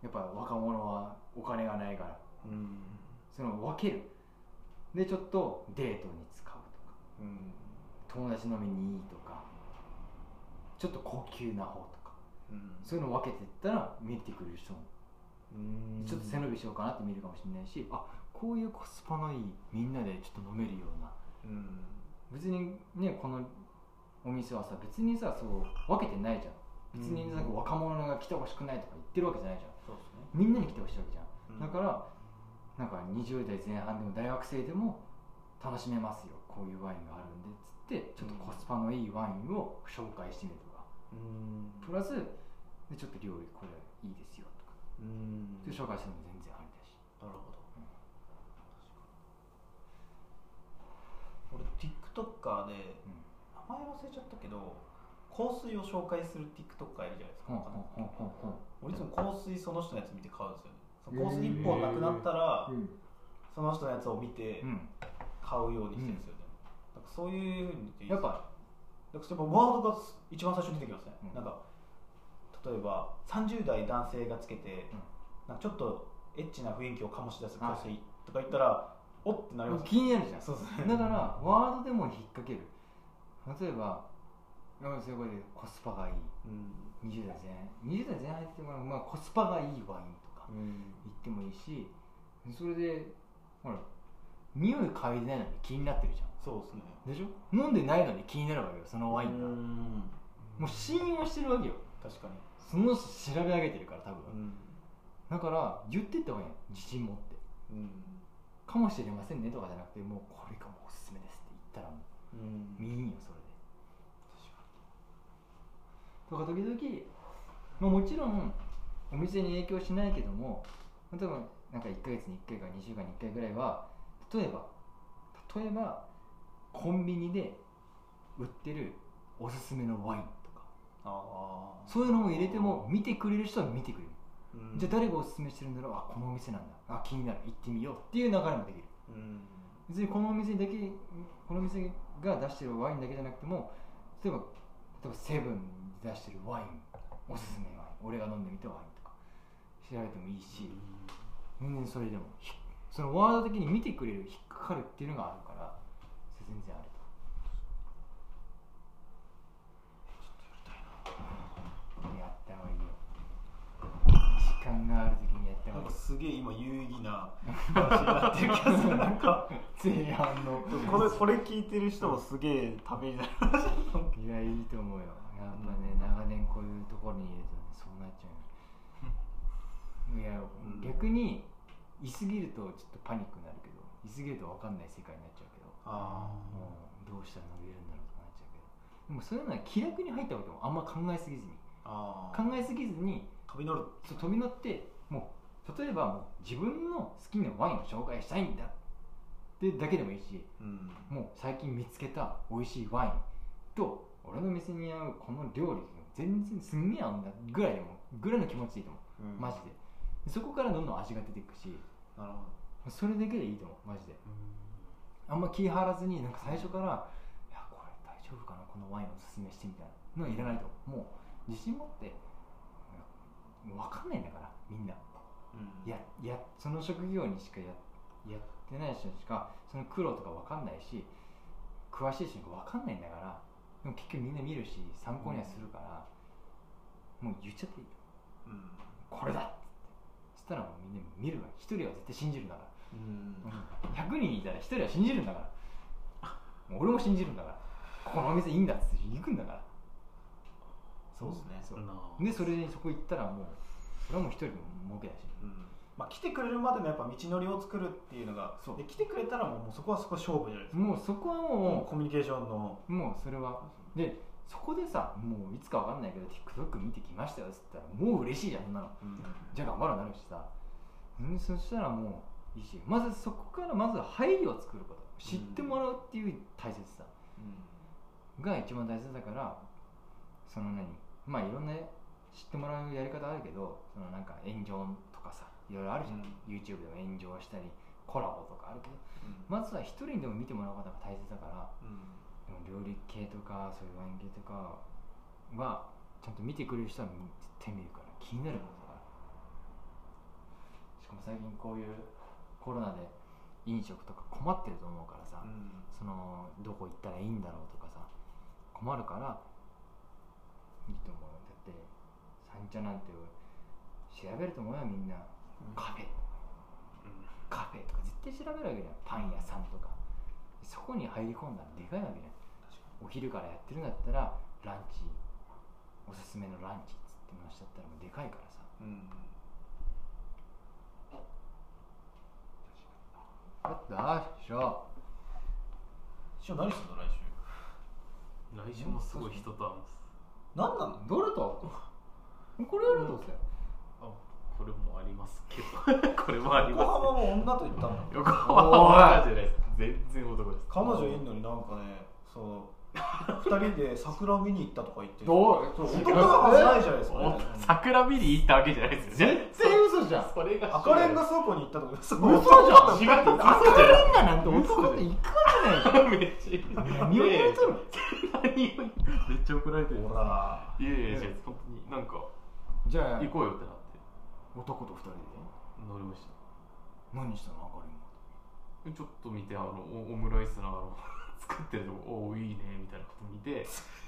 やっぱ若者はお金がないから。あうん。その分ける。でちょっとデートに使うとか。うん。友達飲みにいいとか。ちょっと高級な方とか。うん。そういうの分けていったら見てくれる人も。うん。ちょっと背伸びしようかなって見るかもしれないしあこういうコスパのいいみんなでちょっと飲めるような。うん。別にねこのお店はさ別にさそう分けてないじゃん。別になんか若者が来てほしくないとか言ってるわけじゃないじゃんみんなに来てほしいわけじゃん、うん。だからなんか20代前半でも大学生でも楽しめますよ。こういうワインがあるんでっつってちょっとコスパのいいワインを紹介してみるとか。うん。プラスでちょっと料理これいいですよとか。うん。で紹介しても全然ありだし。なるほど。俺 TikToker でうん。名前忘れちゃったけど香水を紹介する TikToker いるじゃないですか、俺いつも香水その人のやつ見て買うんですよね。香水1本なくなったら、うん。その人のやつを見てうん。買うようにしてるんですよね、なんかそういうふうに言っていいやっぱワードが一番最初に出てきますね、うん。なんか例えば30代男性がつけて、うん。なんかちょっとエッチな雰囲気を醸し出す香水とか言ったら、おってなります気になるじゃん。そうですねだからワードでも引っ掛ける。例えばうんそういうことでコスパがいい。うん。20代前20代前半っていうか、まあ、コスパがいいワインとかうん。言ってもいいしそれでほら匂い嗅いでないのに気になってるじゃそうですね。んでしょ？飲んでないのに気になるわけよそのワインが。うん。もう信用してるわけよ。確かに。その人調べ上げてるから多分、ん。だから言ってった方がいいよ自信持って。うん。かもしれませんねとかじゃなくてもうこれがもうおすすめですって言ったらもうんういいんよそれ。でとか時々、まあ、もちろんお店に影響しないけども例えばなんか1ヶ月に1回か2週間に1回ぐらいは例えば例えばコンビニで売ってるおすすめのワインとか。ああそういうのも入れても見てくれる人は見てくれる、うん。じゃあ誰がおすすめしてるんだろう？あこのお店なんだ。あ気になる。行ってみよう。っていう流れもできる。うん。別にこのお店だけこのお店が出してるワインだけじゃなくても例えば例えばセブンで出してるワインおすすめワイン俺が飲んでみたワインとか調べてもいいし全然それでもひそのワード的に見てくれる引っかかるっていうのがあるからそれ全然あると。やった方がいいよ。時間がある時にやった方がいい。すげえ今有意義な話になってる気がするなんか。前半の。これこれ聞いてる人もすげえためになる いやいいと思うよやっぱね、長年こういうところにいると、ね、そうなっちゃう。いや、ん逆にいすぎるとちょっとパニックになるけどいすぎると分かんない世界になっちゃうけどあもうどうしたら伸びるんだろうとかなっちゃうけど。でもそういうのは気楽に入ったわけもあんま考えすぎずに。あ考えすぎずに飛び乗る。そう飛び乗ってもう例えばもう自分の好きなワインを紹介したいんだってだけでもいいしうん。もう最近見つけた美味しいワインと俺の店に合うこの料理が全然すんげえ合うんだぐらいでもぐらいの気持ちでいいと思う、うん。マジで。でそこからどんどん味が出ていくし。なるほど。それだけでいいと思うマジで。あんま気張らずになんか最初から「いやこれ大丈夫かなこのワインおすすめして」みたいなのはいらないともう。自信持って分かんないんだからみんな。うん。ややその職業にしかややってない人しかその苦労とか分かんないし詳しい人に分かんないんだからでも結局みんな見るし参考にはするから、もう言っちゃっていいよ。うん。これだっつって。そしたらもうみんな見るわ。一人は絶対信じるんだから、うん。100人いたら一人は信じるんだから。もう俺も信じるんだから。このお店いいんだっつって行くんだから。そうですね。そでそれでそこ行ったらもうそれはもう一人の儲けだし。うんまあ、来てくれるまでのやっぱ道のりを作るっていうのがそう。で来てくれたらもうもうそこはそこ勝負じゃないですか。もうそこはももうコミュニケーションの。うもうそれは。でそこでさもういつかわかんないけど TikTok 見てきましたよっつったらもう嬉しいじゃんそんなの。じゃあ頑張ろうなるしさ。うんそしたらもういいしまずそこからまず配慮を作ること。知ってもらうっていう大切さ。が一番大切だからその何まあいろんな知ってもらうやり方あるけどそのなんか炎上とかさいろいろあるじゃん、うん YouTube でも炎上したりコラボとかあるけど。まずは一人にでも見てもらうことが大切だから。でも料理系とかそういうワイン系とかはちゃんと見てくれる人は見絶対見るから気になることだから。しかも最近こういうコロナで飲食とか困ってると思うからさ、そのどこ行ったらいいんだろうとかさ。困るからいいと思うだって。三茶なんて調べると思うよみんなカフェ。カフェとか絶対調べるわけじゃん。パン屋さんとか。そこに入り込んだらでかいわけじゃん。お昼からやってるんだったらランチおすすめのランチっつってもらしちゃったらもうでかいからさ。あったしょ師匠。何すんの来週？来週もすごい人と会うんです。何なの？どれと？これやるとさあこれもありますけど。これもあり横ま浜も女と行ったんだ。す横浜は女じゃないです。全然男です。彼女いんのになんかねそう二人で桜見に行ったとか言って。どう？男がはずないじゃないですか、おね、桜見に行ったわけじゃないですよね。絶対嘘じゃん。それが赤レンガ倉庫に行ったとか嘘。嘘じゃん。違う。赤レンガなんて男って行かないめっちゃ何を言うとるめっちゃ怒られてる。ほら。いやいやいや本当に。なんかじゃあ。行こうよって男と二人で？乗りました。何したの赤レンちょっと見てあのオオムライスのあの作ってるとこおおいいねみたいなこと見て。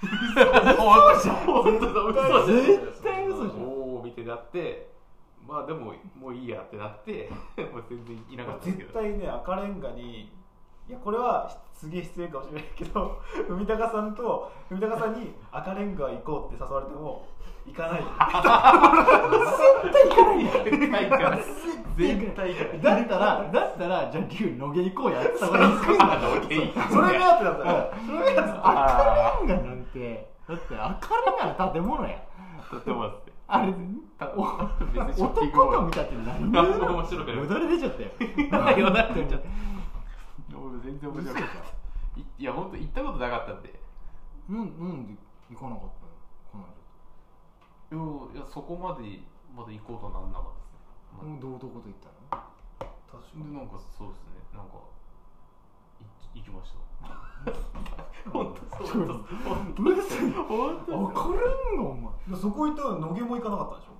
本当じゃん。本当だ嘘じゃん。絶対嘘じゃん。おお見てなってまあでももういいやってなって もう全然いなかったですけど。絶対ね赤レンガにいやこれはすげえ失礼かもしれないけど 海高さんと海高さんに赤レンガ行こうって誘われても行かないよ絶対行かない絶対行かない。だったらだったらじゃあ龍野毛行こうやってたから行くんそれ目当てだったら。それ目当てだったら赤レンガなんて。だって赤レンガの建物や。とってもらってあれ男と見たって何何も。面白くないよだれ出ちゃったよよだれ出ちゃった俺全然面白いいいや本当行ったことなかったんでゃんなんなんで行かなかったいやいやそこまでまだ行こうとなんなかったですね、ま間もうどうどこと行ったの？確でなんかそうですね。なんかい行きました。本当そう本当うるさい本当赤レンガお前。でそこ行ったら野毛も行かなかったでしょ？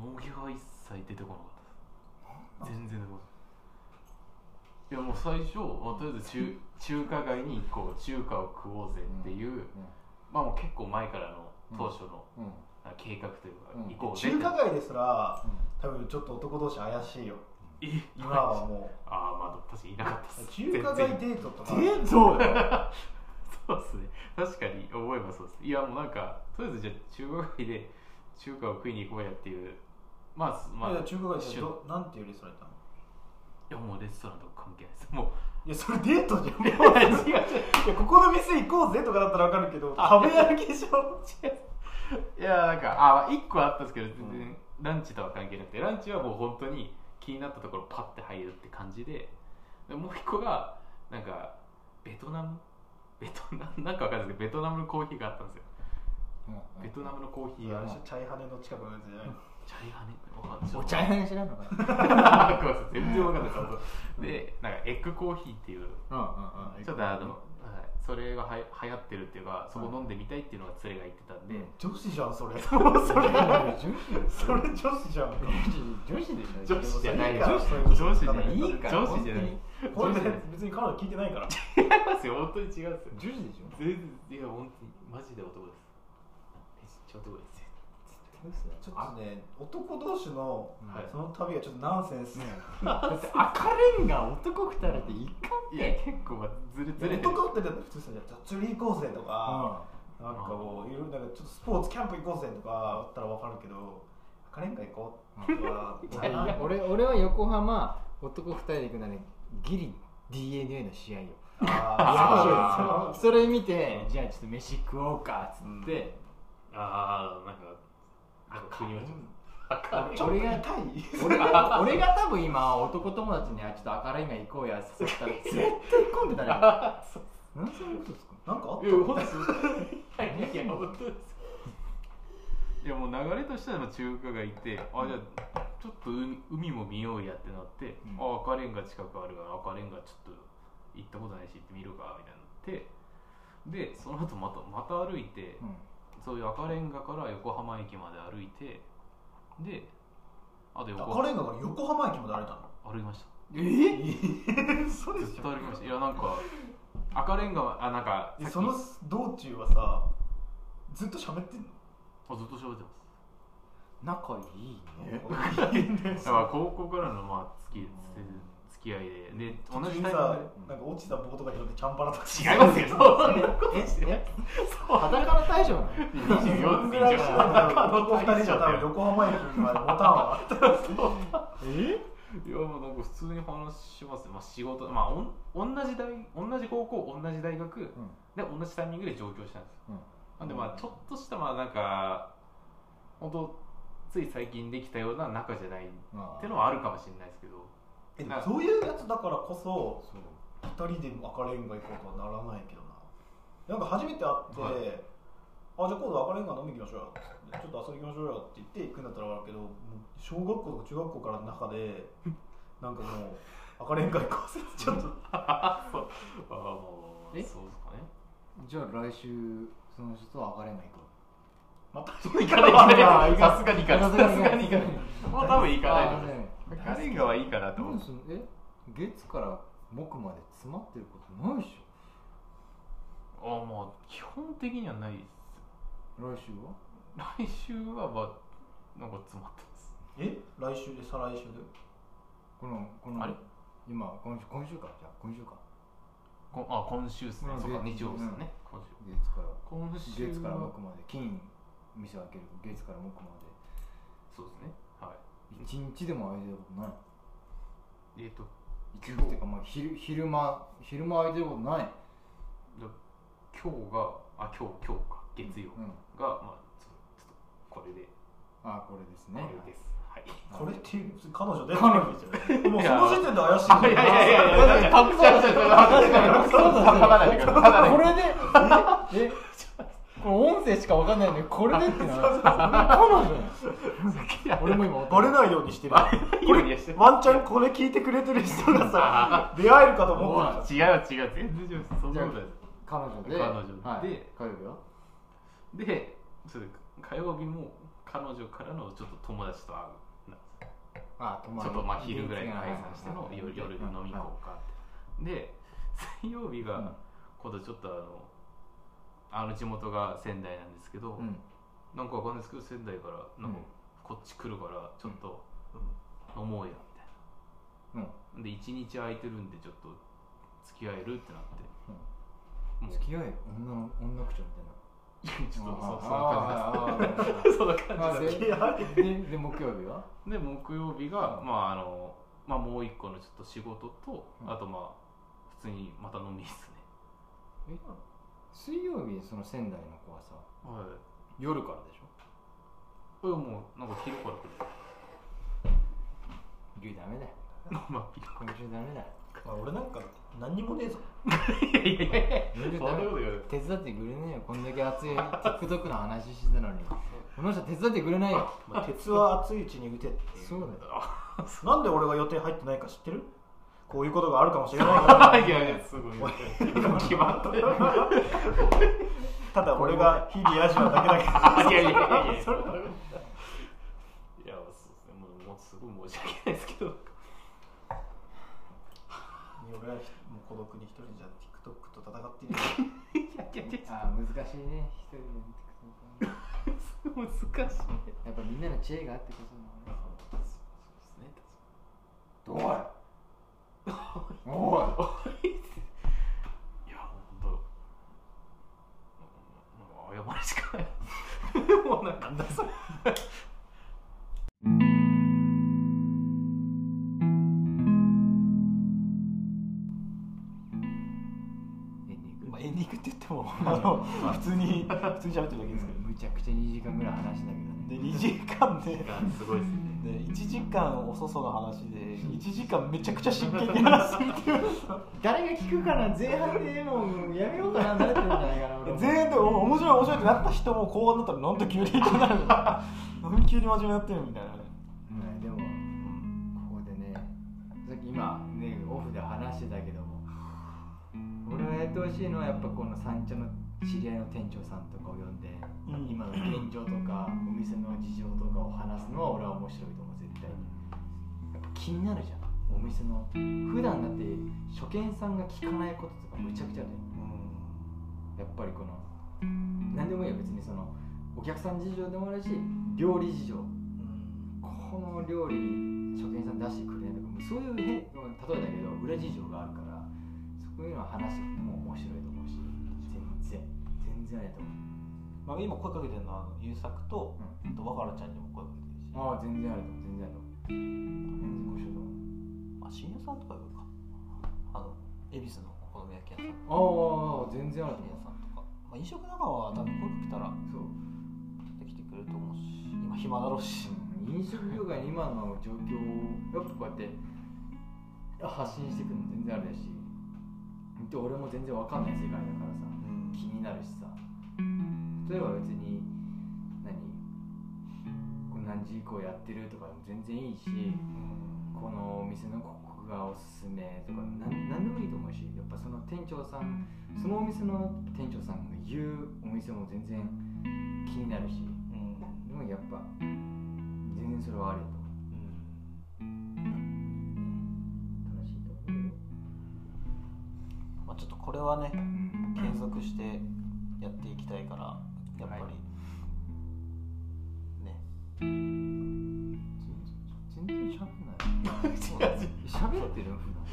農業は一切出てこなかったです。全然出てこないいやもう最初、まあ、とりあえず中中華街に行こう中華を食おうぜっていう、まあもう結構前からの当初の、うんうん。あ計画というか、うん。行こうぜ中華街ですら多分ちょっと男同士怪しいよ。え？今はも ああまあ確かにいなかったうです。中華街デートとか。でそうだよそうですね。確かに思えばそうです。いやもうなんかとりあえずじゃあ中華街で中華を食いに行こうやっていうまあまあいや中華街でどなんていうレストラン行ったの？いやもうレストランとか関係ないです。もういやそれデートじゃん。もう違う。ここの店行こうぜとかだったら分かるけどあ食べ歩きでしょいやなんかあ1個あったんですけど全然ランチとは関係なくてランチはもう本当に気になったところパッて入るって感じででもう1個がなんかベトナム？ベトナム？なんかわかんないですけどベトナムのコーヒーがあったんですよ。ベトナムのコーヒーがチャイハネの近くのやつじゃないチャイハネ？わかんない。お茶屋に知らんのかな？全然わかんない。でなんかエッグコーヒーっていう。うんうんうん。ちょっとあの、はい、それがはや流行ってるっていうかそこ飲んでみたいっていうのが連れが言ってたんで、女子じゃんそれ。そそれ。女子。それ女子じゃん女子でしょ女子じゃない女子。女子。じゃない。い。い。から女子じゃない。これ別に彼女聞いてないから。違いますよ。本当に。違うんですよ。女子でしょ。全然いや本当に。マジで男です。めっちゃ男です。よちょっとね男同士のはいその旅がちょっとナンセンス。だって赤レンガ男二人でいかんいや。結構まあずれずれてる。男って普通さじゃあ釣り行こうぜとかなんかもういろいろなんかちょっとスポーツキャンプ行こうぜとかあったらわかるけど赤レンガ行こううわいやいや。俺俺は横浜男2人で行くのでギリ DNA の試合よ。あ それ見てじゃあちょっと飯食おうかっつって、ああなんかなんか国はち俺が俺が俺が多分今男友達にはちょっと赤レンガ行こうやって誘ったら絶対混んでたね何そのことですか？なんかあっいや本当です。いや本当です。いやもう流れとしては中華街行ってあじゃあちょっと海海も見ようやってなって、うん。あ赤レンガ近くあるから赤レンガちょっと行ったことないし行ってみるかみたいになってでその後またまた歩いて、うんそういう赤レンガから横浜駅まで歩いてであと横赤レンガから横浜駅まで歩いたの？歩きました。え？そうずっと歩きました。いやなんか赤レンガはあなんかさっき。その道中はさずっと喋ってんの？あずっと喋ってます。仲いいね。だから高校からのまあ付き付き合いで。で同じタイミング途中さなんか落ちた棒とか拾ってチャンパラとかで違いますよ。そんなことええ裸の大将なの？24ぐらいしかない中の男二人じゃ多分横浜駅までボタンはあったえいやもうなんか普通に話しますね、まあ、仕事。まあおん同じ大同じ高校同じ大学で同じタイミングで上京したんです。うん。なんでまあちょっとしたまあなんか本当つい最近できたような仲じゃないっまあていうのはあるかもしれないですけどえでもそういうやつだからこそそう。二人で赤レンガ行こうとはならないけどな。なんか初めて会って、はいあじゃあ今度赤レンガ飲み行きましょうよちょっと遊び行きましょうよって言って行くんだったら分かるけど小学校とか中学校からの中で なんかもう赤レンガ行こうぜってちょっと。う。ああもうえ？そうですかね。じゃあ来週その人と赤レンガ行こまた行かない行かないあ行か。さすがに行かない。さすがに行かない。もう多分行かないと思う。あね。赤レンガはいいかなと思うえ月から木まで詰まってることないでしあまあ基本的にはないですょ来週は来週はまあなんか詰まってますえ来週で再来週でこのこのあれ今今週今週かじゃあ今週かこんあ今週ですねうんそうか月日曜ですよね今週月から今週月からは木まで金店開ける月から木まそうですね。はい。で一日でも空いてることない。えっ、と一日っていうかまあ昼昼間昼間空いてることない。だ今日があ今日今日か。月曜うんが、まあちょちょっとこれで。あこれですね。これです。はい。これっていう彼女で彼女もうその時点で怪しい。いやいやいやいや。さん確かに。ただないでくださいこれでえ 音声しかわかんないのにこれでってな俺も今バレないようにしてる。いいようにしてワンチャンこれ聞いてくれてる人がさ出会えるかと思った。違う違う。全然違う。そんなことないです彼女で。彼女。ではい、火曜日はでそれ火曜日も彼女からのちょっと友達と会うあちょっとまあ昼ぐらいに解散してのはい夜夜飲み行こうかって。で水曜日がうん。今度ちょっとあのあの地元が仙台なんですけど、うん。なんかわかんないですけど仙台からなんかうん。こっち来るからちょっと、うん。飲もうやみたいうん。なで一日空いてるんでちょっと付き合えるってなって、もう。付き合えよ女の女口調みたいな。ちょっとそそんな感じです そんな感じでで木曜日は？で木曜日が、まああのまあ、もう一個のちょっと仕事と、うん。あとまあ普通にまた飲みですね。え水曜日その仙台の子はさはい。夜からでしょ？これもうなんか昼から来る。龍ダメだよ。まあ今週ダメだよ。まあ俺なんか何にもねえぞ。いやいやいやいや。龍 そんなこと言わない手伝ってくれねえよこんだけ熱い TikTok の話してたのに。この人手伝ってくれないよ。まあ鉄は熱いうちに打てっていう。そうだよ。なんで俺が予定入ってないか知ってる？こういうことがあるかもしれないから。いやいやすごい。決まってるただ俺が日々ヤジなだけだけど。いやいやいやいやそんなこといやそうですねもうもうすごい申し訳ないですけど。俺はもう孤独に一人じゃ TikTok と戦っているいやいやいや。あー難しいね。一人で TikTok 難しいやっぱみんなの知恵があってこそのね。そうですね おい。おいいや本当なんか謝るしかない。もうなんかだそれ。エンディング。って言っても、あの、普通に、普通に喋ってるだけですけど。ちゃくちゃ2時間ぐらい話したけどね。で2時間で。すごいですね。で1時間遅そうな話で1時間めちゃくちゃ真剣に話していて誰が聞くかな前半でもうやめようかな慣れてるんじゃないかな俺も。全員でお面白い面白いってなった人も後半だったらなんで急にってなる。の何急に真面目になってるみたいなねうんでもここでねさっき今ねオフで話してたけども俺はやってほしいのはやっぱこの三茶の知り合いの店長さんとかを呼んで、うん。今の現状とかお店の事情とかを話すのは俺は面白いと思う絶対に。気になるじゃん。お店の。普段だって初見さんが聞かないこととかむちゃくちゃあるやん。やっぱりこの何でもいいよ別にそのお客さん事情でもあるし料理事情。この料理初見さん出してくれないとかそういう変例えだけど裏事情があるからそういうのは話しても面白いと思う全然ありだと思う。まあ、今声かけてるのはあの優作と,、うと若原ちゃんにも声かけてるし。ああ全然あると思う全然あると思う。全然ご一緒だあ深夜さんとか呼ぶか。あの恵比寿のお好み焼き屋さん。ああ全然あると深夜思うさんとか、まあ、飲食仲間は多分声かけたらそう。できてくれると思うし。今暇だろうし、飲食業界の今の状況をやっぱこうやって発信していくの全然あるし。で俺も全然わかんない世界だからさ気になるしさ。例えば別に何？何時以降やってるとかでも全然いいしこのお店のここがおすすめとかなん何でもいいと思うしやっぱその店長さんそのお店の店長さんが言うお店も全然気になるしうん。でもやっぱ全然それはありだと。これはね継続してやっていきたいからやっぱり、はい。ね。全然喋んない 喋ってる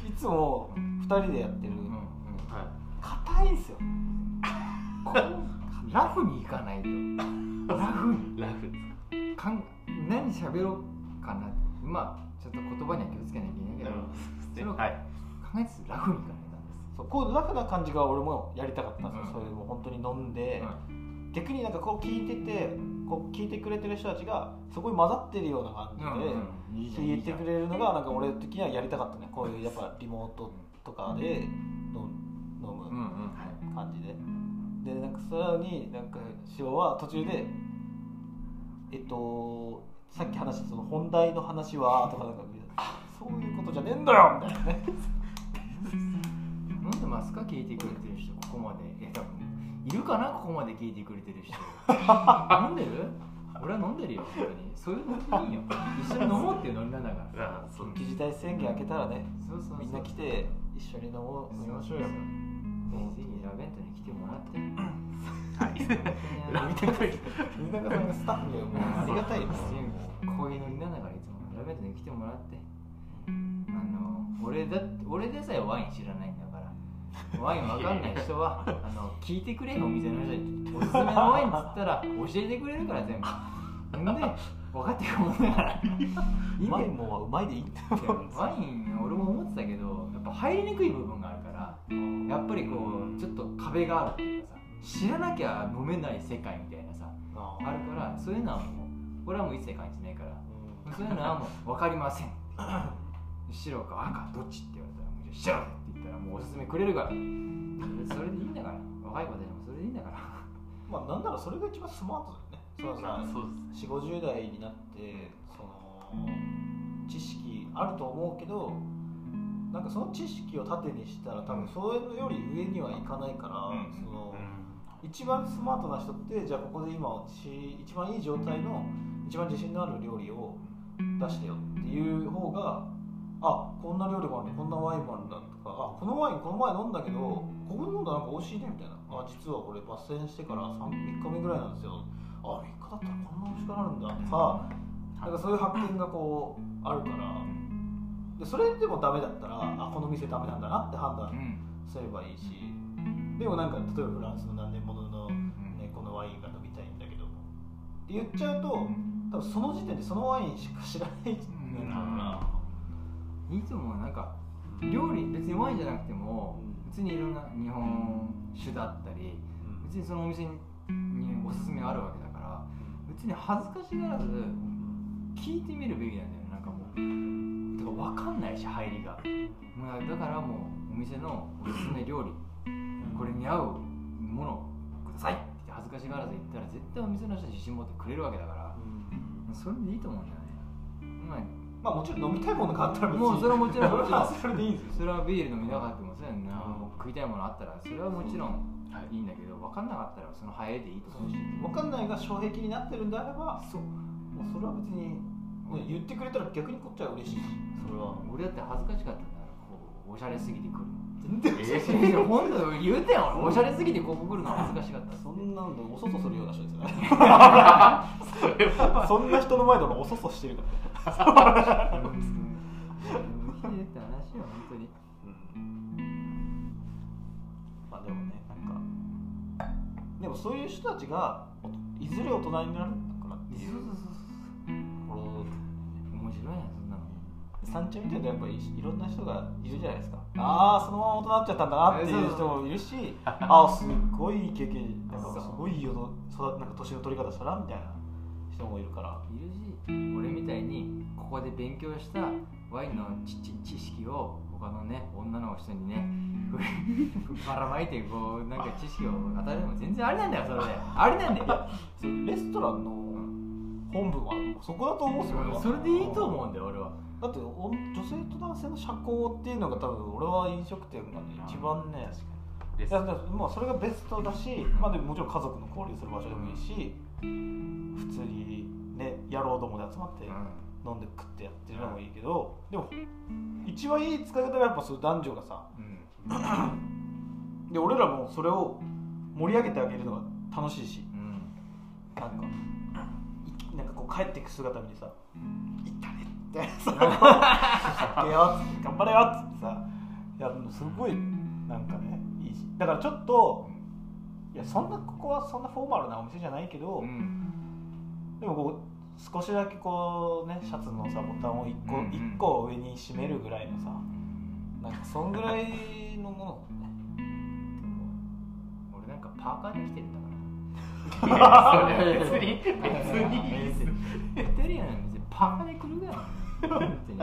いつも2人でやってる。うんうんは硬いんすよ。ラフにいかないと。ラフに。いラフか？ん何喋ろうかな。まあちょっと言葉には気をつけなきゃいけないけど、それを考はい。えつつラフにいかないそうこうラフな感じが俺もやりたかったんですよ、うん。それでもう本当に飲んで、うん。逆になんかこう聞いててこう聞いてくれてる人たちがそこに混ざってるような感じで、聞いてくれるのがなんか俺的にはやりたかったね。こういうやっぱリモートとかで飲む飲む感じで。でなんかそれになんか塩は途中でえっとさっき話したその本題の話はとかなんかそういうことじゃねえんだよみたいなね 飲んでますか聞いてくれてる人ここまでいや多分いるかな？ここまで聞いてくれてる人。飲んでる？俺は飲んでるよ本当に。そういうのでいいよ。一緒に飲もうっていうノリなんだから。あそう。緊急事態宣言明けたらねそうそうそう。みんな来て一緒に飲もう飲みましょうよ。ぜひぜひラベントに来てもらって。はい。ラベントにみんながさんがスタッフにはもうありがたいよ。こういうノリなんだからいつも。ラベントに来てもらって。あの俺だ俺でさえワイン知らないんだワインわかんない人は あの聞いてくれよお店の人に。おすすめのワインっつったら教えてくれるから全部。んで分かってるもんだから。いいんだようまいもんはうまいでいいってワイン俺も思ってたけどやっぱ入りにくい部分があるからやっぱりこうちょっと壁があるっていうかさ知らなきゃ飲めない世界みたいなさああるからそういうのはもう俺はもう一切感じないからそういうのはもう分かりません。白か赤どっちって言われたら白もうおすすめくれるから。それでいいんだから。若い子たちもそれでいいんだから。まあなんならそれが一番スマートだよね。そのさそう4 5 0代になってその知識あると思うけどなんかその知識を盾にしたら多分それより上にはいかないから、うん。そのうん。一番スマートな人ってじゃあここで今し一番いい状態の一番自信のある料理を出してよっていう方があこんな料理もあるこんなワインもあるんだとか。あこのワインこの前飲んだけどここで飲んだらなんか美味しいねみたいな。あ実はこれ抜栓してから 3, 3日目ぐらいなんですよ。あ3日だったらこんな美味しくなるんだとか。なんかそういう発見がこうあるから。でそれでもダメだったらあこの店ダメなんだなって判断うん。すればいいし。でもなんか例えばフランスの何年ものの、ね、このワインが飲みたいんだけどって言っちゃうと多分その時点でそのワインしか知らないんだから、いつもなんか料理別にワインじゃなくてもうん。別にいろんな日本種だったり別にそのお店におすすめがあるわけだから別に恥ずかしがらず聞いてみるべきなんだよね。なんかもうだから分かんないし入りが。だからもうお店のおすすめ料理これに合うものをくださいって恥ずかしがらず言ったら絶対お店の人自信持ってくれるわけだからそれでいいと思うんだよね。まあまあもちろん飲みたいものがあったら別に。もうそれはもちろん。もちろんそれでいいんですよ。それはビール飲みたかってもそうやんな、食いたいものあったらそれはもちろんい。いんだけど分かんなかったらその早いでいいと思うし。分かんないが障壁になってるんであればそう。もうそれは別にもう言ってくれたら逆にこっちは嬉しい。しそれは俺だって恥ずかしかったんだこうおしゃれすぎて来るの。全然。えー、本当言うてよおしゃれすぎてここ来るの恥ずかしかったそんなんでおそそするような人ですよね。そんな人の前で俺おそそしてるからうん。ひでって話よ本当にまあでもねなん。かでもそういう人たちがいずれ大人になるのかなっていうそうそうそうこの面白いやん。そん。なの三茶見てるとやっぱりいろん。な人がいるじゃないですかああそのまま大人になっちゃったん。だなっていう人もいるしああすごいいい経験なん。かすごいいいよ育なん。か年の取り方したなみたいな人もいるから。いるし俺みたいにここで勉強したワインの知知識を他のね女の人にねばらまいてこうなんか知識を与えるのも全然ありなんだよそれで。ありなんだよ。レストランの本部はそこだと思うんですよそれでいいと思うんだよ俺は。だってお女性と男性の社交っていうのが多分俺は飲食店がね一番ねいやまあそれがベストだし、まあ、でももちろん家族の交流する場所でもいいし普通にね野郎どもで集まって飲んで食ってやってるのもいいけどでも一番いい使い方がやっぱそういう男女がさうん。で俺らもそれを盛り上げてあげるのが楽しいしうん。なんかいなんかこう帰っていく姿見てさ「行ったね」ってさ「かけよ」っつって「頑張れよ」っつってさやるのすごいなんかねいいしだからちょっといやそんなここはそんなフォーマルなお店じゃないけど、うん。でもこう少しだけこうねシャツのさボタンを1個,、うんうん。一個上に締めるぐらいのさなんかそんぐらいのものね。俺なんかパーカーできてるんだから。いや別に別に。いいっす言ってるやん別にパーカーで来るぐらい本当に。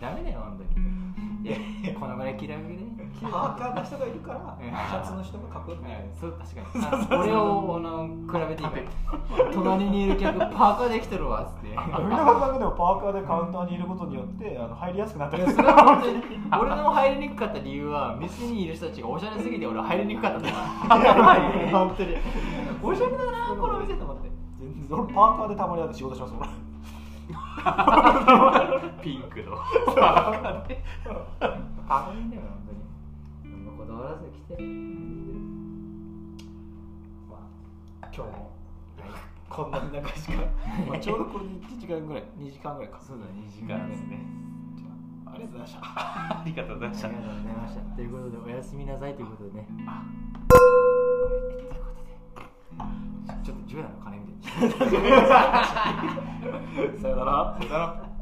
ダメだよ本当に。いや このぐらい嫌いげでパーカーな人がいるからうん シャツの人がかっこよく見える。そう確かに。あ俺をあの比べていいから隣にいる客パーカーできてるわっつって。あみんながでもパーカーでカウンターにいることによってあの入りやすくなったり。する俺の入りにくかった理由は店にいる人たちがおしゃれすぎて俺は入りにくかったんだよ本当に。おしゃれだなこの店と思って。全然。俺パーカーでたまにあって仕事します俺 ピンクの。本当に何もこだわらず来てまあ今日もこんな中しか、まあ、ちょうどこれで1時間ぐらい2時間ぐらいか。そうだ2時間。ですねありがとうございましたありがとうございました。ありがとうございましたということでおやすみなさいということでね。あということでちょっとジュエラの鐘みたいに。さよなら。さよなら